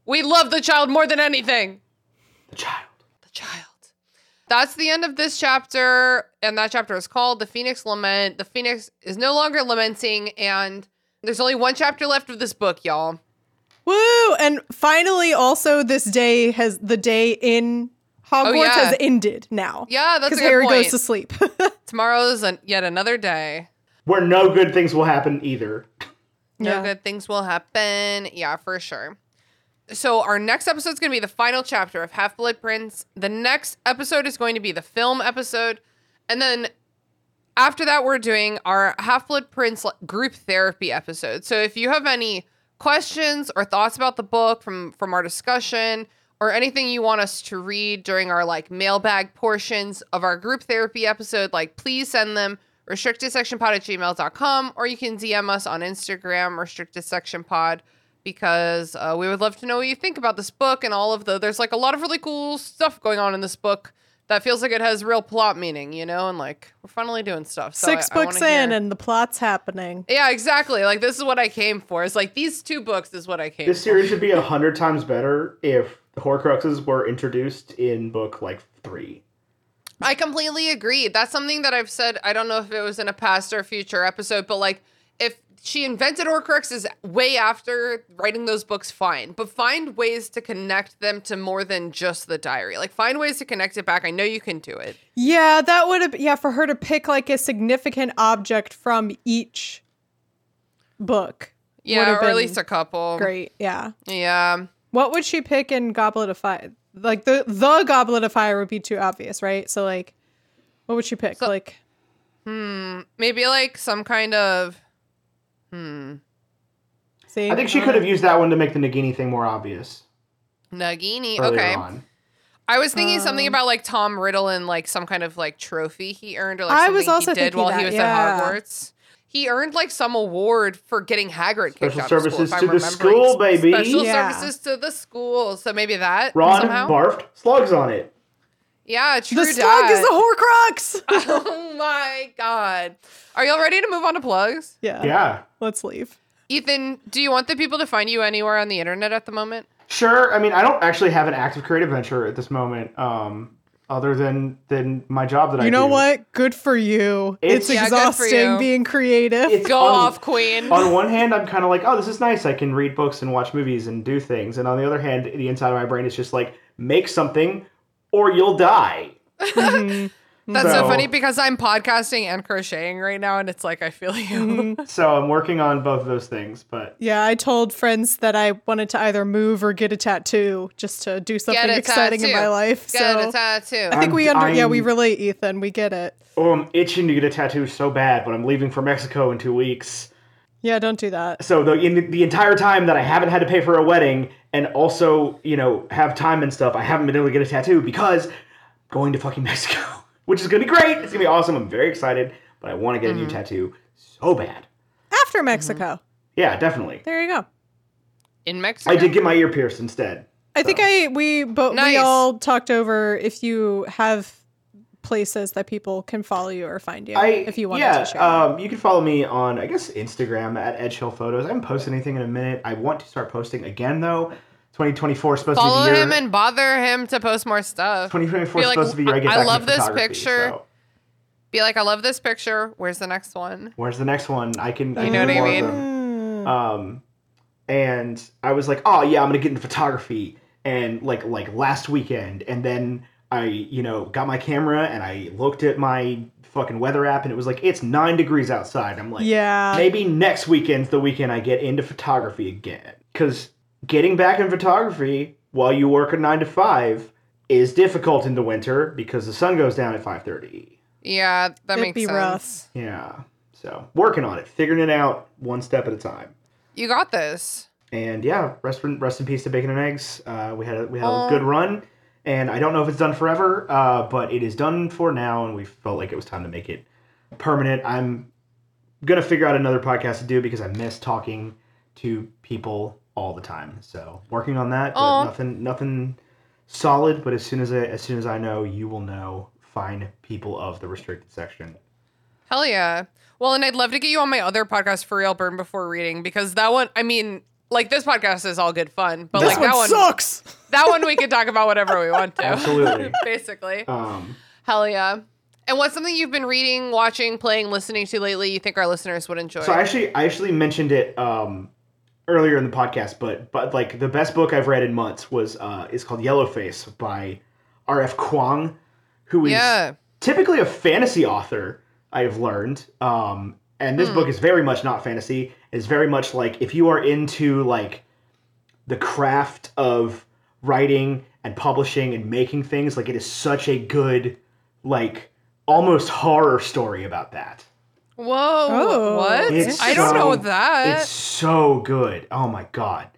We love the child more than anything. The child. The child. That's the end of this chapter, and that chapter is called The Phoenix Lament. The Phoenix is no longer lamenting, and there's only one chapter left of this book, y'all. Woo! And finally, also this day has the day in Hogwarts Oh, yeah. has ended now. Yeah, that's a because good Harry point. goes to sleep. [laughs] Tomorrow's an, yet another day. Where no good things will happen either. No Yeah. good things will happen. Yeah, for sure. So our next episode is going to be the final chapter of Half Blood Prince. The next episode is going to be the film episode, and then after that, we're doing our Half Blood Prince group therapy episode. So if you have any questions or thoughts about the book from from our discussion or anything you want us to read during our like mailbag portions of our group therapy episode, like please send them restrictedsectionpod at gmail.com or you can DM us on Instagram, restricted section pod, because uh, we would love to know what you think about this book and all of the. There's like a lot of really cool stuff going on in this book that feels like it has real plot meaning, you know, and like we're finally doing stuff. So Six I- I books wanna in, hear- and the plot's happening. yeah, exactly. Like this is what I came for. It's like these two books is what I came. This for. series would be a hundred times better if the Horcruxes were introduced in book like three. I completely agree. That's something that I've said. I don't know if it was in a past or future episode, but like if she invented Horcruxes way after writing those books, fine. But find ways to connect them to more than just the diary. Like find ways to connect it back. I know you can do it. Yeah, that would have yeah for her to pick like a significant object from each book. Yeah, or at least a couple. Great, yeah. Yeah. What would she pick in Goblet of Fire? Like the the Goblet of Fire would be too obvious, right? So like, what would she pick? So- like, Hmm. Maybe like some kind of see, I think she could have used that one to make the Nagini thing more obvious. Nagini. Okay. on. I was thinking something Um, about like Tom Riddle and like some kind of like trophy he earned or like I something was also he did thinking while he was yeah. at Hogwarts. He earned like some award for getting Hagrid kicked Special out of school, services to the school, baby. Special Yeah. services to the school. So maybe that Ron somehow. barfed slugs on it. Yeah, true. the slug is the Horcrux. [laughs] oh my god. Are y'all ready to move on to plugs? yeah. Yeah. Let's leave. Ethan, do you want the people to find you anywhere on the internet at the moment? Sure. I mean, I don't actually have an active creative venture at this moment, um, other than than my job that I You know do. what? Good for you. It's- It's, Yeah, exhausting you. being creative. It's Go on- off, Queen. On one hand, I'm kind of like, oh, this is nice. I can read books and watch movies and do things. And on the other hand, the inside of my brain is just like, make something or you'll die. Mhm. That's so, So- funny because I'm podcasting and crocheting right now, and it's like I feel you. [laughs] So I'm working on both of those things. But Yeah, I told friends that I wanted to either move or get a tattoo just to do something a exciting in my life. Get so a tattoo. I think we I'm- under yeah, we I'm- relate, Ethan. We get it. oh, I'm itching to get a tattoo so bad, but I'm leaving for Mexico in two weeks. Yeah, don't do that. So the in the entire time that I haven't had to pay for a wedding and also you know have time and stuff, I haven't been able to get a tattoo because I'm going to fucking [laughs] Mexico, which is gonna be great. It's gonna be awesome. I'm very excited, but I want to get a new mm-hmm. tattoo so bad. After mm-hmm. Mexico. Yeah, definitely. There you go. In Mexico. I did get my ear pierced instead. I think I we but we Nice. all talked over if you have places that people can follow you or find you I if you wanted yeah, to share. um, you can follow me on I guess Instagram at Edghill Photos. I haven't posted anything in a minute. I want to start posting again though. 2024 is supposed Follow to be the year. him and bother him to post more stuff. 2024 Be is like, supposed to be the year I get I back love this picture. so Be like, I love this picture. Where's the next one? Where's the next one? I can. You can know do what I mean? Um, and I was like, oh yeah, I'm gonna get into photography, and like like last weekend, and then I you know got my camera and I looked at my fucking weather app, and it was like it's nine degrees outside. I'm like, yeah. maybe next weekend's the weekend I get into photography again, because getting back in photography while you work a nine to five is difficult in the winter because the sun goes down at five thirty. Yeah, that It'd makes be sense. rough. Yeah. So working on it, figuring it out one step at a time. You got this. And yeah, rest in, rest in peace to bacon and eggs. Uh, we had a, we had Aw. a good run, and I don't know if it's done forever, uh, but it is done for now, and we felt like it was time to make it permanent. I'm gonna figure out another podcast to do because I miss talking to people all the time. So working on that. but Aw. nothing nothing solid, but as soon as I as soon as I know, you will know. Fine people of the restricted section. Hell yeah. Well, and I'd love to get you on my other podcast, For Real Burn Before Reading, because that one, I mean, like this podcast is all good fun, but this like one, that one, sucks. that one we can talk about whatever we want to. Absolutely. [laughs] Basically. Um, Hell yeah. And what's something you've been reading, watching, playing, listening to lately you think our listeners would enjoy? So I actually I actually mentioned it um, earlier in the podcast, but but like the best book I've read in months was uh, is called Yellowface by R.F. Kuang, who is yeah. typically a fantasy author. I have learned, um, and this book hmm. is very much not fantasy. It's very much like if you are into like the craft of writing and publishing and making things, like it is such a good like almost horror story about that. Whoa. Oh, what? It's I don't so- know that. It's so good. Oh my god.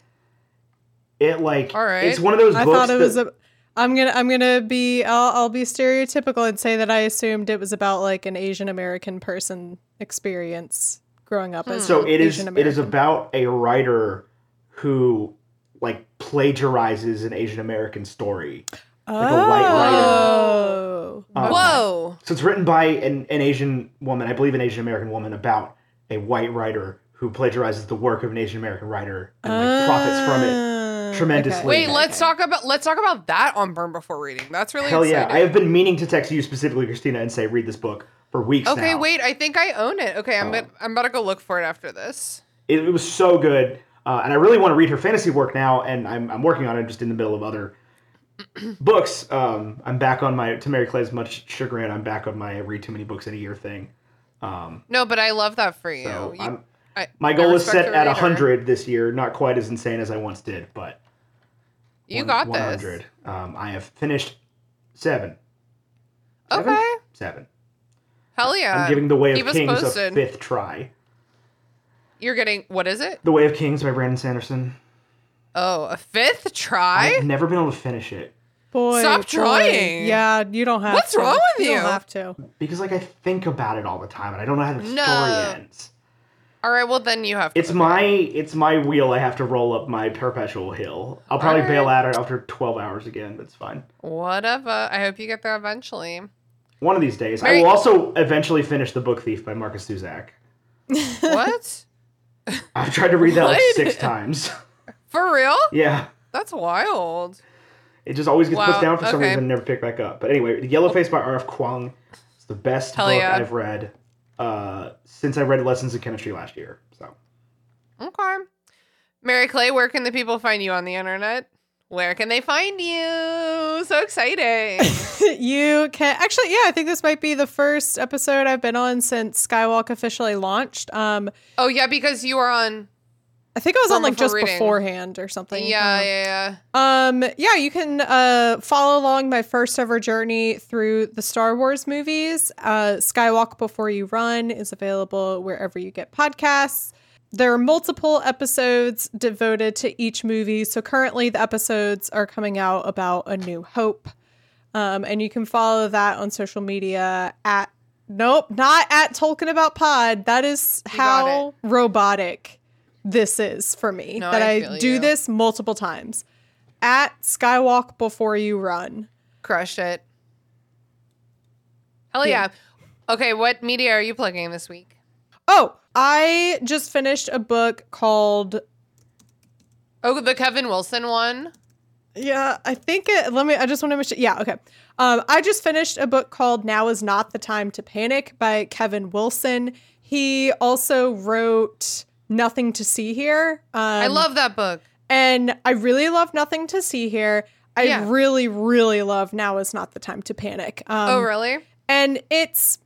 It like All right. it's one of those I books thought it that, was a. I'm gonna I'm gonna be I'll, I'll be stereotypical and say that I assumed it was about like an Asian American person experience growing up as so it is it is about a writer who like plagiarizes an Asian American story. like a white writer. Oh. Um, Whoa. So it's written by an, an Asian woman, I believe an Asian American woman, about a white writer who plagiarizes the work of an Asian American writer and like profits from it. Tremendously. okay. Wait, Okay. let's talk about let's talk about that on Burn Before Reading. That's really Hell yeah! I have been meaning to text you specifically, Christina, and say read this book for weeks Okay, now. wait. I think I own it. Okay, I'm Oh. about, I'm about to go look for it after this. it, it was so good uh, and i really want to read her fantasy work now and i'm, I'm working on it just in the middle of other [clears throat] books um, i'm back on my to mary clay's much chagrin i'm back on my read too many books in a year thing um, No, but I love that for you. so You- I'm, I- my goal is set at reader. 100 this year not quite as insane as i once did but You one- got 100 this. um, i have finished seven Seven? Okay. seven Hell yeah. i'm giving the way of us kings a fifth try You're getting what is it? the way of kings by brandon sanderson Oh, a fifth try? i've never been able to finish it Boy, Stop boy. trying. Yeah, you don't have to. What's to. wrong with You you? don't have to. because like I think about it all the time and I don't know how the No. story ends. All right, well then you have to. It's my it's my wheel. I have to roll up my perpetual hill. I'll probably Alright. bail out after twelve hours again. That's fine. Whatever. I hope you get there eventually. One of these days, Mary- I will also eventually finish the Book Thief by Markus Zusak. [laughs] what? [laughs] I've tried to read that like six times. [laughs] For real? yeah. That's wild. It just always gets Wow, put down for some okay. reason and never picked back up. But anyway, Yellowface oh. by R.F. Kuang is the best Hell book yeah. I've read uh, since I read Lessons in Chemistry last year. So Okay. Mary Clay, where can the people find you on the internet? Where can they find you? So exciting. [laughs] you can actually, yeah, I think this might be the first episode I've been on since Skywalk officially launched. Um, oh yeah, because you are on. I think I was on like just reading. beforehand or something. Yeah, Um, yeah, yeah. Um, yeah, you can uh, follow along my first ever journey through the Star Wars movies. Uh, Skywalk Before You Run is available wherever you get podcasts. There are multiple episodes devoted to each movie. So currently, the episodes are coming out about A New Hope. Um, and you can follow that on social media at, nope, not at Tolkien About Pod. That is how robotic this is for me. No, that I I, do you. this multiple times at Skywalk before you run. Crush it. Hell Yeah. yeah. Okay, what media are you plugging this week? Oh, I just finished a book called Oh, the Kevin Wilson one. Yeah, I think it let me I just want to make sure. Yeah, okay. Um I just finished a book called Now is Not the Time to Panic by Kevin Wilson. He also wrote Nothing to See Here. Um, I love that book. and I really love Nothing to See Here. I Yeah. really, really love Now is Not the Time to Panic. Um, oh, really? and it's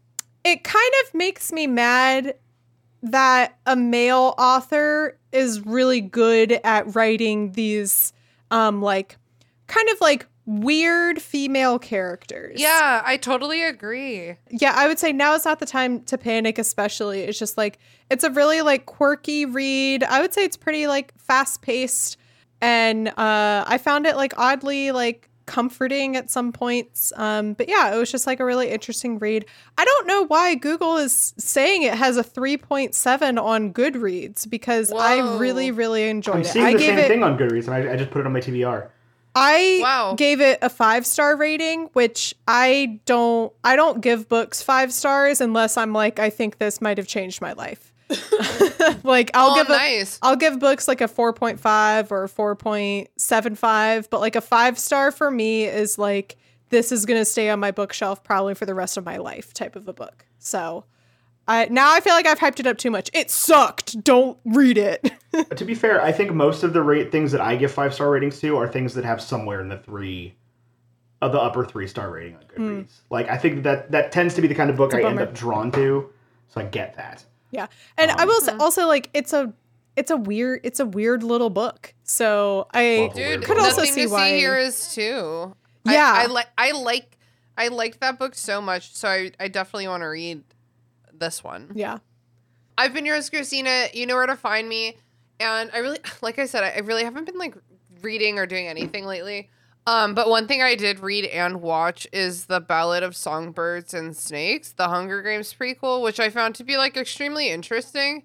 it kind of makes me mad that a male author is really good at writing these um like kind of like weird female characters. Yeah, I totally agree. Yeah, I would say now is not the time to panic especially. It's just like it's a really like quirky read. I would say it's pretty like fast-paced and uh I found it like oddly like comforting at some points. Um but yeah, it was just like a really interesting read. I don't know why Google is saying it has a 3.7 on Goodreads because I really really enjoyed it. I'm it. seeing I the gave same it thing on Goodreads, and I, I just put it on my TBR. I Wow. gave it a five star rating, which I don't I don't give books five stars unless I'm like I think this might have changed my life. [laughs] like I'll oh, give a, nice. I'll give books like a 4.5 or 4.75, but like a five star for me is like this is going to stay on my bookshelf probably for the rest of my life type of a book. So I now I feel like I've hyped it up too much. It sucked. Don't read it. [laughs] To be fair, I think most of the rate things that I give five star ratings to are things that have somewhere in the three of the upper three star rating on Goodreads. Like I think that that tends to be the kind of book I It's end up drawn to, so I get that. Yeah. And I will Um, say also like it's a it's a weird it's a weird little book. So I Dude, could also see to why see here is too. Yeah. I, I like I like I liked that book so much, so I, I definitely want to read this one. Yeah. I've been yours, Christina. You know where to find me. And I really, [laughs] like I said, I, I really haven't been like reading or doing anything lately. Um, but one thing I did read and watch is the Ballad of Songbirds and Snakes, the Hunger Games prequel, which I found to be like extremely interesting.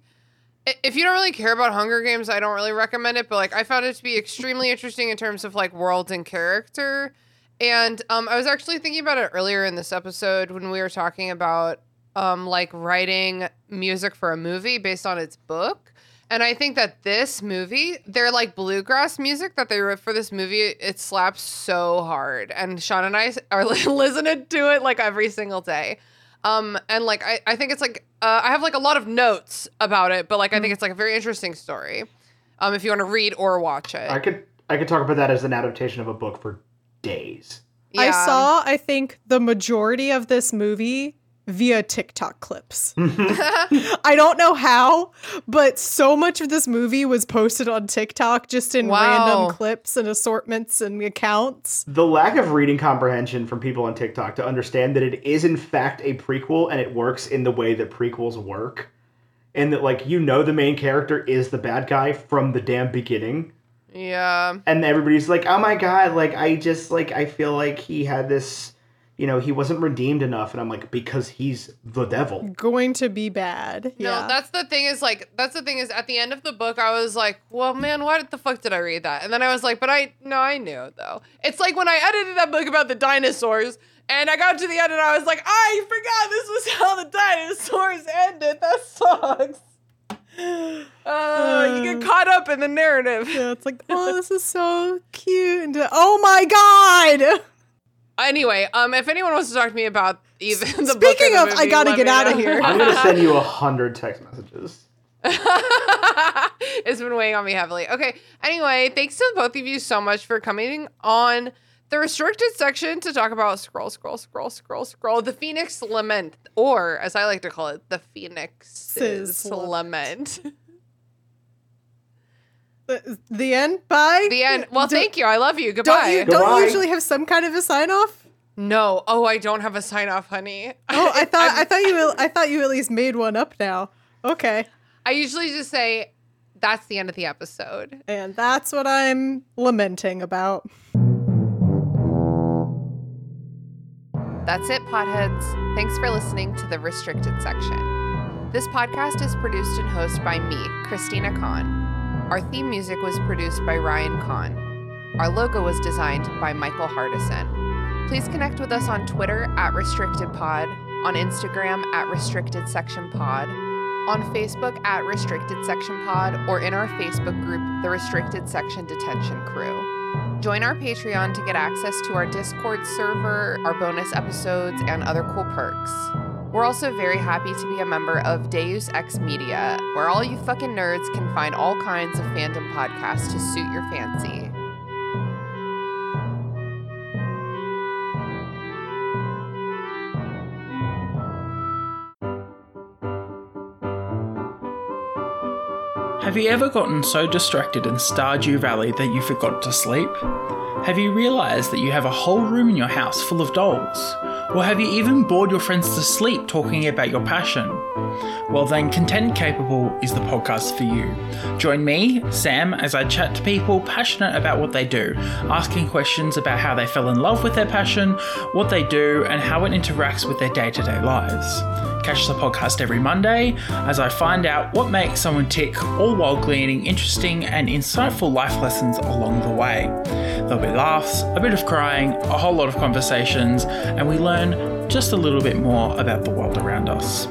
If you don't really care about Hunger Games, I don't really recommend it. But like, I found it to be extremely interesting in terms of like world and character. And um, I was actually thinking about it earlier in this episode when we were talking about um, like writing music for a movie based on its book. And I think that this movie, they're like bluegrass music that they wrote for this movie, it slaps so hard. And Sean and I are [laughs] listening to it like every single day. Um, and like I, I think it's like uh, I have like a lot of notes about it, but like I think it's like a very interesting story. Um, if you want to read or watch it, I could I could talk about that as an adaptation of a book for days. I saw I think the majority of this movie via TikTok clips. [laughs] I don't know how, but so much of this movie was posted on TikTok just in Wow. random clips and assortments and accounts. The lack of reading comprehension from people on TikTok to understand that it is in fact a prequel and it works in the way that prequels work. And that like you know the main character is the bad guy from the damn beginning. yeah. And everybody's like, "Oh my god, like I just like I feel like he had this, you know, he wasn't redeemed enough." And I'm like, "Because he's the devil." Going to be bad. No, that's the thing is like that's the thing is at the end of the book I was like, well man, why the fuck did I read that? And then I was like, but I no, I knew though. It's like when I edited that book about the dinosaurs and I got to the end and I was like, I forgot this was how the dinosaurs ended. That sucks. Uh, you get caught up in the narrative. Yeah, it's like, oh, this is so cute. And oh my god! Anyway, um, if anyone wants to talk to me about even the book or Speaking the of, I gotta get me out of here. I'm gonna send you a [laughs] hundred text messages. [laughs] it's been weighing on me heavily. Okay. Anyway, thanks to both of you so much for coming on the restricted section to talk about scroll, scroll, scroll, scroll, scroll, the Phoenix Lament, or as I like to call it, the Phoenix's Sis Lament. [laughs] The, the end. Bye. The end. Well, Do- thank you. I love you. Goodbye. Don't you don't Goodbye. you usually have some kind of a sign off? no. Oh, I don't have a sign off, honey. [laughs] Oh, I thought I thought you I thought you at least made one up now. Okay. I usually just say that's the end of the episode. And that's what I'm lamenting about. That's it, potheads. Thanks for listening to the restricted section. This podcast is produced and hosted by me, Christina Kann. Our theme music was produced by Ryan Kahn. Our logo was designed by Michael Hardison. Please connect with us on Twitter at RestrictedPod, on Instagram at Restricted Section Pod, on Facebook at Restricted Section Pod, or in our Facebook group, the Restricted Section Detention Crew. Join our Patreon to get access to our Discord server, our bonus episodes, and other cool perks. We're also very happy to be a member of Deus Ex Media, where all you fucking nerds can find all kinds of fandom podcasts to suit your fancy. Have you ever gotten so distracted in Stardew Valley that you forgot to sleep? Have you realised that you have a whole room in your house full of dolls? Or have you even bored your friends to sleep talking about your passion? Well, then, Content Capable is the podcast for you. Join me, Sam, as I chat to people passionate about what they do, asking questions about how they fell in love with their passion, what they do, and how it interacts with their day to day lives. Catch the podcast every Monday as I find out what makes someone tick, all while gleaning interesting and insightful life lessons along the way. There'll be laughs, a bit of crying, a whole lot of conversations, and we learn just a little bit more about the world around us.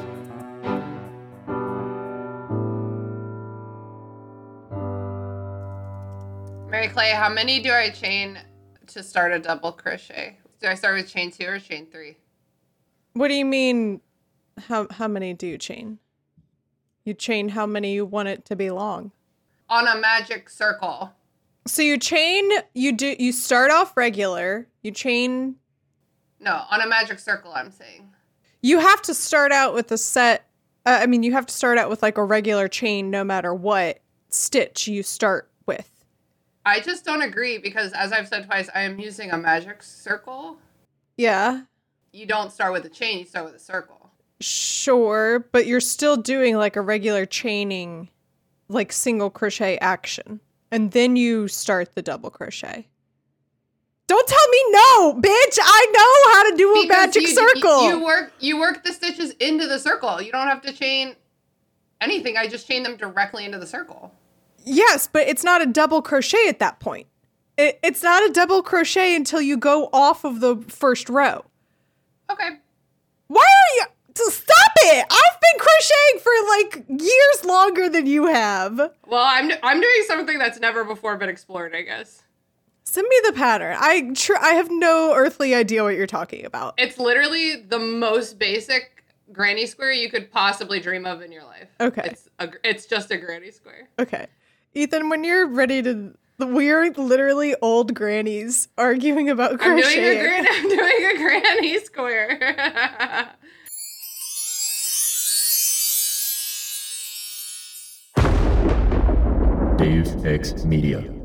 Mary Clay, how many do I chain to start a double crochet? Do I start with chain two or chain three? What do you mean how how many do you chain? You chain how many you want it to be long. On a magic circle. So you chain you do you start off regular, you chain No, on a magic circle, I'm saying. you have to start out with a set uh, I mean you have to start out with like a regular chain no matter what stitch you start with. I just don't agree because, as I've said twice, I am using a magic circle. Yeah. You don't start with a chain, you start with a circle. Sure, but you're still doing like a regular chaining like single crochet action. And then you start the double crochet. Don't tell me no, bitch. I know how to do a Because magic you, circle. You, you work you work the stitches into the circle. You don't have to chain anything. I just chain them directly into the circle. yes, but it's not a double crochet at that point. It, it's not a double crochet until you go off of the first row. Okay. Why are you? To Stop it! I've been crocheting for like years longer than you have. Well, I'm I'm doing something that's never before been explored, I guess. Send me the pattern. I tr- I have no earthly idea what you're talking about. It's literally the most basic granny square you could possibly dream of in your life. Okay. It's a, it's just a granny square. Okay. Ethan, when you're ready to we're literally old grannies arguing about crocheting. I'm doing a gran- [laughs] I'm doing a granny square. [laughs] Deus Ex Media.